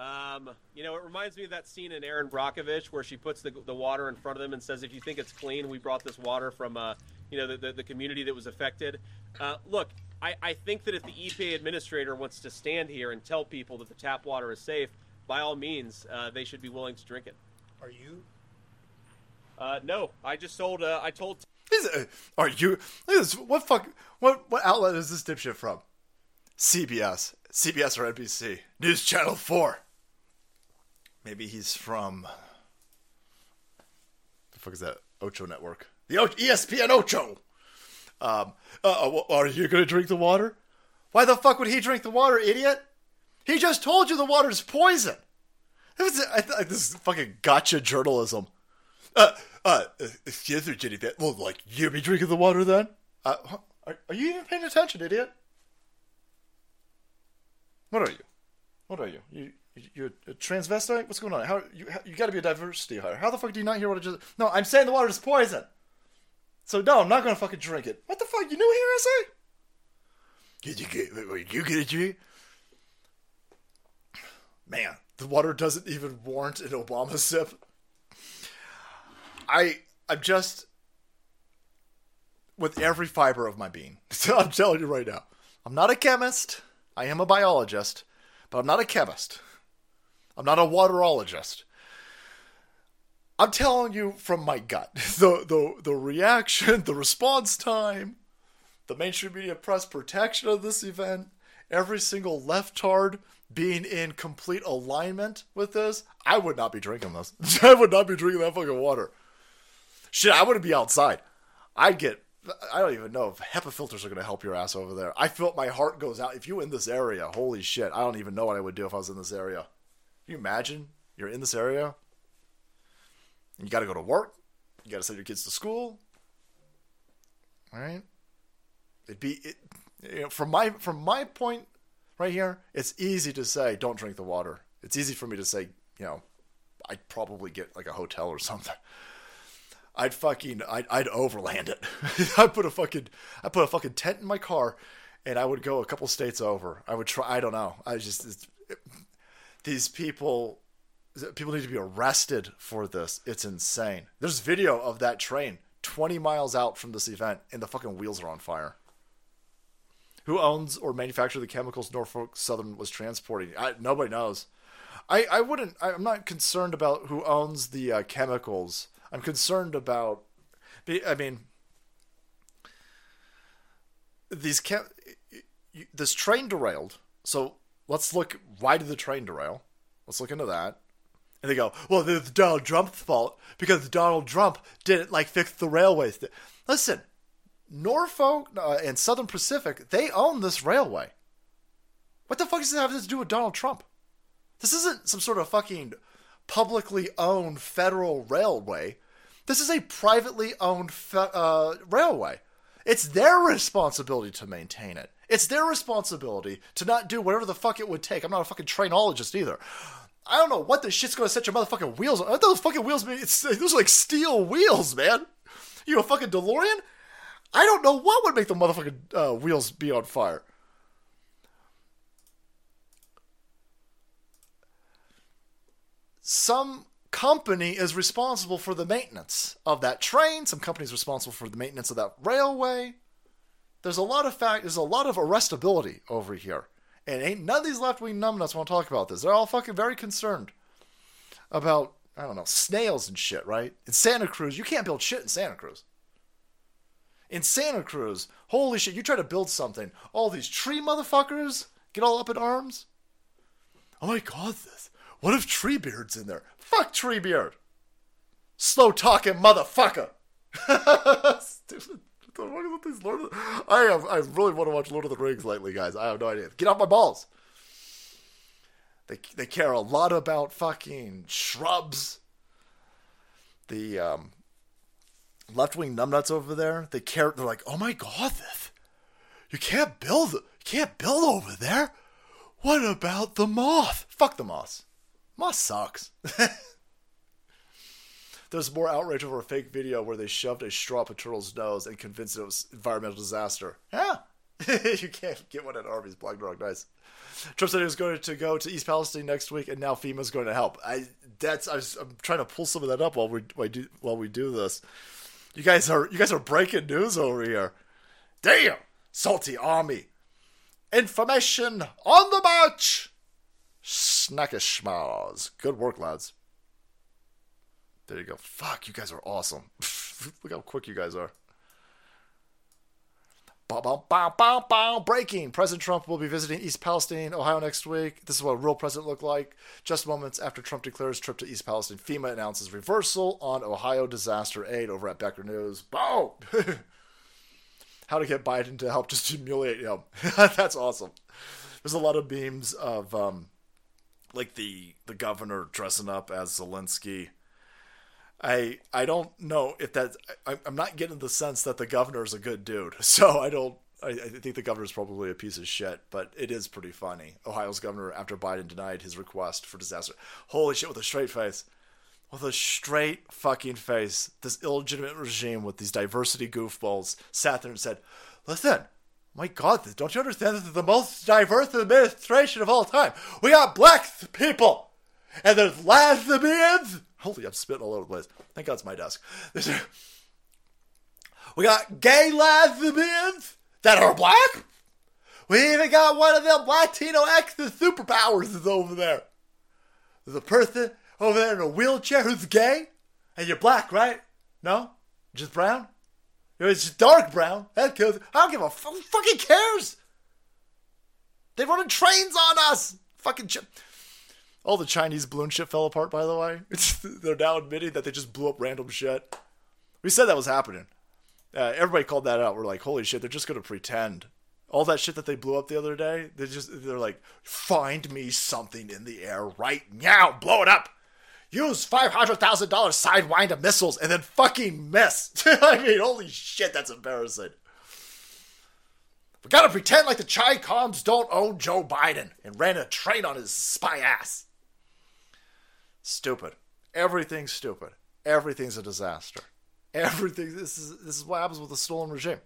Um, you know, it reminds me of that scene in Erin Brockovich where she puts the, the water in front of them and says, "If you think it's clean, we brought this water from, uh, you know, the, the, the community that was affected." Uh, look, I, I think that if the EPA administrator wants to stand here and tell people that the tap water is safe, by all means, uh, they should be willing to drink it. Are you? Uh, no, I just told. Uh, I told. Is it- Are you? Look at this. What fuck? What what outlet is this dipshit from? CBS, CBS or NBC? News Channel Four. Maybe he's from. The fuck is that? Ocho Network. The o- ESPN Ocho. Um. Uh, uh, are you gonna drink the water? Why the fuck would he drink the water, idiot? He just told you the water's poison. Was, I, th- this is fucking gotcha journalism. Uh, uh, excuse me, Jenny. Well, like, you be drinking the water then? Uh, are, are you even paying attention, idiot? What are you? What are you? You you're a transvestite? What's going on? How you you got to be a diversity hire? How the fuck do you not hear what I just? No, I'm saying the water is poison. So no, I'm not gonna fucking drink it. What the fuck? You new here, I say? Did you get you get a drink? Man, the water doesn't even warrant an Obama sip. I I'm just with every fiber of my being. So I'm telling you right now, I'm not a chemist. I am a biologist, but I'm not a chemist. I'm not a waterologist. I'm telling you from my gut. The the the reaction, the response time, the mainstream media press protection of this event, every single leftard being in complete alignment with this, I would not be drinking this. I would not be drinking that fucking water. Shit, I wouldn't be outside. I'd get I don't even know if HEPA filters are going to help your ass over there. I feel my heart goes out. If you in this area, holy shit, I don't even know what I would do if I was in this area. Can you imagine? You're in this area, and you got to go to work. You got to send your kids to school. All right. It'd be it, you know, from my from my point right here. It's easy to say don't drink the water. It's easy for me to say you know I'd probably get like a hotel or something. I'd fucking I'd, I'd overland it. I put a fucking I put a fucking tent in my car, and I would go a couple states over. I would try. I don't know. I just it, these people people need to be arrested for this. It's insane. There's video of that train 20 miles out from this event, and the fucking wheels are on fire. Who owns or manufactures the chemicals Norfolk Southern was transporting? I, nobody knows. I, I wouldn't. I'm not concerned about who owns the uh, chemicals I'm concerned about. I mean, these chem- this train derailed. So let's look. Why did the train derail? Let's look into that. And they go, well, it's Donald Trump's fault because Donald Trump didn't like fix the railways. Listen, Norfolk uh, and Southern Pacific, they own this railway. What the fuck does it have to do with Donald Trump? This isn't some sort of fucking publicly owned federal railway. This is a privately owned fe- uh, railway. It's their responsibility to maintain it. It's their responsibility to not do whatever the fuck it would take. I'm not a fucking trainologist either. I don't know what the shit's gonna set your motherfucking wheels on. Those fucking wheels, it's, those are like steel wheels, man. You a fucking DeLorean? I don't know what would make the motherfucking uh, wheels be on fire. some company is responsible for the maintenance of that train. Some company is responsible for the maintenance of that railway. There's a lot of fact. There's a lot of arrestability over here, and ain't none of these left wing numbnuts want to talk about this. They're all fucking very concerned about I don't know snails and shit. Right in Santa Cruz, you can't build shit in Santa Cruz. In Santa Cruz, holy shit, you try to build something, all these tree motherfuckers get all up in arms. Oh my god, this what if Treebeard's in there? Fuck Treebeard. Slow talking motherfucker. Stupid. I have. I really want to watch Lord of the Rings lately, guys. I have no idea. Get off my balls. They they care a lot about fucking shrubs. The um, left wing numbnuts over there. They care. They're like, oh my god. You can't build. You can't build over there. What about the moth? Fuck the moths. Moth sucks. There's more outrage over a fake video where they shoved a straw up a turtle's nose and convinced it was environmental disaster. Yeah. you can't get one at Arby's. Black Dog, nice. Trump said he was going to go to East Palestine next week, and now FEMA's going to help. I that's I am trying to pull some of that up while we while do while we do this. You guys are you guys are breaking news over here. Damn, salty army. Information on the march. Snackish schmaz. Good work, lads. There you go. Fuck, you guys are awesome. Look how quick you guys are. Bow, bow, bow, bow, bow. Breaking. President Trump will be visiting East Palestine, Ohio next week. This is what a real president looked like. Just moments after Trump declares trip to East Palestine, FEMA announces reversal on Ohio disaster aid over at Becker News. Boom! How to get Biden to help just humiliate him. That's awesome. There's a lot of beams of um, like the the governor dressing up as Zelensky. I I don't know if that I, I'm not getting the sense that the governor is a good dude. So I don't. I, I think the governor is probably a piece of shit, but it is pretty funny. Ohio's governor, after Biden denied his request for disaster, holy shit, with a straight face, with a straight fucking face, this illegitimate regime with these diversity goofballs sat there and said, "Listen, my God, don't you understand this is the most diverse administration of all time? We got black people, and there's lesbians. Holy, I'm spitting all over the place. Thank God it's my desk. we got gay lesbians that are black. We even got one of them Latino exes superpowers is over there. There's a person over there in a wheelchair who's gay, and you're black, right? No, just brown. It's just dark brown. That kills. I don't give a fuck. Who fucking cares? They're running trains on us. Fucking. Ch- all the Chinese balloon shit fell apart. By the way, they're now admitting that they just blew up random shit. We said that was happening. Uh, everybody called that out. We're like, holy shit, they're just gonna pretend. All that shit that they blew up the other day, they just they're like, find me something in the air right now, blow it up. Use five hundred thousand dollars sidewinder missiles and then fucking miss. I mean, holy shit, that's embarrassing. We gotta pretend like the Chi Coms don't own Joe Biden and ran a train on his spy ass. Stupid. Everything's stupid. Everything's a disaster. Everything. This is this is what happens with a stolen regime.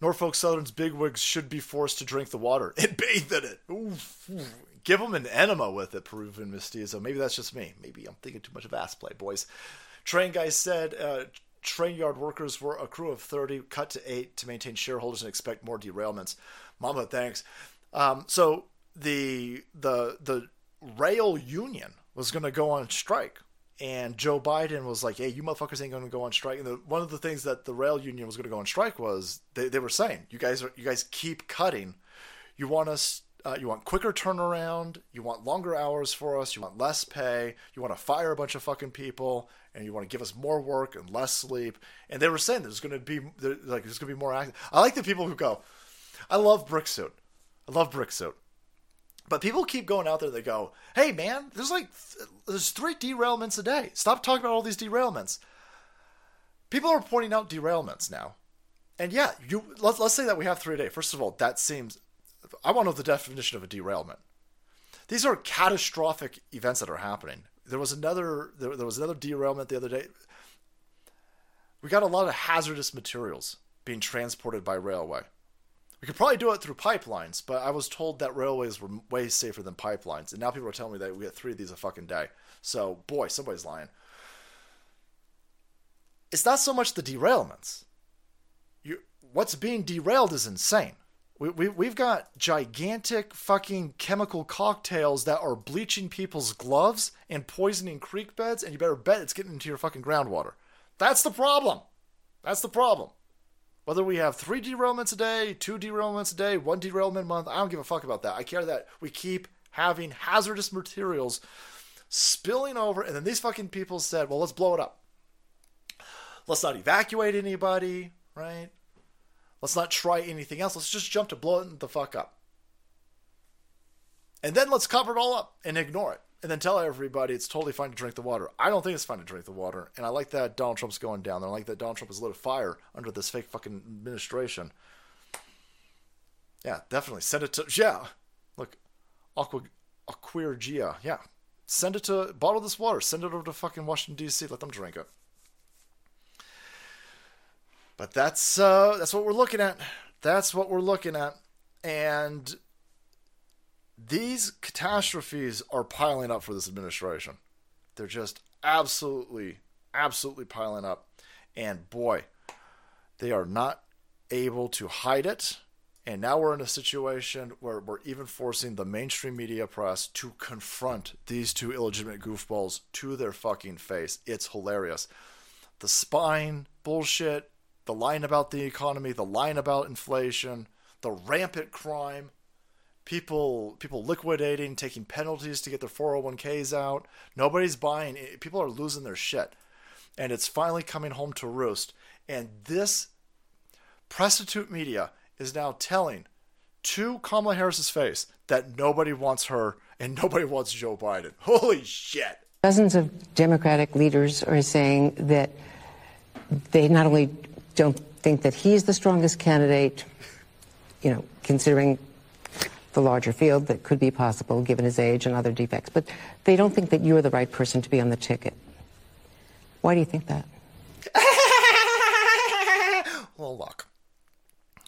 Norfolk Southern's bigwigs should be forced to drink the water and bathe in it. Oof. Give them an enema with it, Peruvian Mestizo. Maybe that's just me. Maybe I'm thinking too much of ass play, boys. Train guy said uh, train yard workers were a crew of 30, cut to eight to maintain shareholders and expect more derailments. Mama, thanks. Um, so the the the rail union was going to go on strike and Joe Biden was like, "Hey, you motherfuckers ain't going to go on strike." And the, one of the things that the rail union was going to go on strike was they, they were saying, "You guys are you guys keep cutting. You want us uh, you want quicker turnaround, you want longer hours for us, you want less pay, you want to fire a bunch of fucking people, and you want to give us more work and less sleep." And they were saying there's going to be like there's going to be more active. I like the people who go, "I love Bricksuit. I love Bricksuit." But people keep going out there. They go, "Hey, man, there's like there's three derailments a day. Stop talking about all these derailments." People are pointing out derailments now, and yeah, you let's let's say that we have three a day. First of all, that seems. I want to know the definition of a derailment. These are catastrophic events that are happening. There was another there, there was another derailment the other day. We got a lot of hazardous materials being transported by railway. We could probably do it through pipelines, but I was told that railways were way safer than pipelines, and now people are telling me that we get three of these a fucking day. So, boy, somebody's lying. It's not so much the derailments. You, what's being derailed is insane. We, we, we've got gigantic fucking chemical cocktails that are bleaching people's gloves and poisoning creek beds, and you better bet it's getting into your fucking groundwater. That's the problem. That's the problem. Whether we have three derailments a day, two derailments a day, one derailment a month, I don't give a fuck about that. I care that we keep having hazardous materials spilling over, and then these fucking people said, well, let's blow it up. Let's not evacuate anybody, right? Let's not try anything else. Let's just jump to blow it the fuck up. And then let's cover it all up and ignore it. And then tell everybody it's totally fine to drink the water. I don't think it's fine to drink the water. And I like that Donald Trump's going down there. I like that Donald Trump has lit a fire under this fake fucking administration. Yeah, definitely. Send it to, yeah. Look, Aqua, Aquir Gia. Yeah. Send it to, bottle this water. Send it over to fucking Washington, D.C. Let them drink it. But that's uh, that's what we're looking at. That's what we're looking at, and these catastrophes are piling up for this administration. They're just absolutely, absolutely piling up, and boy, they are not able to hide it. And now we're in a situation where we're even forcing the mainstream media press to confront these two illegitimate goofballs to their fucking face. It's hilarious. The spine bullshit the line about the economy, the line about inflation, the rampant crime, people people liquidating, taking penalties to get their 401ks out. Nobody's buying. People are losing their shit. And it's finally coming home to roost. And this prostitute media is now telling to Kamala Harris's face that nobody wants her and nobody wants Joe Biden. Holy shit. Dozens of Democratic leaders are saying that they not only don't think that he's the strongest candidate, you know, considering the larger field that could be possible given his age and other defects, but they don't think that you're the right person to be on the ticket. Why do you think that? well, look.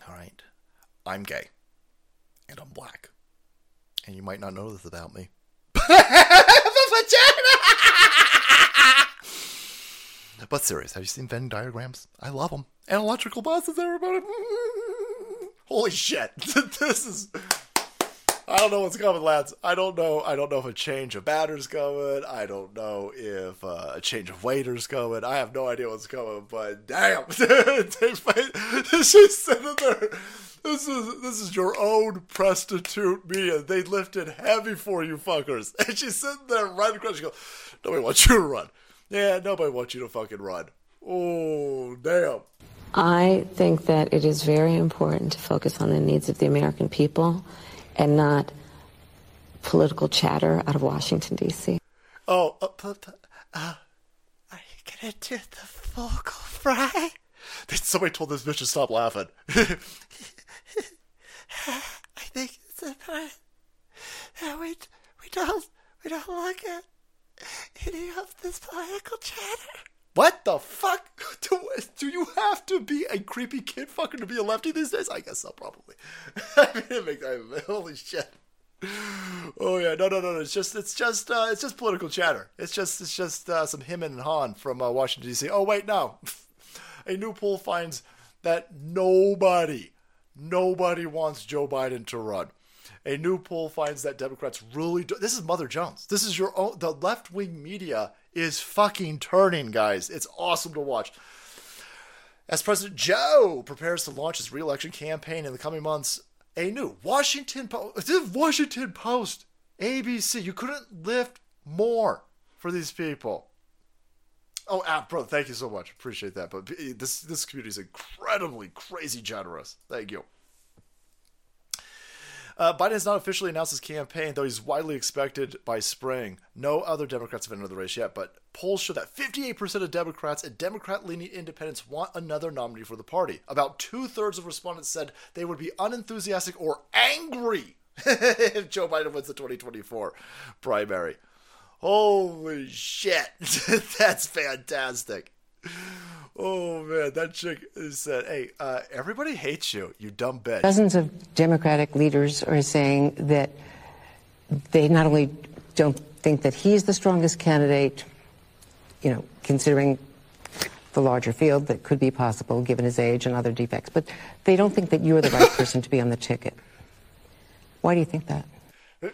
All right. I'm gay. And I'm black. And you might not know this about me. but serious, have you seen Venn diagrams? I love them. And electrical buses, everybody. Holy shit. this is I don't know what's coming, lads. I don't know. I don't know if a change of batter's coming. I don't know if uh, a change of waiter's coming. I have no idea what's coming. But damn, she's sitting there. This is this is your own prostitute Mia. They lifted heavy for you fuckers, and she's sitting there across. She goes, "Nobody wants you to run. Yeah, nobody wants you to fucking run. Oh, damn." I think that it is very important to focus on the needs of the American people and not political chatter out of Washington, D.C. Oh, uh, uh, are you gonna do the vocal fry? Somebody told this bitch to stop laughing. I think it's important that we, we don't we don't look at any of this political chatter. What the fuck? Do, do you have to be a creepy kid fucker to be a lefty these days? I guess so, probably. I mean, it makes, I, holy shit. Oh yeah, no, no, no, no. It's just, it's just, uh, it's just political chatter. It's just, it's just uh, some him and Han from uh, Washington D.C. Oh wait, no. a new poll finds that nobody, nobody wants Joe Biden to run. A new poll finds that Democrats really do. This is Mother Jones. This is your own. The left wing media is fucking turning, guys. It's awesome to watch. As President Joe prepares to launch his reelection campaign in the coming months, a new Washington Post, Washington Post, ABC, you couldn't lift more for these people. Oh, ah, bro, thank you so much. Appreciate that. But this this community is incredibly crazy generous. Thank you. Uh, Biden has not officially announced his campaign, though he's widely expected by spring. No other Democrats have entered the race yet, but polls show that 58% of Democrats and Democrat leaning independents want another nominee for the party. About two thirds of respondents said they would be unenthusiastic or angry if Joe Biden wins the 2024 primary. Holy shit. That's fantastic. Oh man, that chick said, "Hey, uh, everybody hates you, you dumb bitch." Dozens of Democratic leaders are saying that they not only don't think that he's the strongest candidate, you know, considering the larger field that could be possible given his age and other defects, but they don't think that you're the right person to be on the ticket. Why do you think that? Uh,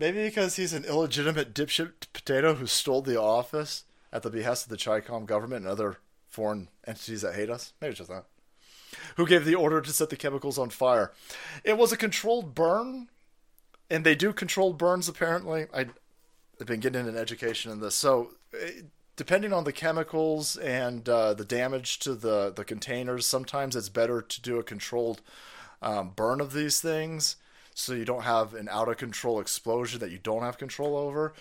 maybe because he's an illegitimate dipshit potato who stole the office at the behest of the CHICOM government and other foreign entities that hate us. Maybe it's just that. Who gave the order to set the chemicals on fire? It was a controlled burn, and they do controlled burns apparently. I, have been getting an education in this, so depending on the chemicals and uh, the damage to the the containers, sometimes it's better to do a controlled um, burn of these things, so you don't have an out of control explosion that you don't have control over.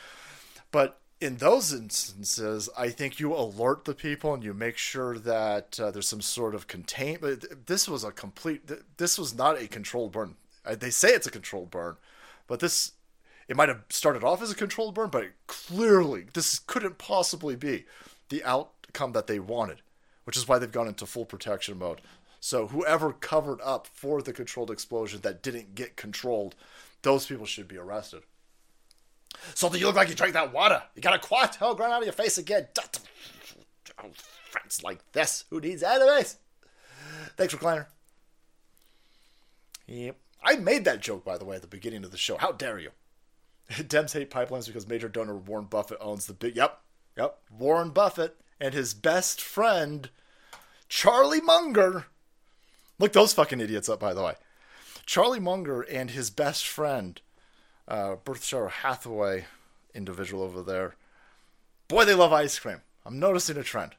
But in those instances, I think you alert the people and you make sure that uh, there's some sort of contain. This was a complete. This was not a controlled burn. They say it's a controlled burn, but this it might have started off as a controlled burn, but clearly this couldn't possibly be the outcome that they wanted, which is why they've gone into full protection mode. So whoever covered up for the controlled explosion that didn't get controlled, those people should be arrested. So that you look like you drank that water. You got a quat hole growing out of your face again. Oh, friends like this. Who needs enemies? Thanks, Recliner. Yep. I made that joke, by the way, at the beginning of the show. How dare you? Dems hate pipelines because major donor Warren Buffett owns the big. Yep. Yep. Warren Buffett and his best friend, Charlie Munger. Look those fucking idiots up, by the way. Charlie Munger and his best friend uh, Berkshire Hathaway individual over there. Boy, they love ice cream. I'm noticing a trend.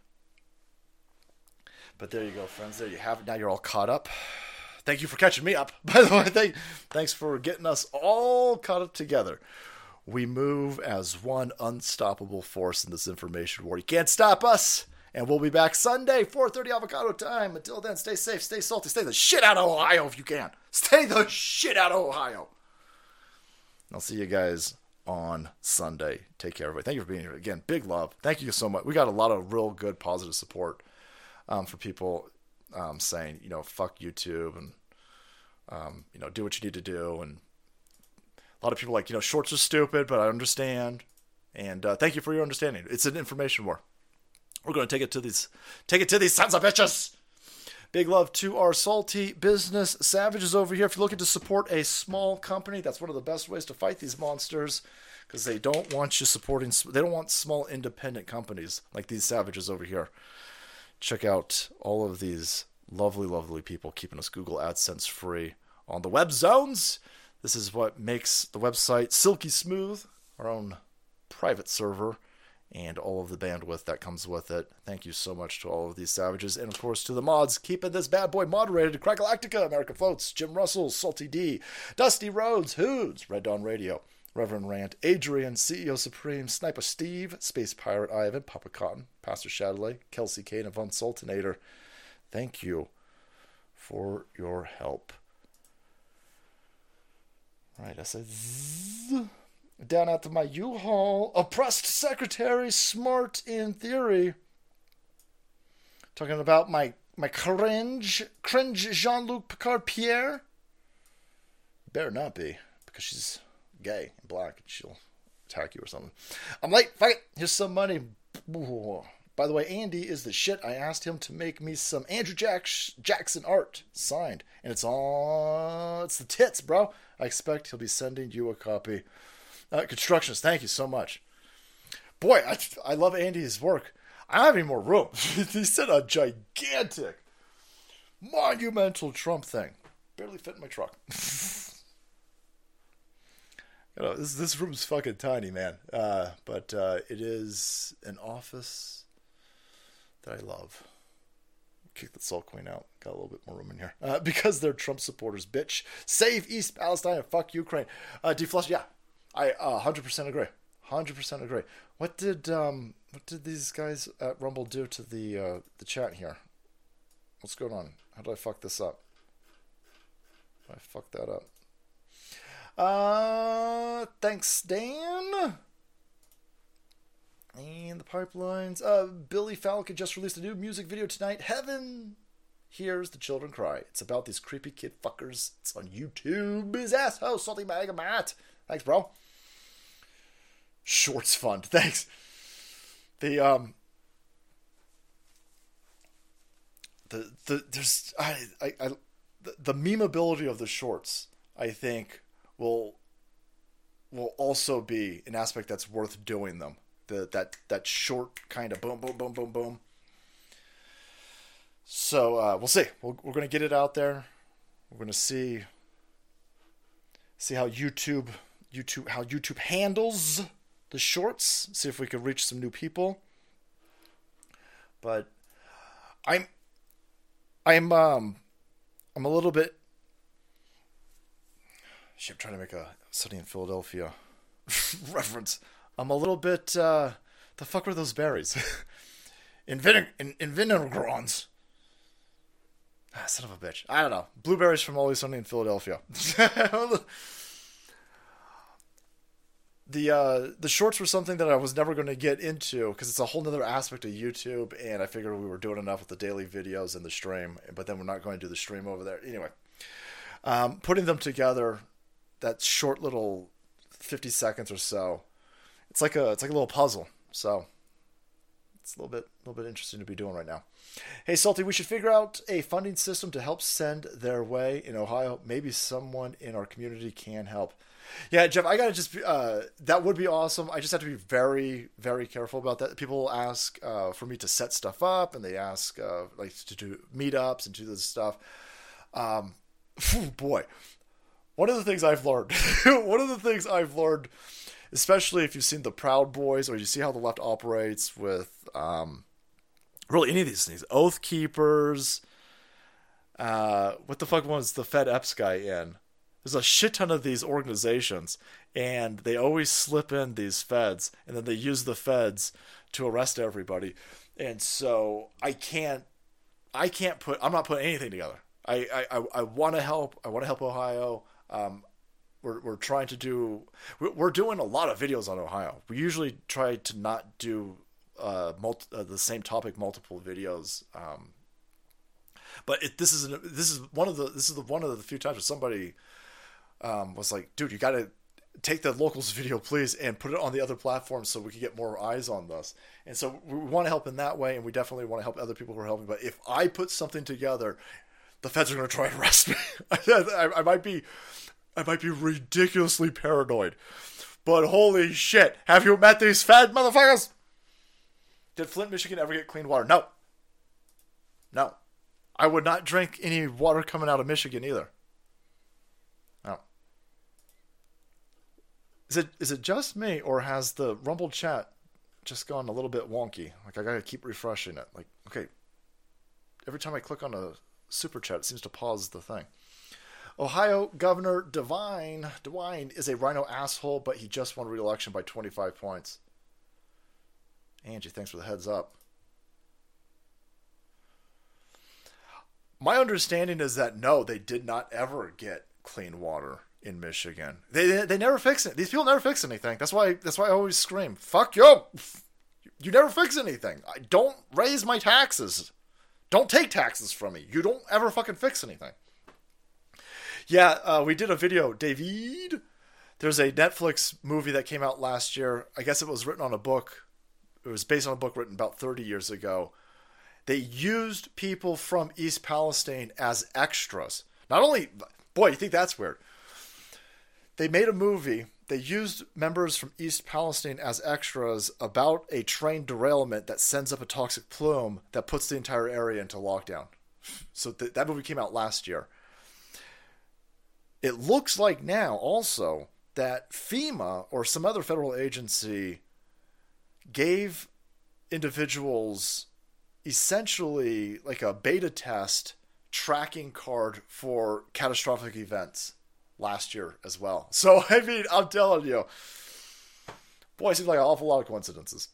But there you go, friends. There you have it. Now you're all caught up. thank you for catching me up. By the way, thank, thanks for getting us all caught up together. We move as one unstoppable force in this information war. You can't stop us. And we'll be back Sunday, 4.30 avocado time. Until then, stay safe, stay salty, stay the shit out of Ohio if you can. Stay the shit out of Ohio. I'll see you guys on Sunday. Take care, everybody. Thank you for being here. Again, big love. Thank you so much. We got a lot of real good positive support um, for people um, saying, you know, fuck YouTube and, um, you know, do what you need to do. And a lot of people like, you know, shorts are stupid, but I understand. And uh, thank you for your understanding. It's an information war. We're going to take it to these, take it to these sons of bitches. Big love to our salty business savages over here. If you're looking to support a small company, that's one of the best ways to fight these monsters because they don't want you supporting, they don't want small independent companies like these savages over here. Check out all of these lovely, lovely people keeping us Google AdSense free on the web zones. This is what makes the website silky smooth, our own private server and all of the bandwidth that comes with it. Thank you so much to all of these savages, and of course to the mods keeping this bad boy moderated. Crackalactica, America Floats, Jim Russell, Salty D, Dusty Rhodes, Hoods, Red Dawn Radio, Reverend Rant, Adrian, CEO Supreme, Sniper Steve, Space Pirate Ivan, Papa Cotton, Pastor Shadley, Kelsey Kane, Von Sultanator. Thank you for your help. Right, I said down at my U-Haul. Oppressed secretary, smart in theory. Talking about my my cringe, cringe Jean-Luc Picard Pierre. Better not be, because she's gay and black, and she'll attack you or something. I'm late. Fuck it. Here's some money. By the way, Andy is the shit. I asked him to make me some Andrew Jack- Jackson art signed, and it's all it's the tits, bro. I expect he'll be sending you a copy. Uh, constructions, thank you so much. Boy, I, I love Andy's work. I don't have any more room. he said a gigantic, monumental Trump thing. Barely fit in my truck. you know, this this room's fucking tiny, man. Uh, but uh, it is an office that I love. Kick the Salt Queen out. Got a little bit more room in here. Uh, because they're Trump supporters, bitch. Save East Palestine and fuck Ukraine. Uh, deflush, yeah. I uh, 100% agree. 100% agree. What did um what did these guys at Rumble do to the uh, the chat here? What's going on? How did I fuck this up? I fucked that up. Uh, thanks, Dan. And the pipelines. Uh, Billy Falcon just released a new music video tonight. Heaven hears the children cry. It's about these creepy kid fuckers. It's on YouTube. His asshole, salty mega Matt. Thanks, bro. Shorts fund. Thanks. The um. The the there's I I, I the, the memeability of the shorts I think will will also be an aspect that's worth doing them. The that that short kind of boom boom boom boom boom. So uh, we'll see. We're, we're gonna get it out there. We're gonna see see how YouTube YouTube how YouTube handles the shorts. See if we can reach some new people. But I'm I'm um I'm a little bit. Shit, I'm trying to make a Sunny in Philadelphia reference. I'm a little bit. uh The fuck were those berries? in, vine- in, in. Ah, son of a bitch. I don't know. Blueberries from Always Sunny in Philadelphia. the uh, the shorts were something that I was never going to get into because it's a whole other aspect of YouTube, and I figured we were doing enough with the daily videos and the stream, but then we're not going to do the stream over there anyway. Um, putting them together, that short little fifty seconds or so, it's like a it's like a little puzzle. So it's a little bit a little bit interesting to be doing right now. Hey Salty, we should figure out a funding system to help send their way in Ohio. Maybe someone in our community can help. Yeah, Jeff, I gotta just uh, that would be awesome. I just have to be very, very careful about that. People ask uh, for me to set stuff up, and they ask uh, like to do meetups and do this stuff. Um, boy, one of the things I've learned, one of the things I've learned, especially if you've seen the Proud Boys or you see how the left operates with um, really any of these things, Oath Keepers. Uh, what the fuck was the Fed Epps guy in? There's a shit ton of these organizations, and they always slip in these feds, and then they use the feds to arrest everybody. And so I can't, I can't put, I'm not putting anything together. I, I, I want to help. I want to help Ohio. Um, we're, we're trying to do, we're doing a lot of videos on Ohio. We usually try to not do uh, multi, uh, the same topic multiple videos. Um, but it, this is an, this is one of the this is the one of the few times where somebody um, was like, "Dude, you got to take the locals video, please, and put it on the other platforms so we can get more eyes on this." And so we want to help in that way, and we definitely want to help other people who are helping. But if I put something together, the feds are going to try and arrest me. I, I might be, I might be ridiculously paranoid. But holy shit, have you met these fed motherfuckers? Did Flint, Michigan ever get clean water? No. No. I would not drink any water coming out of Michigan either. No. Is it is it just me or has the Rumble chat just gone a little bit wonky? Like I gotta keep refreshing it. Like, okay. Every time I click on a super chat, it seems to pause the thing. Ohio Governor DeWine DeWine is a rhino asshole, but he just won re-election by 25 points. Angie, thanks for the heads up. My understanding is that no, they did not ever get clean water in Michigan. They they never fix it. These people never fix anything. That's why that's why I always scream, "Fuck you! You never fix anything. I don't raise my taxes. Don't take taxes from me. You don't ever fucking fix anything." Yeah, uh, we did a video, David. There's a Netflix movie that came out last year. I guess it was written on a book. It was based on a book written about 30 years ago they used people from East Palestine as extras. Not only, boy, you think that's weird. They made a movie. They used members from East Palestine as extras about a train derailment that sends up a toxic plume that puts the entire area into lockdown. So th- that movie came out last year. It looks like now also that FEMA or some other federal agency gave individuals essentially like a beta test tracking card for catastrophic events last year as well. So, I mean, I'm telling you, boy, it seems like an awful lot of coincidences.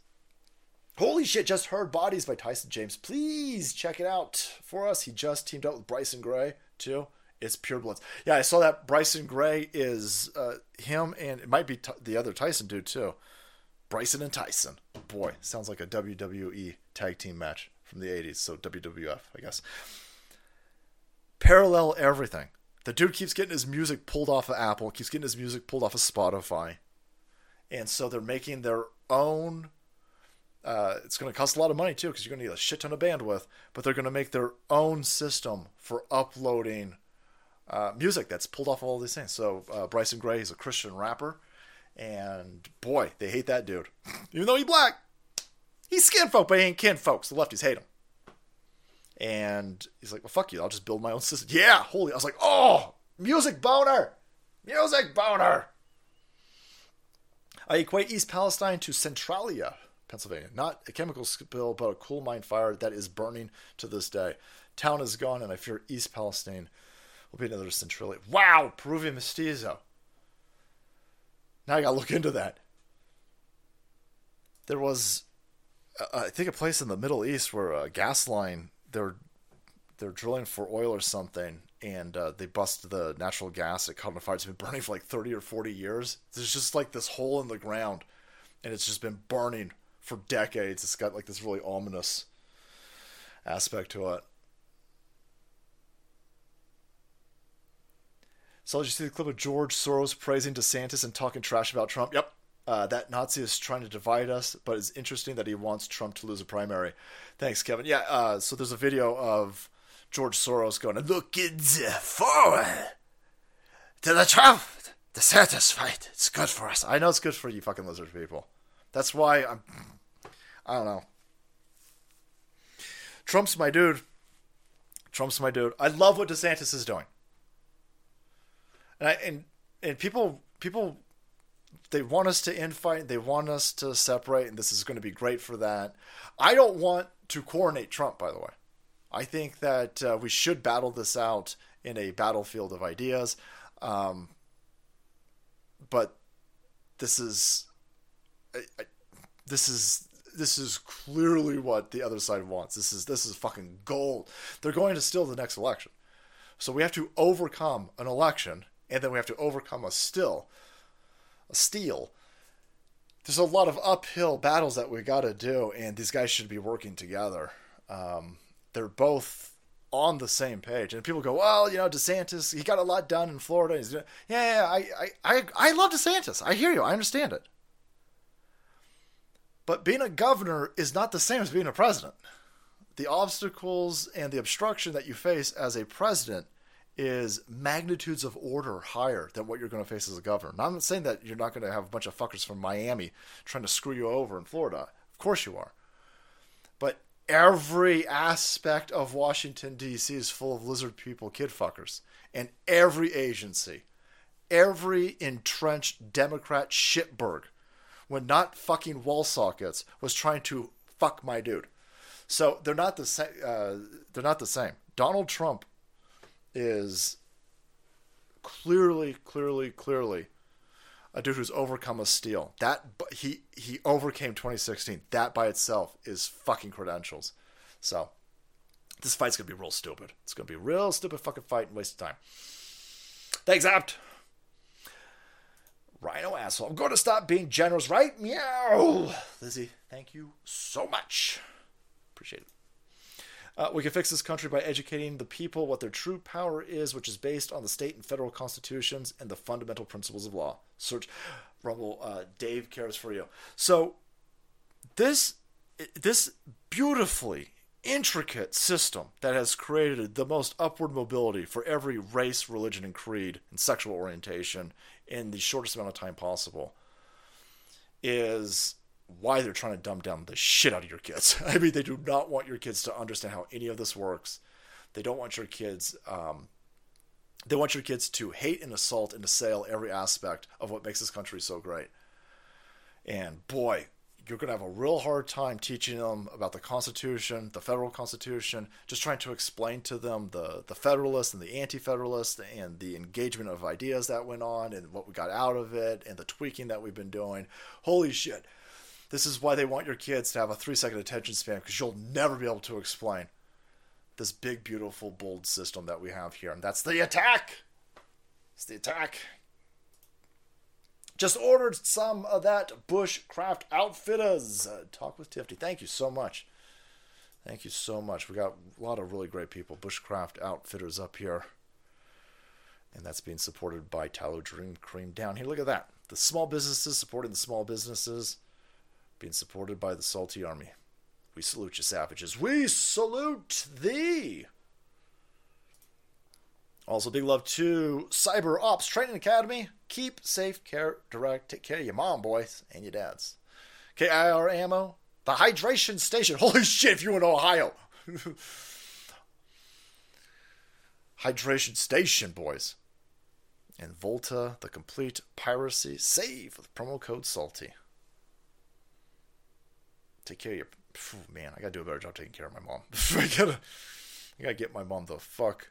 Holy shit, just heard Bodies by Tyson James. Please check it out for us. He just teamed up with Bryson Gray, too. It's pure bloods. Yeah, I saw that Bryson Gray is uh, him, and it might be t- the other Tyson dude, too. Bryson and Tyson. Boy, sounds like a WWE tag team match from the 80s, so WWF, I guess. Parallel everything. The dude keeps getting his music pulled off of Apple, keeps getting his music pulled off of Spotify. And so they're making their own. Uh, it's going to cost a lot of money too because you're going to need a shit ton of bandwidth, but they're going to make their own system for uploading uh, music that's pulled off of all these things. So uh, Bryson Gray is a Christian rapper, and boy, they hate that dude, even though he's black. He's skin folk, but he ain't kin folks. The lefties hate him. And he's like, well, fuck you. I'll just build my own system. Yeah, holy. I was like, oh, music boner. Music boner. I equate East Palestine to Centralia, Pennsylvania. Not a chemical spill, but a coal mine fire that is burning to this day. Town is gone, and I fear East Palestine will be another Centralia. Wow, Peruvian mestizo. Now I gotta look into that. There was uh, I think a place in the Middle East where a gas line they're they're drilling for oil or something, and uh, they bust the natural gas. It caught on fire. It's been burning for like thirty or forty years. There's just like this hole in the ground, and it's just been burning for decades. It's got like this really ominous aspect to it. So did you see the clip of George Soros praising DeSantis and talking trash about Trump? Yep, uh, that Nazi is trying to divide us, but it's interesting that he wants Trump to lose a primary. Thanks, Kevin. Yeah, uh, so there's a video of George Soros going, "Look, looking forward to the Trump DeSantis fight. It's good for us. I know it's good for you fucking lizard people. That's why I'm. I don't know. Trump's my dude. Trump's my dude. I love what DeSantis is doing. And I, and and people people they want us to infight, they want us to separate, and this is going to be great for that. I don't want to coronate Trump, by the way. I think that uh, we should battle this out in a battlefield of ideas. Um, but this is I, I, this is this is clearly what the other side wants. This is this is fucking gold. They're going to steal the next election. So we have to overcome an election and then we have to overcome a still a steal. There's a lot of uphill battles that we got to do and these guys should be working together. Um, they're both on the same page. And people go, well, you know, DeSantis, he got a lot done in Florida. He's, yeah, yeah, I, I, I, I love DeSantis. I hear you. I understand it. But being a governor is not the same as being a president. The obstacles and the obstruction that you face as a president is magnitudes of order higher than what you're going to face as a governor. Now, I'm not saying that you're not going to have a bunch of fuckers from Miami trying to screw you over in Florida. Of course you are. But every aspect of Washington, D.C. is full of lizard people, kid fuckers. And every agency, every entrenched Democrat shitberg when not fucking wall sockets was trying to fuck my dude. So they're not the same. Uh, they're not the same. Donald Trump is clearly, clearly, clearly a dude who's overcome a steal. That he he overcame 2016. That by itself is fucking credentials. So this fight's gonna be real stupid. It's gonna be a real stupid fucking fight and waste of time. Thanks, Apt. Rhino asshole. I'm going to stop being generous, right? Meow. Lizzie, thank you so much. Appreciate it. Uh, we can fix this country by educating the people what their true power is, which is based on the state and federal constitutions and the fundamental principles of law. Search Rumble. Uh, Dave cares for you. So this this beautifully intricate system that has created the most upward mobility for every race, religion, and creed and sexual orientation in the shortest amount of time possible is why they're trying to dumb down the shit out of your kids. I mean, they do not want your kids to understand how any of this works. They don't want your kids. Um, they want your kids to hate and assault and assail every aspect of what makes this country so great. And boy, you're going to have a real hard time teaching them about the Constitution, the federal Constitution, just trying to explain to them the, the Federalists and the Anti Federalists and the engagement of ideas that went on and what we got out of it and the tweaking that we've been doing. Holy shit. This is why they want your kids to have a three second attention span because you'll never be able to explain this big, beautiful, bold system that we have here. And that's the attack. It's the attack. Just ordered some of that Bushcraft Outfitters. Uh, talk with Tifty. Thank you so much. Thank you so much. We got a lot of really great people. Bushcraft Outfitters up here. And that's being supported by Tallow Dream Cream down here. Look at that. The small businesses supporting the small businesses, being supported by the Salty Army. We salute you, savages. We salute thee. Also, big love to Cyber Ops Training Academy. Keep safe, care, direct, take care of your mom, boys, and your dads. KIR Ammo, the hydration station. Holy shit, if you're in Ohio. hydration station, boys. And Volta, the complete piracy save with promo code SALTY. Take care of your. Man, I gotta do a better job taking care of my mom. I gotta, I gotta get my mom the fuck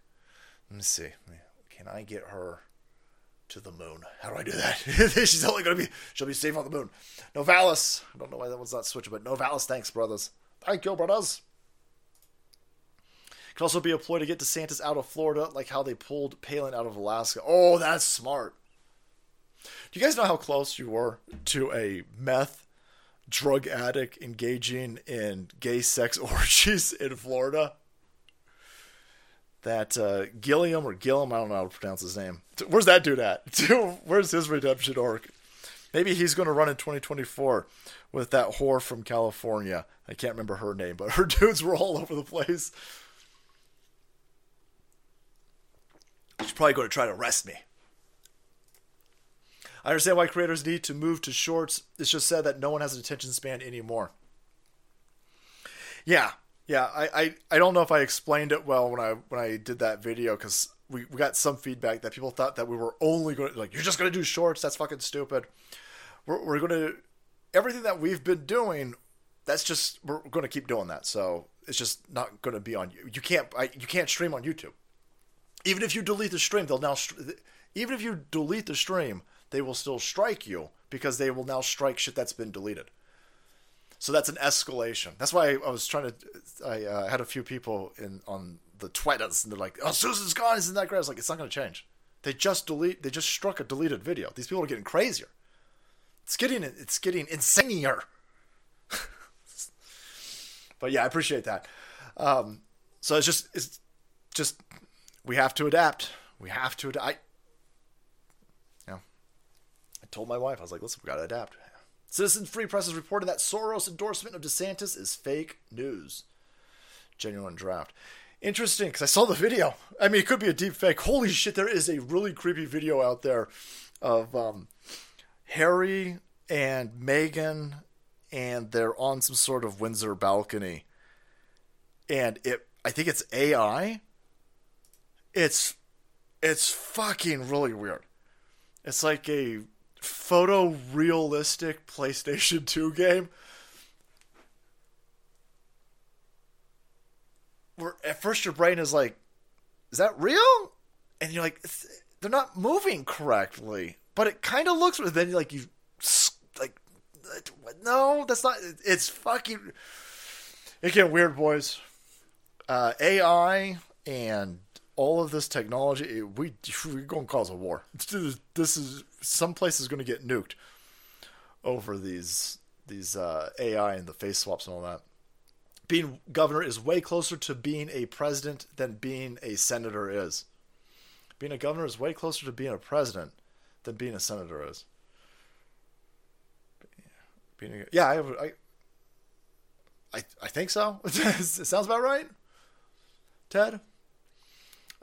let me see. Can I get her to the moon? How do I do that? She's only to be, she'll be safe on the moon. Novalis. I don't know why that one's not switching, but Novalis, thanks, brothers. Thank you, brothers. Can also be a ploy to get DeSantis out of Florida, like how they pulled Palin out of Alaska. Oh, that's smart. Do you guys know how close you were to a meth drug addict engaging in gay sex orgies in Florida? that uh, Gilliam or Gillum, I don't know how to pronounce his name. Where's that dude at? Where's his redemption arc? Maybe he's going to run in 2024 with that whore from California. I can't remember her name, but her dudes were all over the place. She's probably going to try to arrest me. I understand why creators need to move to shorts. It's just said that no one has an attention span anymore. Yeah, yeah, I, I, I don't know if I explained it well when I when I did that video because we, we got some feedback that people thought that we were only going to like you're just going to do shorts. That's fucking stupid. We're, we're going to everything that we've been doing. That's just we're going to keep doing that. So it's just not going to be on you. You can't I, you can't stream on YouTube. Even if you delete the stream, they'll now even if you delete the stream, they will still strike you because they will now strike shit that's been deleted. So that's an escalation. That's why I, was trying to. I uh, had a few people in on the Twitters, and they're like, "Oh, Susan's gone. Isn't that great?" I was like, "It's not going to change. They just delete. They just struck a deleted video. These people are getting crazier. It's getting it's getting insanier." but yeah, I appreciate that. Um, so it's just it's just we have to adapt. We have to adapt. Told my wife I was like, "Listen, we got to adapt." Citizen Free Press has reported that Soros' endorsement of DeSantis is fake news. Genuine draft. Interesting, because I saw the video. I mean, it could be a deep fake. Holy shit, there is a really creepy video out there of um, Harry and Meghan, and they're on some sort of Windsor balcony. And it, I think it's AI. It's, it's fucking really weird. It's like a photorealistic PlayStation 2 game where at first your brain is like, is that real? And you're like, they're not moving correctly, but it kind of looks. But Then like you, like, no, that's not. It's fucking. It get weird, boys. Uh, AI and all of this technology, we we're going to cause a war. This is some place is going to get nuked over these these uh, AI and the face swaps and all that being governor is way closer to being a president than being a senator is. Being a governor is way closer to being a president than being a senator is. Being a, yeah, I, I, I, I think so. it sounds about right. Ted,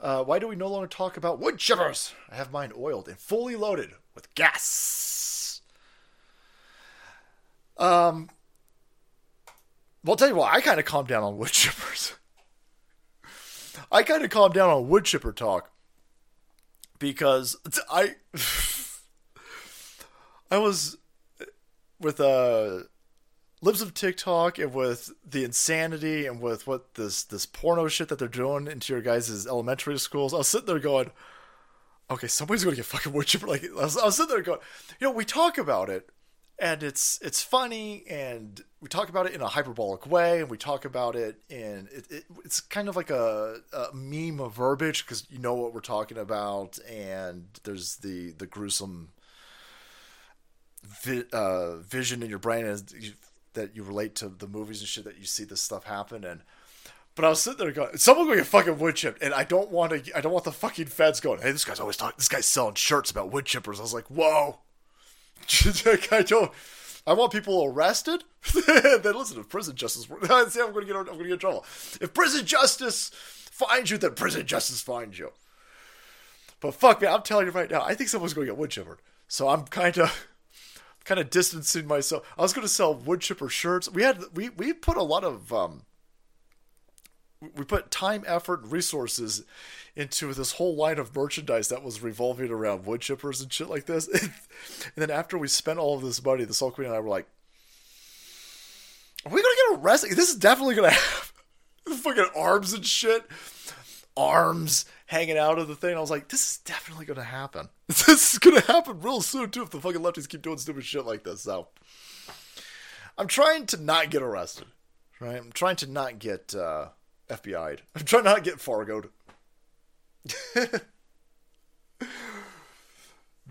uh, why do we no longer talk about wood chippers? I have mine oiled and fully loaded with gas. Um, well, I'll tell you what, I kind of calmed down on wood chippers. I kind of calmed down on wood chipper talk because I I was with uh Libs of TikTok and with the insanity and with what this this porno shit that they're doing into your guys' elementary schools. I was sitting there going, okay, somebody's gonna get fucking wood. Like I was, I was sitting there going, you know, we talk about it and it's it's funny and we talk about it in a hyperbolic way and we talk about it in it, it, it's kind of like a, a meme of verbiage because you know what we're talking about and there's the the gruesome vi- uh, vision in your brain as that you relate to the movies and shit that you see this stuff happen and but I was sitting there going, someone going to get fucking wood chipped, and I don't want to. I don't want the fucking feds going. Hey, this guy's always talking. This guy's selling shirts about wood chippers. I was like, whoa, I don't. I want people arrested. then listen, if prison justice, see, I'm going to get, I'm going to get in trouble. If prison justice finds you, then prison justice finds you. But fuck me, I'm telling you right now, I think someone's going to get wood chippered. So I'm kind of, kind of distancing myself. I was going to sell wood chipper shirts. We had we we put a lot of um, we put time, effort, and resources into this whole line of merchandise that was revolving around wood chippers and shit like this. and then after we spent all of this money, the Salt Queen and I were like, "Are we gonna get arrested? This is definitely gonna have fucking arms and shit, arms hanging out of the thing." I was like, "This is definitely gonna happen. This is gonna happen real soon too if the fucking lefties keep doing stupid shit like this." So, I'm trying to not get arrested. Right? I'm trying to not get uh, FBI'd. I'm trying not to get Fargoed.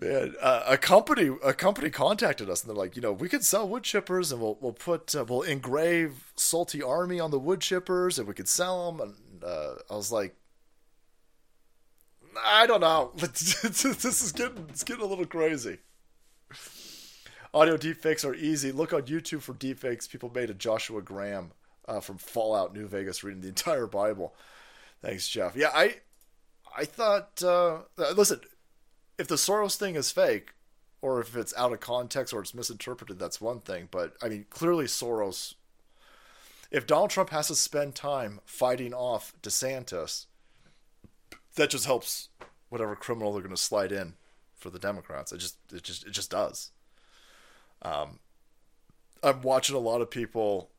Man, uh, a company a company contacted us and they're like, you know, we could sell wood chippers and we'll we'll put uh, we'll engrave Salty Army on the wood chippers and we could sell them. And uh, I was like, I don't know. this is getting it's getting a little crazy. Audio deepfakes are easy. Look on YouTube for deepfakes. People made a Joshua Graham uh, from Fallout New Vegas reading the entire Bible. Thanks, Jeff. Yeah, I I thought, uh, listen, if the Soros thing is fake, or if it's out of context or it's misinterpreted, that's one thing. But I mean, clearly Soros. If Donald Trump has to spend time fighting off DeSantis, that just helps whatever criminal they're going to slide in for the Democrats. It just, it just, it just does. Um, I'm watching a lot of people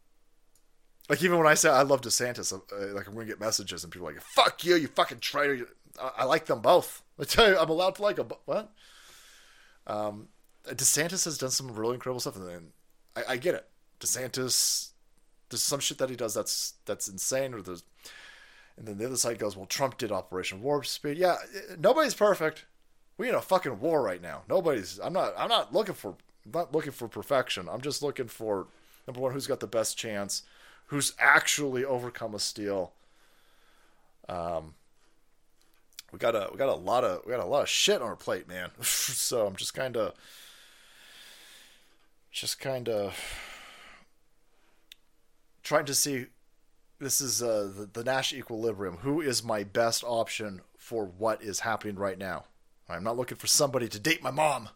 Like even when I say I love DeSantis, uh, like I'm gonna get messages and people are like, "Fuck you, you fucking traitor." I, I like them both. I tell you, I'm allowed to like them. What? Um, DeSantis has done some really incredible stuff, and I, I get it. DeSantis, there's some shit that he does that's that's insane, or there's, and then the other side goes, "Well, Trump did Operation Warp Speed." Yeah, nobody's perfect. We're in a fucking war right now. Nobody's. I'm not. I'm not looking for. I'm not looking for perfection. I'm just looking for number one, who's got the best chance, who's actually overcome a steal. Um, we got a we got a lot of we got a lot of shit on our plate, man. so I'm just kind of just kind of trying to see this is uh, the, the Nash equilibrium. Who is my best option for what is happening right now? I'm not looking for somebody to date my mom.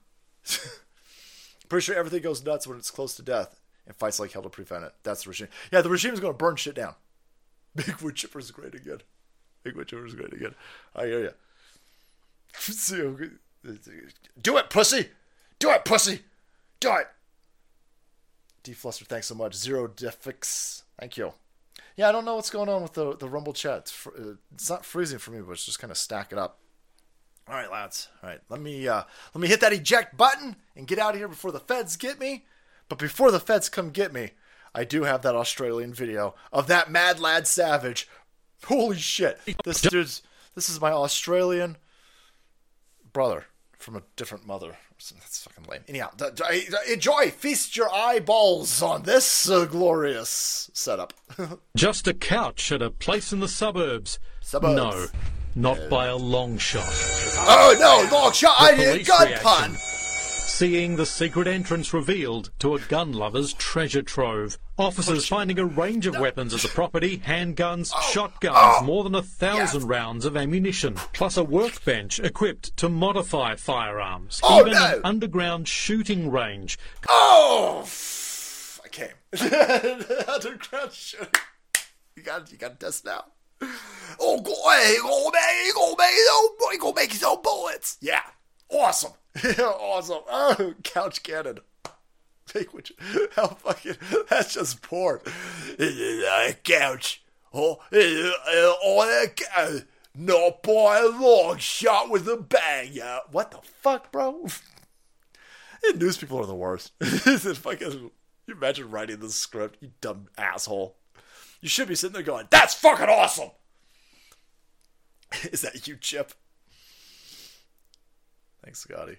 Pretty sure everything goes nuts when it's close to death and fights like hell to prevent it. That's the regime. Yeah, the regime is going to burn shit down. Big wood chipper is great again. Big wood chipper is great again. I hear you. Do it, pussy. Do it, pussy. Do it. Defluster, thanks so much. Zero Defix, thank you. Yeah, I don't know what's going on with the the Rumble chat. It's, fr- uh, it's not freezing for me, but it's just kind of stacking up. All right, lads. All right, let me uh, let me hit that eject button and get out of here before the feds get me. But before the feds come get me, I do have that Australian video of that mad lad savage. Holy shit! This dude's this is my Australian brother from a different mother. That's fucking lame. Anyhow, enjoy, feast your eyeballs on this uh, glorious setup. Just a couch at a place in the suburbs. Suburbs. No, not by a long shot. oh no, long shot! I The did police gun reaction. pun. Seeing the secret entrance revealed to a gun lover's treasure trove. Officers finding a range of weapons at the property handguns, Oh. shotguns, more than a thousand rounds of ammunition, plus a workbench equipped to modify firearms. Oh, even no. an underground shooting range. Oh, f- I came. Underground shooting. You got you got to test now. Oh, go hey, go make, go make his own, boy, go make his own bullets. Yeah, awesome, awesome. Oh, couch cannon. Take which? How fucking? That's just poor. Couch. Oh, a couch. Not by a long shot with a bang. Yeah. What the fuck, bro? News people are the worst. Is fucking? You imagine writing the script, you dumb asshole. You should be sitting there going, "That's fucking awesome." Is that you, Chip? Thanks, Scotty.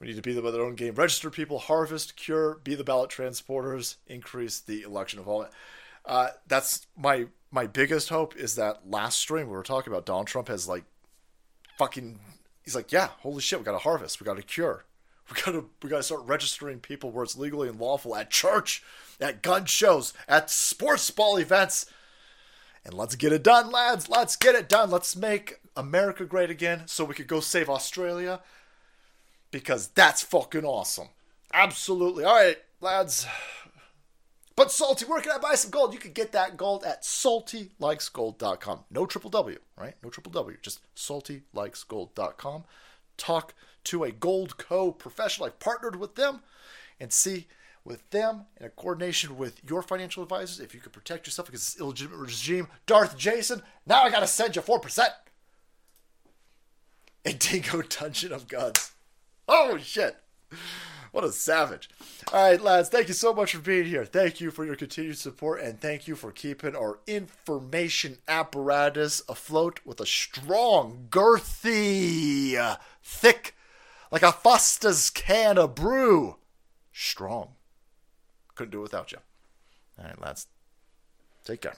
We need to be the their own game. Register people, harvest, cure, be the ballot transporters, increase the election involvement. Uh, that's my my biggest hope is that last stream we were talking about Donald Trump has like fucking he's like, yeah, holy shit, we got to harvest, we got to cure, we got to we got to start registering people where it's legally and lawful at church, at gun shows, at sports ball events, and let's get it done, lads. Let's get it done. Let's make America great again, so we could go save Australia, because that's fucking awesome. Absolutely. All right, lads. But Salty, where can I buy some gold? You can get that gold at saltylikesgold.com. No triple W, right? No triple W, just saltylikesgold.com. Talk to a Goldco professional. I've partnered with them and see with them in a coordination with your financial advisors if you could protect yourself against this illegitimate regime. Darth Jason, now I gotta send you 4%. A Dingo Dungeon of Guns. Oh shit. What a savage. All right, lads, thank you so much for being here. Thank you for your continued support, and thank you for keeping our information apparatus afloat with a strong, girthy, thick, like a Foster's can of brew. Strong. Couldn't do it without you. All right, lads. Take care.